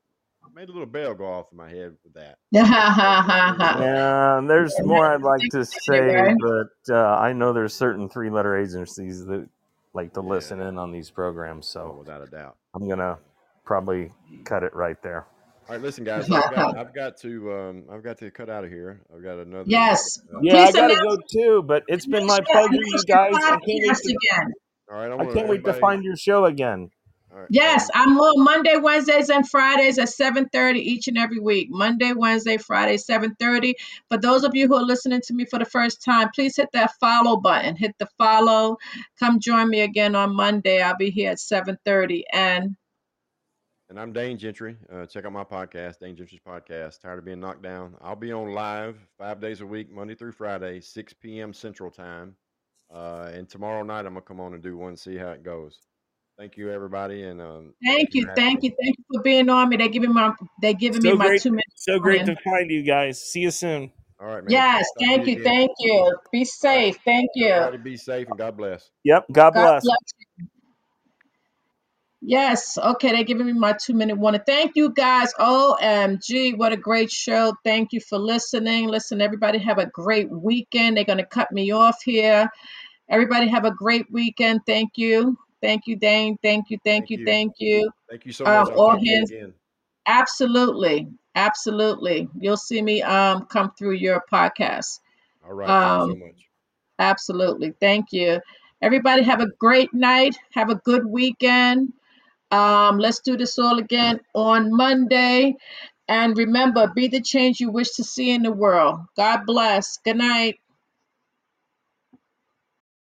Speaker 4: made a little bell go off in my head with that.
Speaker 1: Yeah,
Speaker 5: there's more I'd like to say, but uh, I know there's certain three-letter agencies that like to
Speaker 4: Yeah.
Speaker 5: listen in on these programs,
Speaker 4: Oh,
Speaker 5: so
Speaker 4: without a doubt.
Speaker 5: I'm gonna probably cut it right there.
Speaker 4: All right, listen, guys. I've got, I've got to, um, I've got to cut out of here. I've got another.
Speaker 1: Yes.
Speaker 4: Uh,
Speaker 5: Yeah, I gotta go too, but it's been my pleasure, you guys. I can't wait
Speaker 1: podcast
Speaker 5: to,
Speaker 1: again.
Speaker 4: all right, I,
Speaker 5: I
Speaker 4: wanna,
Speaker 5: can't wait to find your show again.
Speaker 4: Right,
Speaker 1: Yes, I'm on Monday, Wednesdays, and Fridays at 7:30 each and every week. Monday, Wednesday, Friday, 7:30. For those of you who are listening to me for the first time, please hit that follow button. Hit the follow. Come join me again on Monday. I'll be here at 7:30. And
Speaker 4: And I'm Dane Gentry. Uh, check out my podcast, Dane Gentry's podcast. Tired of being knocked down. I'll be on live five days a week, Monday through Friday, 6 p.m. Central Time. Uh, and tomorrow night, I'm gonna come on and do one, see how it goes. Thank you, everybody, and um,
Speaker 1: thank you, thank you, thank you for being on me. They giving my they giving me
Speaker 5: So
Speaker 1: my
Speaker 5: great,
Speaker 1: two minutes.
Speaker 5: so great to find you guys. See you soon.
Speaker 4: All right, man.
Speaker 1: Yes,
Speaker 4: Talk
Speaker 1: thank you,
Speaker 4: again.
Speaker 1: thank you. Be safe. Thank you.
Speaker 4: Everybody, be safe and God bless.
Speaker 5: Yep. God
Speaker 1: God
Speaker 5: bless.
Speaker 1: bless. Yes. Okay. They're giving me my two minute warning. Thank you guys. OMG. What a great show. Thank you for listening. Listen, everybody have a great weekend. They're going to cut me off here. Everybody have a great weekend. Thank you. Thank you, Dane. Thank you. Thank
Speaker 4: Thank
Speaker 1: you.
Speaker 4: you.
Speaker 1: Thank you.
Speaker 4: Thank you so
Speaker 1: Um,
Speaker 4: much.
Speaker 1: All
Speaker 4: talk to you
Speaker 1: hands. Absolutely. Absolutely. You'll see me um come through your podcast.
Speaker 4: All right. Thank you
Speaker 1: Um,
Speaker 4: so much.
Speaker 1: Absolutely. Thank you. Everybody have a great night. Have a good weekend. Um, let's do this all again on Monday. And remember, be the change you wish to see in the world. God bless. Good night.